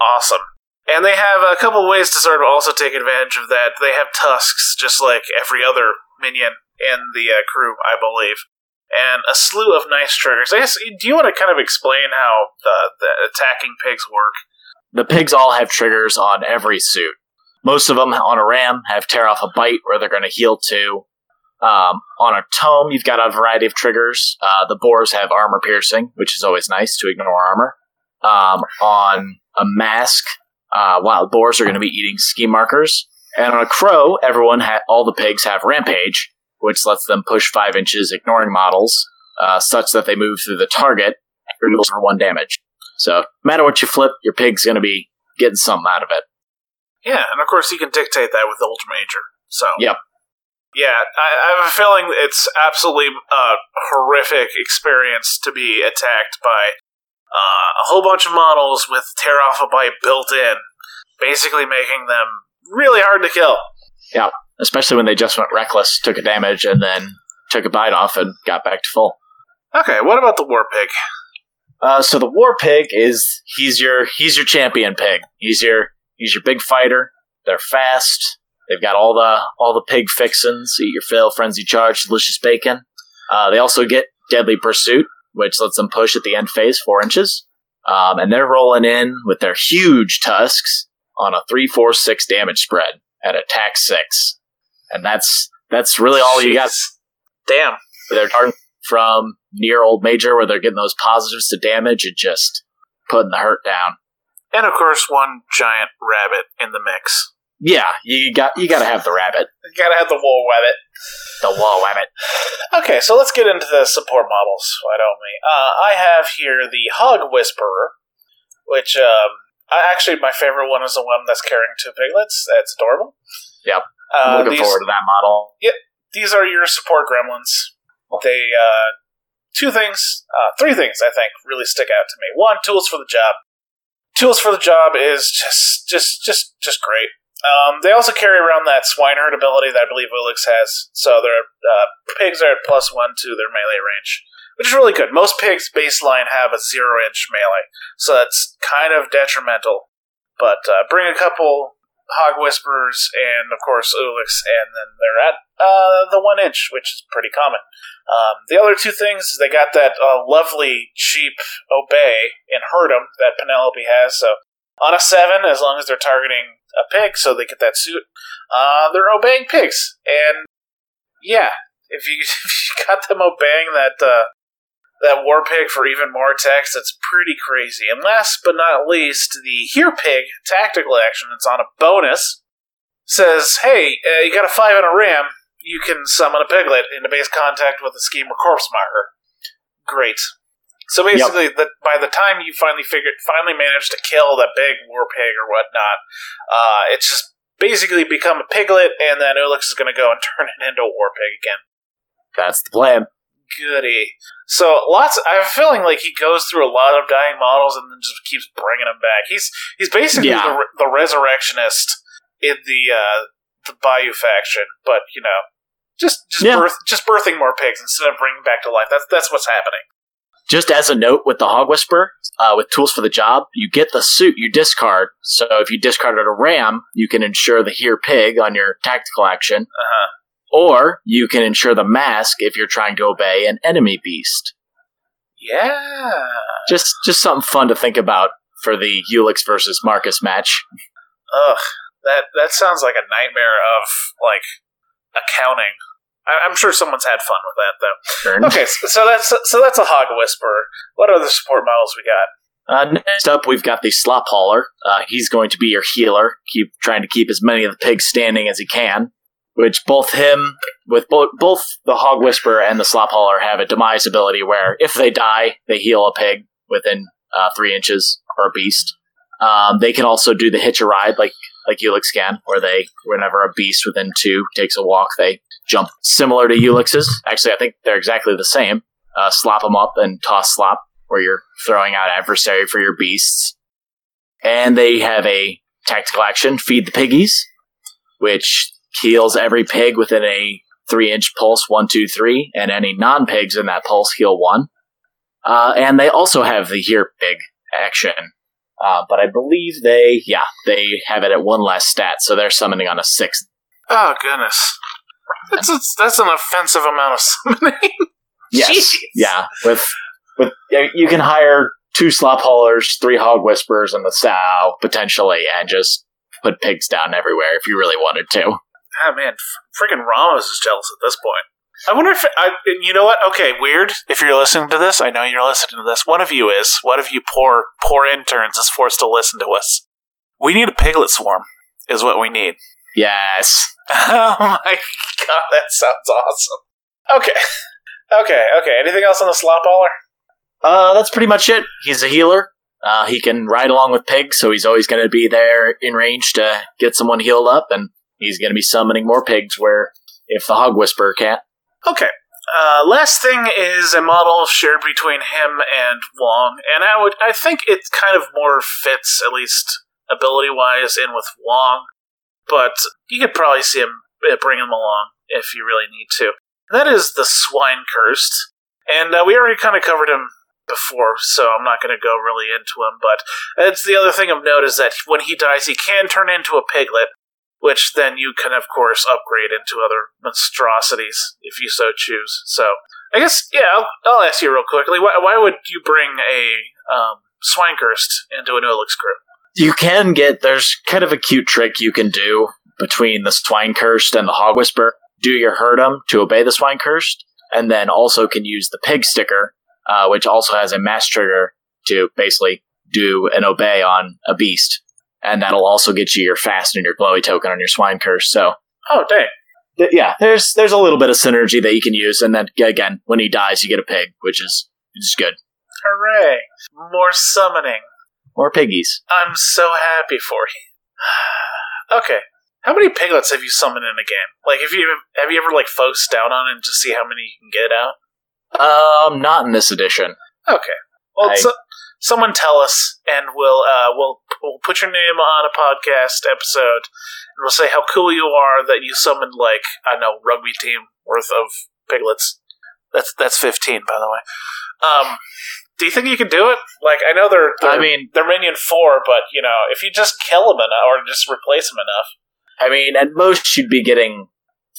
Awesome. And they have a couple ways to sort of also take advantage of that. They have tusks, just like every other minion in the uh, crew, I believe, and a slew of nice triggers. I guess, do you want to kind of explain how the, the attacking pigs work? The pigs all have triggers on every suit. Most of them on a ram have tear off a bite where they're going to heal to. Um, on a tome, you've got a variety of triggers. Uh, the boars have armor piercing, which is always nice to ignore armor. Um, on a mask, uh, wild boars are going to be eating scheme markers. And on a crow, everyone ha- all the pigs have rampage, which lets them push five inches, ignoring models, uh, such that they move through the target for one damage. So, no matter what you flip, your pig's going to be getting something out of it. Yeah, and of course you can dictate that with the Old Major. So Yep. Yeah, I, I have a feeling it's absolutely a horrific experience to be attacked by uh, a whole bunch of models with tear off a bite built in, basically making them really hard to kill. Yeah, especially when they just went reckless, took a damage, and then took a bite off and got back to full. Okay, what about the War Pig? Uh, so the war pig is he's your he's your champion pig. He's your he's your big fighter. They're fast. They've got all the all the pig fixins. Eat your fill, frenzy charge, delicious bacon. Uh, they also get deadly pursuit, which lets them push at the end phase four inches. Um, and they're rolling in with their huge tusks on a three, four, six damage spread at attack six, and that's that's really all you got. Damn. They're starting from near old major where they're getting those positives to damage and just putting the hurt down. And of course, one giant rabbit in the mix. Yeah, you got you got to have the rabbit, You gotta have the War Rabbit. the wall rabbit. Okay, so let's get into the support models. Why don't we? Uh, I have here the Hog Whisperer, which um, actually my favorite one is the one that's carrying two piglets. That's adorable. Yep. Uh, I'm looking these, forward to that model. Yep. These are your support gremlins. They uh, two things, uh, three things I think really stick out to me. One, tools for the job. Tools for the job is just just just just great. Um, they also carry around that swineherd ability that I believe Ulix has. So their uh, pigs are at plus one to their melee range, which is really good. Most pigs baseline have a zero inch melee, so that's kind of detrimental. But uh, bring a couple Hog Whisperers, and of course Ulix, and then they're at uh, the one inch, which is pretty common. Um, the other two things is they got that uh, lovely cheap obey in Herdem that Penelope has. So on a seven, as long as they're targeting a pig, so they get that suit, uh, they're obeying pigs. And yeah, if you, if you got them obeying that uh, that war pig for even more attacks, that's pretty crazy. And last but not least, the Here Pig tactical action that's on a bonus says, hey, uh, you got a five and a ram, you can summon a piglet into base contact with a schemer corpse marker. Great. So basically, yep. the, by the time you finally figured, finally managed to kill that big war pig or whatnot, uh, it's just basically become a piglet, and then Ulix is going to go and turn it into a war pig again. That's the plan. Goody. So lots. I have a feeling like he goes through a lot of dying models and then just keeps bringing them back. He's he's basically yeah. the, the resurrectionist in the uh, the Bayou faction, but you know, just just yeah. birth just birthing more pigs instead of bringing back to life. That's that's what's happening. Just as a note with the Hog Whisper, uh, with tools for the job, you get the suit you discard. So if you discarded a ram, you can ensure the here pig on your tactical action. Uh-huh. Or you can ensure the mask if you're trying to obey an enemy beast. Yeah. Just just something fun to think about for the Ulix versus Marcus match. Ugh, that that sounds like a nightmare of like accounting. I, am sure someone's had fun with that though. Okay, so, so that's so that's a hog whisperer. What other support models we got? Uh, next up, we've got the Slop Hauler. Uh, he's going to be your healer, keep trying to keep as many of the pigs standing as he can which both him with both both the Hog Whisperer and the Slop Hauler have a demise ability where if they die, they heal a pig within uh, three inches or a beast. Um, they can also do the hitch a ride like like Ulix can, where they whenever a beast within two takes a walk, they jump similar to Ulix's. Actually, I think they're exactly the same. Uh, slop them up and toss slop, where you're throwing out adversary for your beasts. And they have a tactical action, feed the piggies, which heals every pig within a three inch pulse, one, two, three, and any non pigs in that pulse heal one. Uh, and they also have the here pig action. Uh, but I believe they, yeah, they have it at one less stat, so they're summoning on a sixth. Oh, goodness. That's, a, that's an offensive amount of summoning. yes. Jeez. Yeah. With, with, you can hire two slop haulers, three hog whisperers, and the sow, potentially, and just put pigs down everywhere if you really wanted to ah man, freaking Ramos is jealous at this point. I wonder if I, you know what? Okay, Wyrd. If you're listening to this, I know you're listening to this. One of you is. One of you poor, poor interns is forced to listen to us. We need a piglet swarm. Is what we need. Yes. oh my god, that sounds awesome. Okay, okay, okay. Anything else on the slop hauler? Uh, that's pretty much it. He's a healer. Uh, he can ride along with pigs, so he's always going to be there in range to get someone healed up and he's going to be summoning more pigs where if the Hog Whisperer can't. Okay. Uh, last thing is a model shared between him and Wong, and I would I think it kind of more fits at least ability wise in with Wong, but you could probably see him uh, bring him along if you really need to. That is the Swine Cursed, and uh, we already kind of covered him before, so I'm not going to go really into him. But it's the other thing of note is that when he dies, he can turn into a piglet, which then you can, of course, upgrade into other monstrosities if you so choose. So, I guess, yeah, I'll, I'll ask you real quickly why, why would you bring a um, Swine-Cursed into an Ulix crew? You can get, there's kind of a cute trick you can do between the Swine-Cursed and the Hog Whisper. Do your Herdem to obey the Swine-Cursed, and then also can use the Pig Sticker, uh, which also has a mass trigger to basically do an obey on a beast and that'll also get you your fast and your glowy token on your Swine-Cursed. So, oh dang, th- yeah, there's there's a little bit of synergy that you can use, and then again, when he dies, you get a pig, which is is good. Hooray! More summoning, more piggies. I'm so happy for you. okay, how many piglets have you summoned in a game? Like, have you have you ever like focused down on it and just see how many you can get out? Um, not in this edition. Okay. Well, I, so, someone tell us, and we'll uh, we'll we'll put your name on a podcast episode, and we'll say how cool you are that you summoned like I know rugby team worth of piglets. That's that's fifteen, by the way. Um, Do you think you can do it? Like, I know they're, they're I mean, they're minion four, but you know, if you just kill them enough or just replace them enough, I mean, at most you'd be getting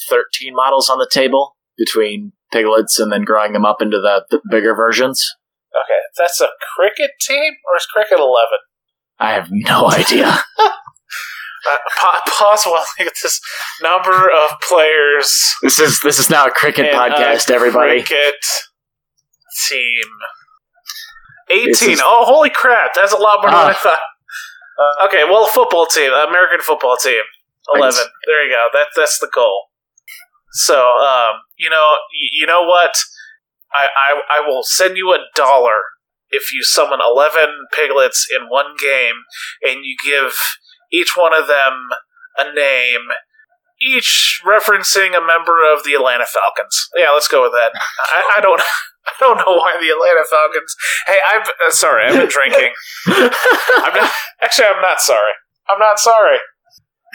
13 models on the table between piglets and then growing them up into the, the bigger versions. Okay, that's a cricket team or is cricket eleven? I have no idea. Uh, pa- pause while I get this number of players. This is this is now a cricket in a podcast, everybody. Cricket team. 18. is- Oh, holy crap. That's a lot more than I Ah. thought. Uh, okay, well, football team. American football team. 11. Thanks. There you go. That, that's the goal. So, um, you know, you know what? I, I, I will send you a dollar if you summon 11 piglets in one game and you give each one of them a name, each referencing a member of the Atlanta Falcons. Yeah, let's go with that. I, I don't. I don't know why the Atlanta Falcons. Hey, I'm uh, sorry. I've been drinking. I'm not. Actually, I'm not sorry. I'm not sorry.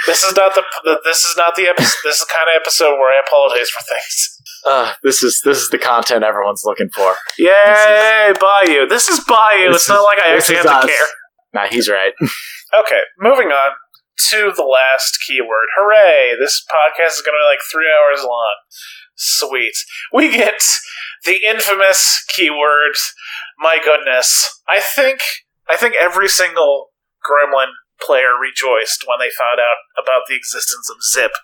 This is not the. the this is not the episode. This is the kind of episode where I apologize for things. Uh, this is this is the content everyone's looking for. Yay, Bayou. This is Bayou. This it's not is- like I actually have to care. Nah, he's right. Okay, moving on to the last keyword. Hooray! This podcast is going to be like three hours long. Sweet. We get the infamous keyword. My goodness. I think I think every single Gremlin player rejoiced when they found out about the existence of Zipp,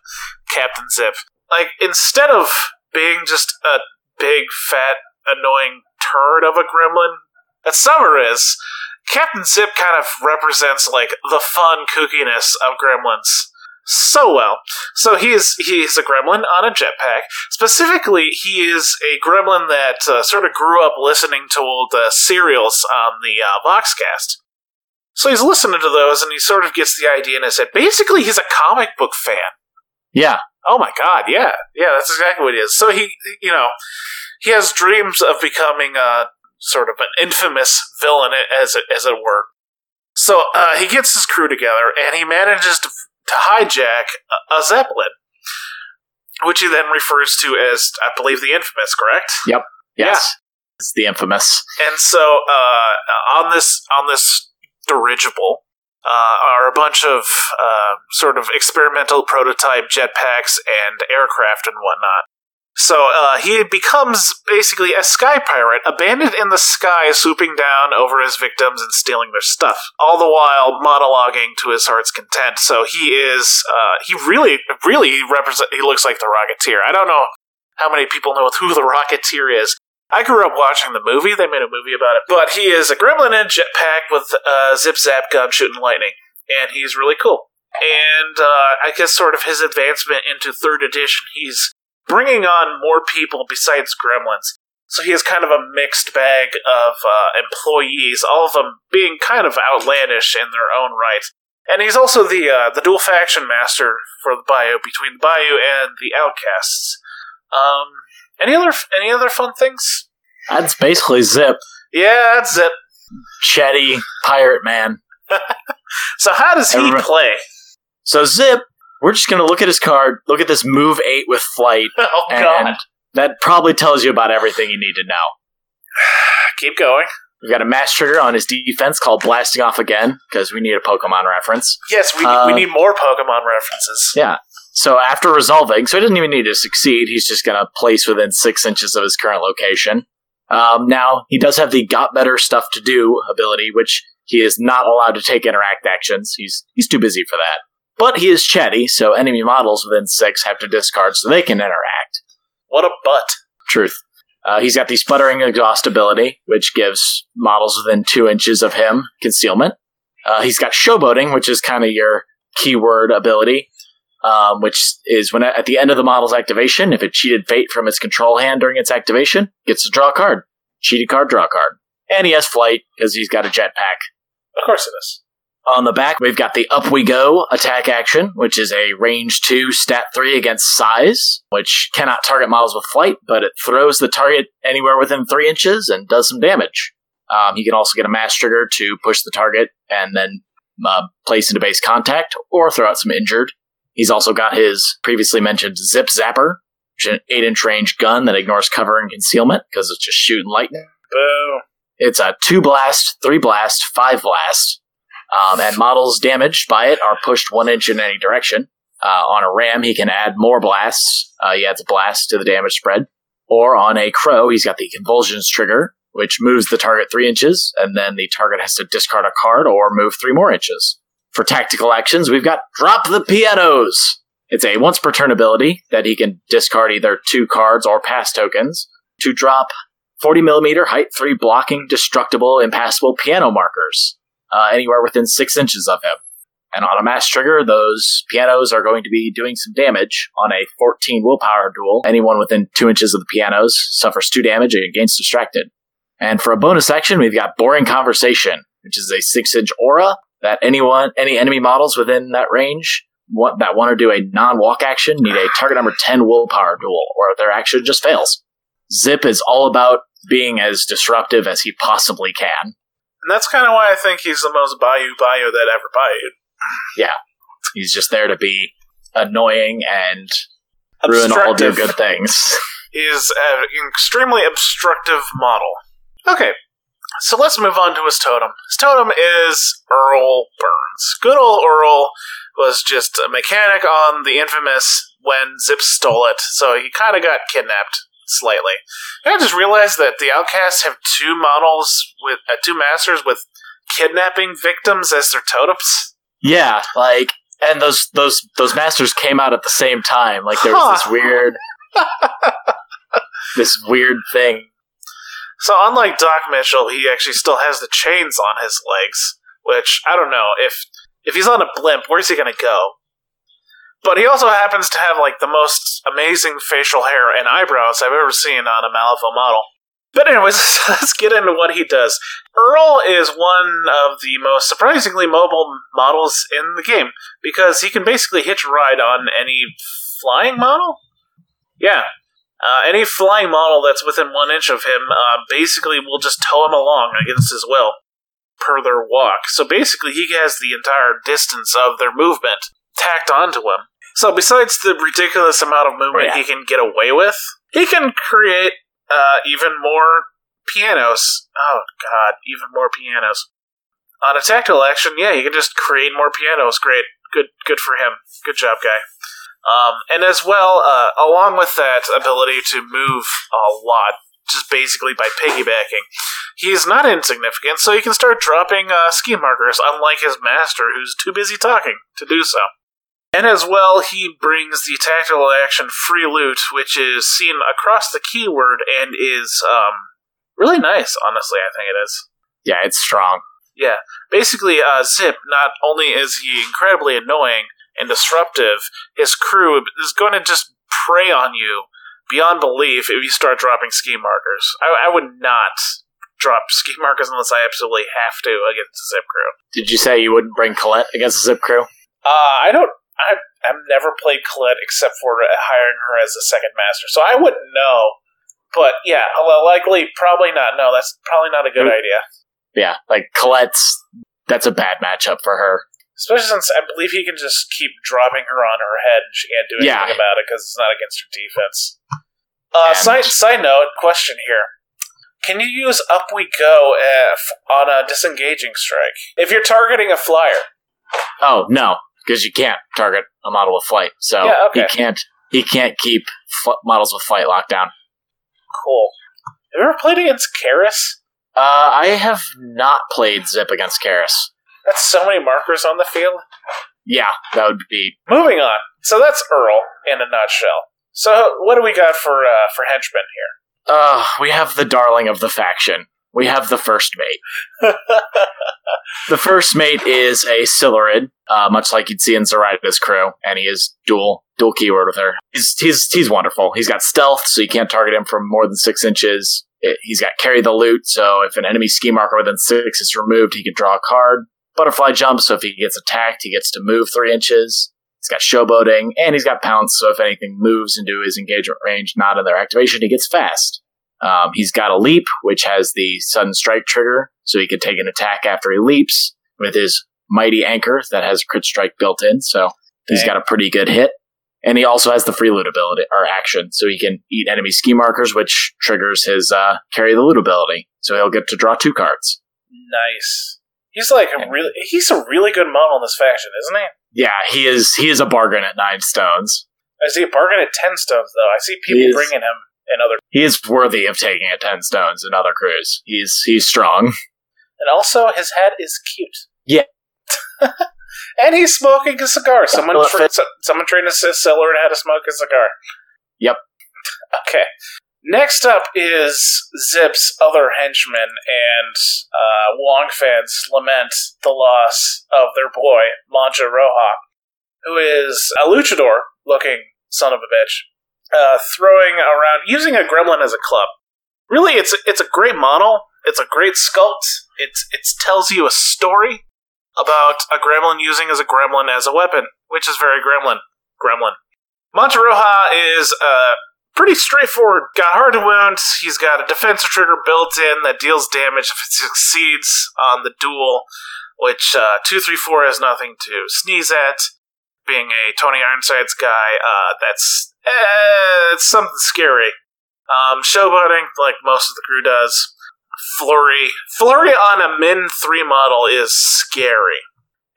Captain Zipp. Like instead of being just a big fat annoying turd of a gremlin that Som'er is, Captain Zipp kind of represents like the fun kookiness of gremlins so well. So he is a gremlin on a jetpack. Specifically, he is a gremlin that uh, sort of grew up listening to old uh, serials on the uh, Voxcast. So he's listening to those, and he sort of gets the idea in his head. Basically, he's a comic book fan. Yeah, Oh my god, yeah. Yeah, that's exactly what he is. So he, you know, he has dreams of becoming a sort of an infamous villain, as it, as it were. So uh, he gets his crew together and he manages to, to hijack a, a Zeppelin, which he then refers to as, I believe, the infamous, correct? Yep. Yes, it's the infamous. And so uh, on this on this dirigible uh, are a bunch of uh, sort of experimental prototype jetpacks and aircraft and whatnot. So uh, he becomes basically a sky pirate, abandoned in the sky, swooping down over his victims and stealing their stuff, all the while monologuing to his heart's content. So he is, uh, he really, really represent. He looks like the Rocketeer. I don't know how many people know who the Rocketeer is. I grew up watching the movie. They made a movie about it. But he is a gremlin in a jetpack with a zip zap gun shooting lightning. And he's really cool. And uh, I guess sort of his advancement into third edition, he's bringing on more people besides gremlins. So he has kind of a mixed bag of uh, employees, all of them being kind of outlandish in their own right. And he's also the uh, the dual faction master for the Bayou between the Bayou and the Outcasts. Um, any other any other fun things? That's basically Zipp, Yeah, that's it. Chetty, pirate man. So how does he Everyone- play? So Zipp, we're just gonna look at his card, look at this move eight with flight, Oh and God! that probably tells you about everything you need to know. Keep going. We've got a mass trigger on his defense called blasting off again because we need a Pokemon reference. Yes, we Uh, we need more Pokemon references. Yeah. So after resolving, so he doesn't even need to succeed. He's just going to place within six inches of his current location. Um, now he does have the got better stuff to do ability, which he is not allowed to take interact actions. He's he's too busy for that. But he is chatty, so enemy models within six have to discard so they can interact. What a butt! Truth. Uh, he's got the sputtering exhaust ability, which gives models within two inches of him concealment. Uh, he's got showboating, which is kind of your keyword ability, um, which is when at the end of the model's activation, if it cheated fate from its control hand during its activation, gets to draw a card. Cheated card, draw a card. And he has flight because he's got a jetpack. Of course it is. On the back, we've got the Up We Go attack action, which is a range 2 stat 3 against size, which cannot target models with flight, but it throws the target anywhere within 3 inches and does some damage. Um, he can also get a mass trigger to push the target and then uh, place into base contact or throw out some injured. He's also got his previously mentioned Zip Zapper, which is an 8 inch range gun that ignores cover and concealment because it's just shooting lightning. Boo. It's a two blast, three blast, five blast, um, and models damaged by it are pushed one inch in any direction. Uh, on a ram, he can add more blasts. Uh, he adds a blast to the damage spread. Or on a crow, he's got the convulsions trigger, which moves the target three inches, and then the target has to discard a card or move three more inches. For tactical actions, we've got drop the pianos. It's a once per turn ability that he can discard either two cards or pass tokens to drop 40 millimeter height three blocking destructible impassable piano markers uh, anywhere within six inches of him. And on a mass trigger, those pianos are going to be doing some damage. On a 14 willpower duel, anyone within two inches of the pianos suffers two damage and gains distracted. And for a bonus action, we've got Boring Conversation, which is a six inch aura that anyone, any enemy models within that range want, that want to do a non walk action need a target number 10 willpower duel, or their action just fails. Zipp is all about being as disruptive as he possibly can. And that's kind of why I think he's the most Bayou Bayou that ever Bayou. Yeah. He's just there to be annoying and ruin all the good things. He's an extremely obstructive model. Okay, so let's move on to his totem. His totem is Earl Burns. Good old Earl was just a mechanic on the infamous when Zipp stole it, so he kind of got kidnapped slightly. And I just realized that the Outcasts have two models with uh, two masters with kidnapping victims as their totems. Yeah, like and those those those masters came out at the same time. Like there was huh. this weird this weird thing. So unlike Doc Mitchell, he actually still has the chains on his legs, which I don't know if if he's on a blimp, where's he going to go? But he also happens to have like the most amazing facial hair and eyebrows I've ever seen on a Malifaux model. But anyways, let's get into what he does. Earl is one of the most surprisingly mobile models in the game because he can basically hitch a ride on any flying model. Yeah, uh, any flying model that's within one inch of him uh, basically will just tow him along against his will per their walk. So basically, he has the entire distance of their movement tacked onto him. So besides the ridiculous amount of movement yeah. he can get away with, he can create uh, even more pianos. Oh god, even more pianos. On a tactical action, yeah, he can just create more pianos. Great, good, good for him. Good job, guy. Um, and as well, uh, along with that ability to move a lot, just basically by piggybacking, he's not insignificant. So he can start dropping uh, scheme markers, unlike his master, who's too busy talking to do so. And as well, he brings the tactical action free loot, which is seen across the keyword and is um, really nice, honestly, I think it is. Yeah, it's strong. Yeah. Basically, uh, Zipp, not only is he incredibly annoying and disruptive, his crew is going to just prey on you beyond belief if you start dropping scheme markers. I, I would not drop scheme markers unless I absolutely have to against the Zipp crew. Did you say you wouldn't bring Colette against the Zipp crew? Uh, I don't I've, I've never played Colette except for hiring her as a second master, so I wouldn't know. But yeah, likely, probably not. No, that's probably not a good idea. Yeah, like Colette's, that's a bad matchup for her. Especially since I believe he can just keep dropping her on her head and she can't do anything yeah. about it because it's not against her defense. Uh, side, side note, question here. Can you use Up We Go if, on a disengaging strike? If you're targeting a flyer. Oh, no because you can't target a model with flight. So yeah, okay. he can't he can't keep fl- models with flight locked down. Cool. Have you ever played against Kaeris? Uh, I have not played Zipp against Kaeris. That's so many markers on the field. Yeah, that would be. Moving on. So that's Earl in a nutshell. So what do we got for uh, for henchmen here? Uh, we have the darling of the faction, we have the first mate. the first mate is a Silurid, uh, much like you'd see in Zoraida's crew, and he is dual dual keyword with her. He's he's he's wonderful. He's got stealth, so you can't target him from more than six inches. It, he's got carry the loot, so if an enemy scheme marker within six is removed, he can draw a card. Butterfly jump, so if he gets attacked, he gets to move three inches. He's got showboating, and he's got pounce, so if anything moves into his engagement range, not in their activation, he gets fast. Um, he's got a leap, which has the sudden strike trigger, so he can take an attack after he leaps with his mighty anchor that has crit strike built in. So he's got a pretty good hit. And he also has the free loot ability or action, so he can eat enemy scheme markers, which triggers his uh, carry the loot ability. So he'll get to draw two cards. Nice. He's like a really he's a really good model in this faction, isn't he? Yeah, he is. He is a bargain at nine stones. I see a bargain at ten stones though. I see people bringing him in other He is worthy of taking at ten stones in other crews. He's he's strong. and also his head is cute. Yeah. and he's smoking a cigar. Someone tra- someone trained a sailor how to smoke a cigar. Yep. Okay. Next up is Zipp's other henchmen, and uh, Wong fans lament the loss of their boy, Mancha Roja, who is a luchador looking son of a bitch, uh, throwing around, using a gremlin as a club. Really, it's a, it's a great model. It's a great sculpt. It's it tells you a story about a gremlin using as a gremlin as a weapon, which is very gremlin. Gremlin. Mancha Roja is uh, pretty straightforward. Got hard to wound. He's got a defensive trigger built in that deals damage if it succeeds on the duel, which uh, 234 has nothing to sneeze at. Being a Tony Ironsides guy, uh, that's eh, it's something scary. Um, showboating, like most of the crew does. Flurry. Flurry on a Min 3 model is scary.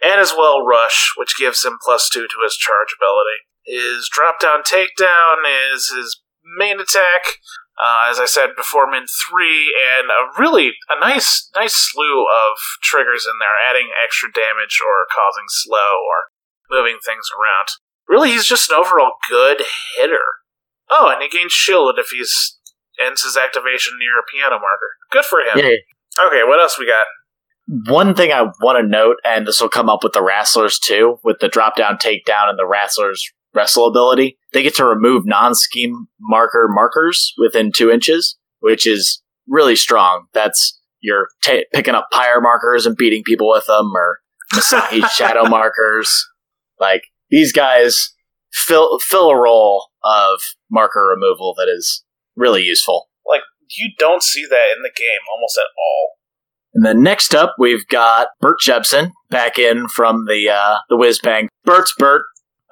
And as well, Rush, which gives him plus 2 to his charge ability. His drop down takedown is his main attack. Uh, as I said before, Min 3, and a really a nice nice slew of triggers in there, adding extra damage or causing slow or moving things around. Really, he's just an overall good hitter. Oh, and he gains shield if he's ends his activation near a piano marker. Good for him. Okay, what else we got? One thing I want to note, and this will come up with the Wrestlers too, with the drop down, takedown, and the Wrestlers wrestle ability, they get to remove non scheme marker markers within two inches, which is really strong. That's you're ta picking up pyre markers and beating people with them, or Masahi shadow markers. Like these guys fill fill a role of marker removal that is really useful. Like you don't see that in the game almost at all. And then next up, we've got Bert Jepson back in from the uh, the Wizz-Bang. Bert's Bert.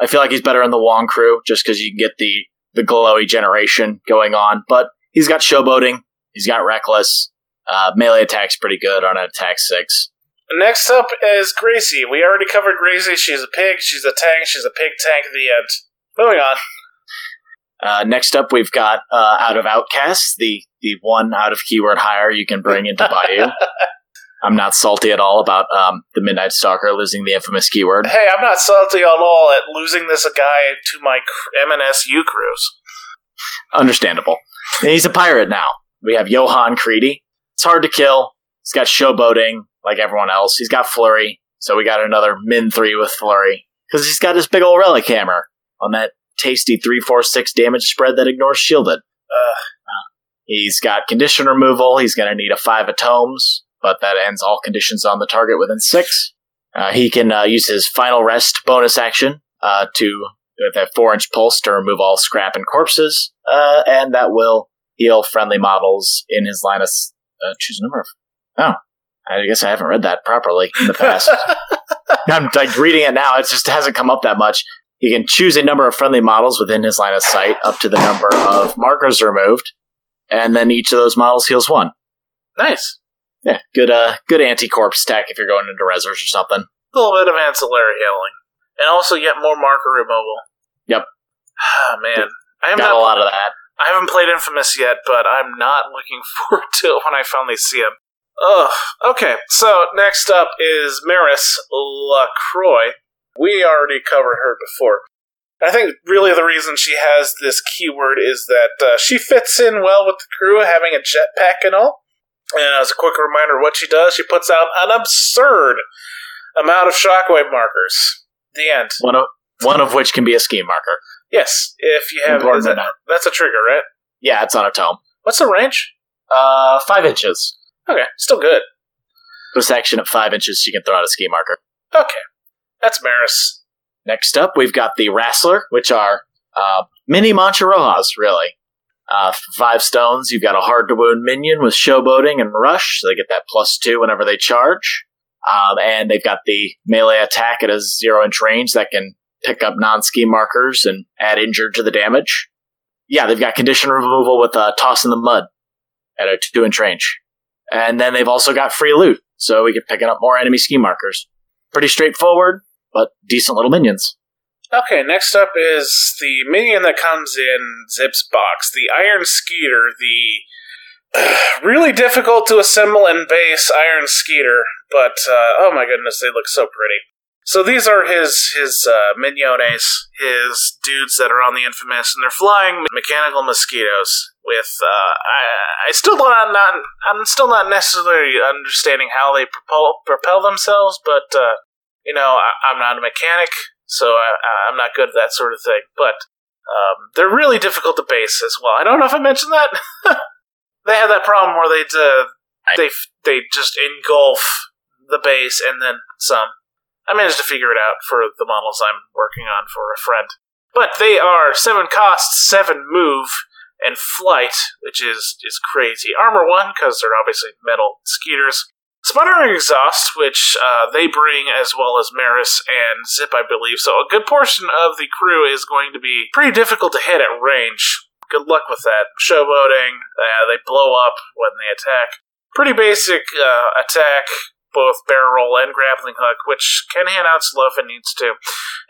I feel like he's better in the Wong crew just because you can get the the glowy generation going on. But he's got showboating. He's got reckless. Uh, melee attack's pretty good on an attack six. Next up is Gracie. We already covered Gracie. She's a pig. She's a tank. She's a pig tank. The end. Moving on. Uh, next up, we've got uh, out of Outcasts, the the one out of keyword hire you can bring into Bayou. I'm not salty at all about um, the Midnight Stalker losing the infamous keyword. Hey, I'm not salty at all at losing this guy to my MNSU crews. Understandable. And he's a pirate now. We have Johan Creedy. It's hard to kill. He's got showboating like everyone else. He's got flurry, so we got another min three with flurry because he's got his big old relic hammer on that tasty three four six damage spread that ignores shielded. Ugh. He's got condition removal. He's going to need a five atoms, but that ends all conditions on the target within six. Uh, he can uh, use his final rest bonus action uh, to with a four inch pulse to remove all scrap and corpses, uh, and that will heal friendly models in his line of uh, choose a number of. Oh, I guess I haven't read that properly in the past. I'm like reading it now. It just hasn't come up that much. He can choose a number of friendly models within his line of sight, up to the number of markers removed, and then each of those models heals one. nice. Yeah, good. Uh, good anti-corpse tech if you're going into reserves or something. A little bit of ancillary healing. And also yet more marker removal. Yep. Ah, man. I am Got not, a lot of that. I haven't played Infamous yet, but I'm not looking forward to it when I finally see him. Ugh. Okay, so next up is Maris LaCroix. We already covered her before. I think really the reason she has this keyword is that uh, she fits in well with the crew, having a jetpack and all. And as a quick reminder, what she does, she puts out an absurd amount of shockwave markers. The end. One of one of which can be a scheme marker. Yes, if you have Important that- that's a trigger, right? Yeah, it's on a tome. What's the range? Uh, five inches. Okay, still good. This section at five inches, you can throw out a scheme marker. Okay, that's Maris. Next up, we've got the Wrestler, which are uh, mini Mancharojas, really. Uh, five stones, you've got a hard to wound minion with showboating and rush, so they get that plus two whenever they charge. Um, and they've got the melee attack at a zero inch range that can pick up non-scheme markers and add injured to the damage. Yeah, they've got condition removal with uh, toss in the mud at a two-inch range, and then they've also got free loot, so we can pick up more enemy scheme markers. Pretty straightforward, but decent little minions. Okay, next up is the minion that comes in Zipp's box, the Iron Skeeter, the really difficult to assemble and base Iron Skeeter, but uh, oh my goodness, they look so pretty. So these are his his uh, his dudes that are on the infamous, and they're flying mechanical mosquitoes. With uh, I, I still don't not I'm still not necessarily understanding how they propel propel themselves, but uh, you know I, I'm not a mechanic, so I, am not good at that sort of thing. But um, they're really difficult to base as well. I don't know if I mentioned that. they have that problem where they uh, they they just engulf the base and then some. I managed to figure it out for the models I'm working on for a friend. But they are seven cost, seven move, and flight, which is is crazy. Armor one because they're obviously metal skeeters. Sputtering exhaust, which uh, they bring as well as Maris and Zipp, I believe. So a good portion of the crew is going to be pretty difficult to hit at range. Good luck with that. Showboating, uh, they blow up when they attack. Pretty basic uh, attack both barrel roll and grappling hook, which can hand out slow if it needs to.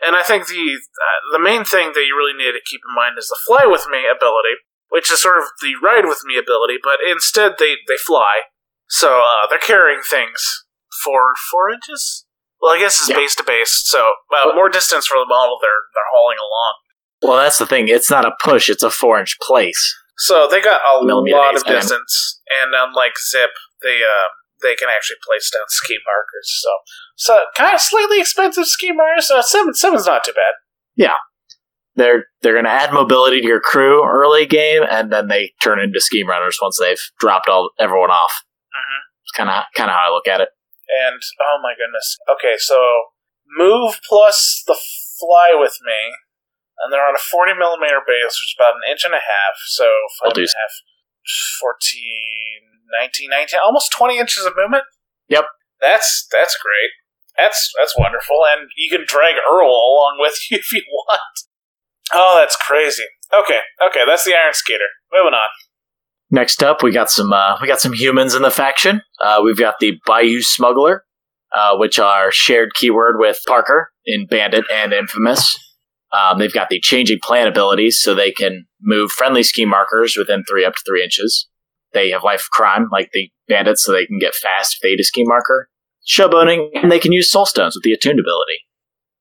And I think the uh, the main thing that you really need to keep in mind is the fly with me ability, which is sort of the ride with me ability, but instead they they fly. So uh, they're carrying things for four inches. Well, I guess it's yeah. base to base, so uh, more distance for the model they're they're hauling along. Well, that's the thing. It's not a push; it's a four inch place. So they got a lot of distance, and unlike Zipp, they uh, they can actually place down scheme markers. So, so kind of slightly expensive scheme markers. Uh, seven, seven's not too bad. Yeah, they're they're going to add mobility to your crew early game, and then they turn into scheme runners once they've dropped all everyone off. Kind of kind of how I look at it. And oh my goodness, okay, so move plus the fly with me, and they're on a forty millimeter base, which is about an inch and a half. So five and a half, 14, 19, 19, almost 20 inches of movement. Yep. That's that's great. That's that's wonderful, and you can drag Earl along with you if you want. Oh, that's crazy. Okay, okay, that's the Iron Skeeter. Moving on. Next up, we got some uh, we got some humans in the faction. Uh, we've got the Bayou Smuggler, uh, which are shared keyword with Parker in Bandit and Infamous. Um, they've got the changing plan abilities, so they can move friendly scheme markers within three up to three inches. They have life crime, like the bandits, so they can get fast if they eat a scheme marker. Showboating, and they can use soul stones with the attuned ability.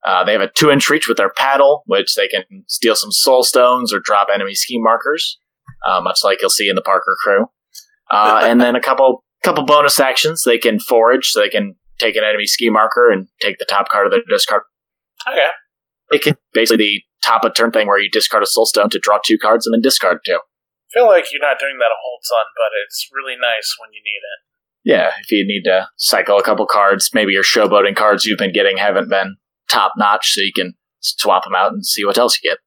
Uh, they have a two inch reach with their paddle, which they can steal some soul stones or drop enemy scheme markers, uh, much like you'll see in the Parker crew. Uh, and then a couple couple bonus actions. They can forage, so they can take an enemy scheme marker and take the top card of their discard. Okay. It can basically the top of turn thing where you discard a soul stone to draw two cards and then discard two feel like you're not doing that a whole ton, but it's really nice when you need it. Yeah, if you need to cycle a couple cards, maybe your showboating cards you've been getting haven't been top notch, so you can swap them out and see what else you get.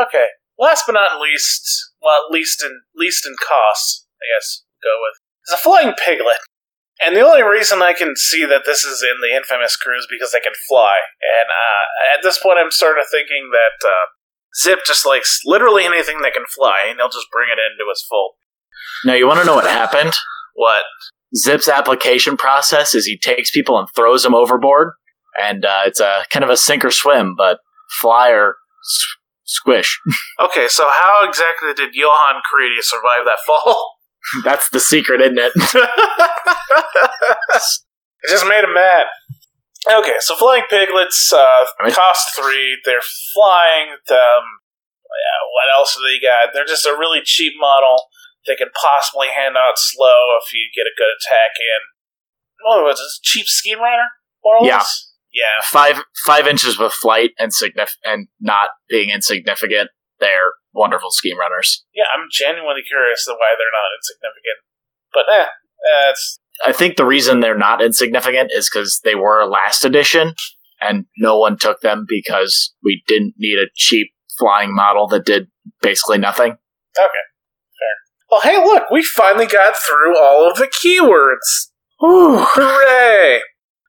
Okay. Last but not least, well, least in least in cost, I guess go with is a flying piglet. And the only reason I can see that this is in the infamous crew is because they can fly. And uh, at this point, I'm sort of thinking that uh, Zipp just likes literally anything that can fly, and he'll just bring it into his fold. Now, you want to know what happened? What? Zipp's application process is he takes people and throws them overboard, and uh, it's a kind of a sink or swim, but fly or s- squish. okay, so how exactly did Johan Creedy survive that fall? That's the secret, isn't it? it just made him mad. Okay, so flying piglets uh, cost three. They're flying. Um, yeah, what else do they got? They're just a really cheap model. They can possibly hand out slow if you get a good attack in. What was this? Cheap scheme runner? yeah. Yeah. Five five inches with flight and signif- and not being insignificant. They're wonderful scheme runners. Yeah, I'm genuinely curious to why they're not insignificant. But eh, that's. I think the reason they're not insignificant is because they were last edition and no one took them because we didn't need a cheap flying model that did basically nothing. Okay, fair. Well, hey, look, we finally got through all of the keywords. Whew, hooray!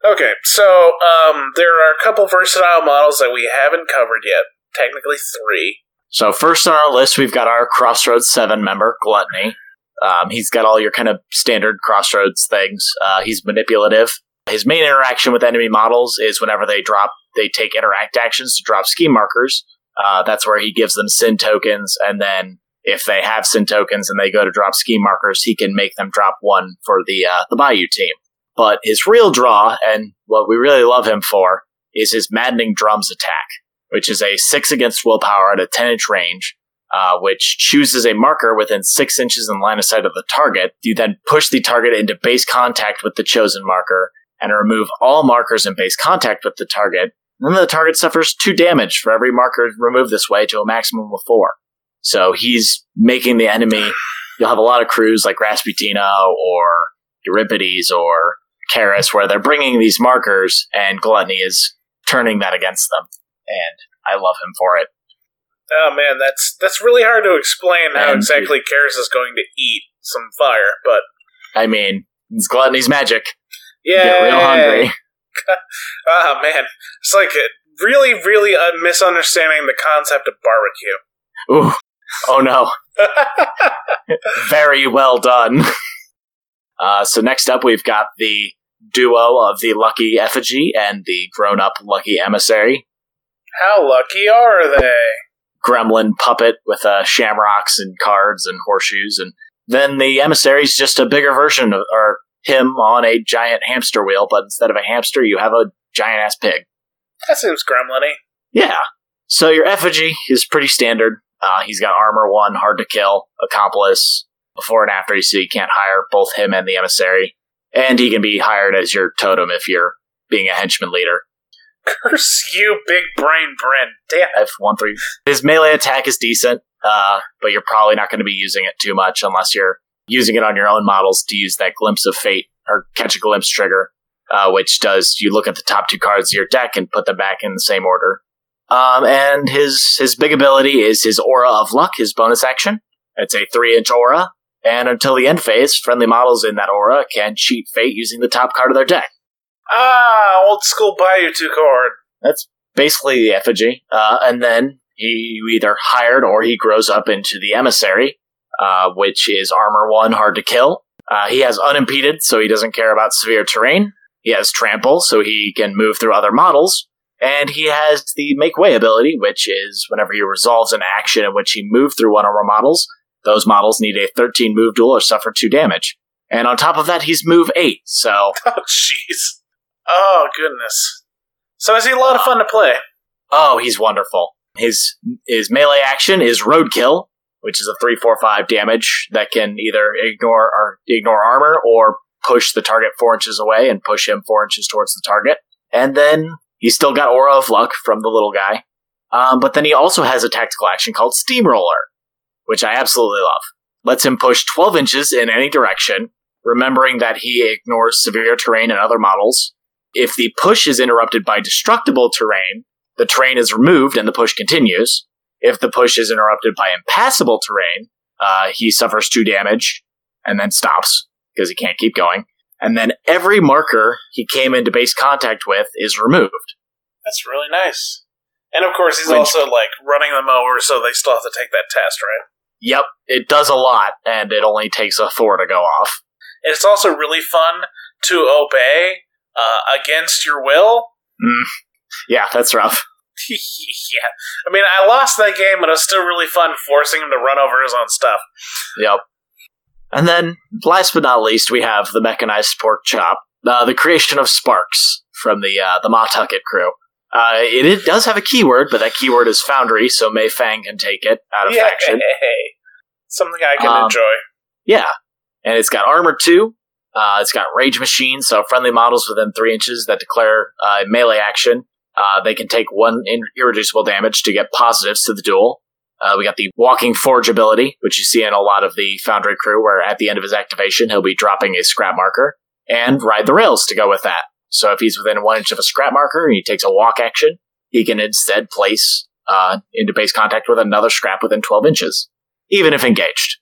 Okay, so um, there are a couple versatile models that we haven't covered yet. Technically, three. So first on our list, we've got our Crossroads Seven member, Gluttony. Um, he's got all your kind of standard Crossroads things. Uh, he's manipulative. His main interaction with enemy models is whenever they drop, they take interact actions to drop scheme markers. Uh, that's where he gives them sin tokens, and then if they have sin tokens and they go to drop scheme markers, he can make them drop one for the uh, the Bayou team. But his real draw, and what we really love him for, is his maddening drums attack, which is a six against willpower at a ten inch range. Uh, which chooses a marker within six inches in line of sight of the target. You then push the target into base contact with the chosen marker and remove all markers in base contact with the target. And then the target suffers two damage for every marker removed this way to a maximum of four. So he's making the enemy. You'll have a lot of crews like Rasputina or Euripides or Kaeris where they're bringing these markers and Gluttony is turning that against them. And I love him for it. Oh man, that's that's really hard to explain how And- exactly Kaeris is going to eat some fire, but I mean, it's Gluttony's magic. yeah, Get real hungry. Oh man, it's like really, really misunderstanding the concept of barbecue. Ooh. Oh no. Very well done. Uh, so next up, we've got the duo of the Lucky Effigy and the grown-up Lucky Emissary. How lucky are they? Gremlin puppet with uh, shamrocks and cards and horseshoes, and then the emissary's just a bigger version of or him on a giant hamster wheel, but instead of a hamster, you have a giant ass pig. That seems gremlin-y. Yeah. So your effigy is pretty standard. Uh, he's got armor one, hard to kill, accomplice. Before and after, you see you can't hire both him and the emissary, and he can be hired as your totem if you're being a henchman leader. Curse you, big brain Bryn. Damn. Have one three. His melee attack is decent, uh, but you're probably not going to be using it too much unless you're using it on your own models to use that glimpse of fate or catch a glimpse trigger, uh, which does you look at the top two cards of your deck and put them back in the same order. Um, and his his big ability is his aura of luck, his bonus action. It's a three inch aura, and until the end phase, friendly models in that aura can cheat fate using the top card of their deck. Ah, old school Bayou two chord. That's basically the effigy. Uh, and then he either hired or he grows up into the emissary, uh, which is armor one, hard to kill. Uh, he has unimpeded, so he doesn't care about severe terrain. He has trample, so he can move through other models. And he has the make way ability, which is whenever he resolves an action in which he moved through one of our models, those models need a 13 move duel or suffer 2 damage. And on top of that, he's move 8, so Oh, jeez. Oh, goodness. So is he a lot of fun to play? Oh, he's wonderful. His his melee action is roadkill, which is a three, four, five damage that can either ignore or ignore armor or push the target four inches away and push him four inches towards the target. And then he's still got aura of luck from the little guy. Um, but then he also has a tactical action called Steamroller, which I absolutely love. Lets him push 12 inches in any direction, remembering that he ignores severe terrain and other models. If the push is interrupted by destructible terrain, the terrain is removed and the push continues. If the push is interrupted by impassable terrain, uh, he suffers two damage and then stops because he can't keep going. And then every marker he came into base contact with is removed. That's really nice. And of course, he's Which- also like running them over, so they still have to take that test, right? Yep, it does a lot, and it only takes a four to go off. It's also really fun to obey uh, against your will. Mm. Yeah, that's rough. yeah, I mean, I lost that game, but it was still really fun forcing him to run over his own stuff. Yep. And then, last but not least, we have the mechanized pork chop, uh, the creation of Sparks from the uh, the Ma Tucket crew. Uh, it, it does have a keyword, but that keyword is Foundry, so Mei Feng can take it out of Yeah, faction. something I can Um, enjoy. Yeah, and it's got armor too. Uh, it's got rage machine, so friendly models within three inches that declare uh, melee action, uh, they can take one in- irreducible damage to get positives to the duel. Uh, we got the walking forge ability, which you see in a lot of the Foundry crew, where at the end of his activation he'll be dropping a scrap marker and ride the rails to go with that. So if he's within one inch of a scrap marker and he takes a walk action, he can instead place uh, into base contact with another scrap within 12 inches, even if engaged.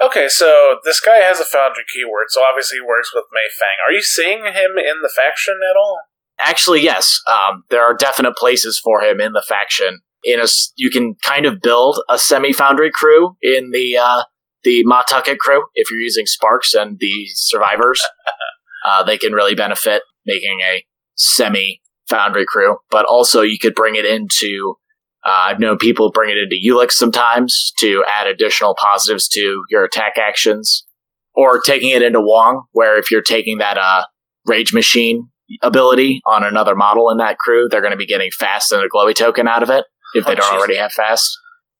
Okay, so this guy has a foundry keyword, so obviously he works with Mei Feng. Are you seeing him in the faction at all? Actually, yes. Um, there are definite places for him in the faction. In a, you can kind of build a semi-foundry crew in the uh, the Ma Tucket crew if you're using Sparks and the survivors. uh, they can really benefit making a semi-foundry crew. But also, you could bring it into. Uh, I've known people bring it into Ulix sometimes to add additional positives to your attack actions, or taking it into Wong, where if you're taking that uh, Rage Machine ability on another model in that crew, they're going to be getting fast and a glowy token out of it if they Oh, don't jeez. already have fast.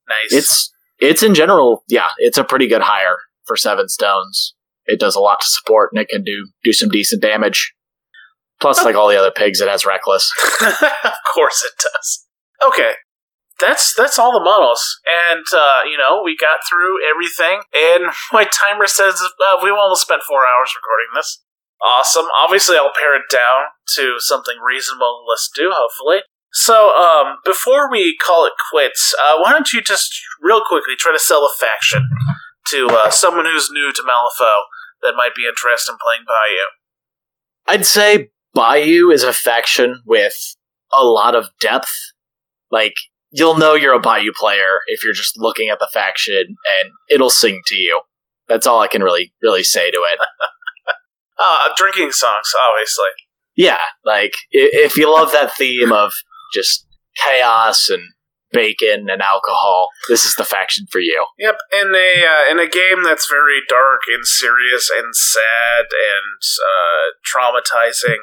Nice. It's it's in general, yeah, it's a pretty good hire for seven stones. It does a lot to support and it can do do some decent damage. Plus, like all the other pigs, it has reckless. of course it does. Okay. That's that's all the models, and uh, you know we got through everything. And my timer says uh, we almost spent four hours recording this. Awesome. Obviously, I'll pare it down to something reasonable. Let's do hopefully. So, um, before we call it quits, uh, why don't you just real quickly try to sell a faction to uh, someone who's new to Malifaux that might be interested in playing Bayou? I'd say Bayou is a faction with a lot of depth. Like, you'll know you're a Bayou player if you're just looking at the faction and it'll sing to you. That's all I can really, really say to it. Uh, drinking songs, obviously. Yeah, like, if you love that theme of just chaos and bacon and alcohol, this is the faction for you. Yep, in a uh, in a game that's very dark and serious and sad and uh, traumatizing.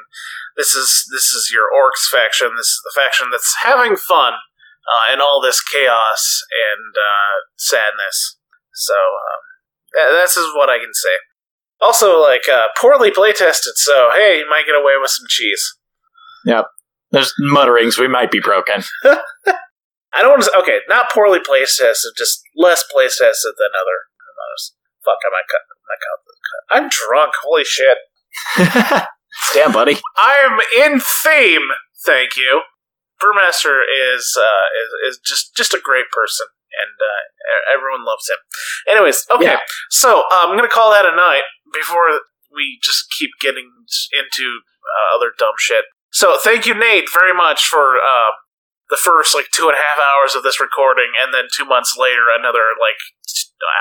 This is this is your orcs faction. This is the faction that's having fun uh, in all this chaos and uh, sadness. So um, this is what I can say. Also, like uh, poorly playtested. So hey, you might get away with some cheese. Yep, there's mutterings, we might be broken. I don't want to. Okay, not poorly playtested, just less playtested than other others. Fuck, I might cut. I might cut this cut. I'm drunk. Holy shit. Damn, buddy. I'm in theme. Thank you. Brewmaster is uh, is, is just just a great person, and uh, everyone loves him. Anyways, okay, Yeah. so uh, I'm gonna call that a night before we just keep getting into uh, other dumb shit. So thank you, Nate, very much for uh, the first like two and a half hours of this recording, and then two months later, another like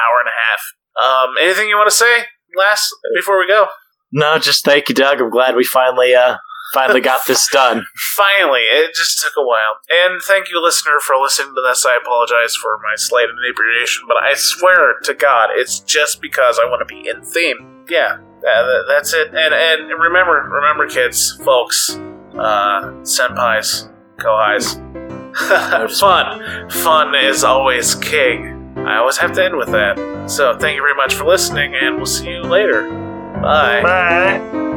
hour and a half. Um, anything you want to say last before we go? No, just thank you, Doug. I'm glad we finally, uh, finally got this done. Finally, it just took a while. And thank you, listener, for listening to this. I apologize for my slight inebriation, but I swear to God, it's just because I want to be in theme. Yeah, uh, that's it. And and remember, remember, kids, folks, uh, senpais, kohais, fun, fun is always king. I always have to end with that. So thank you very much for listening, and we'll see you later. Bye. Bye.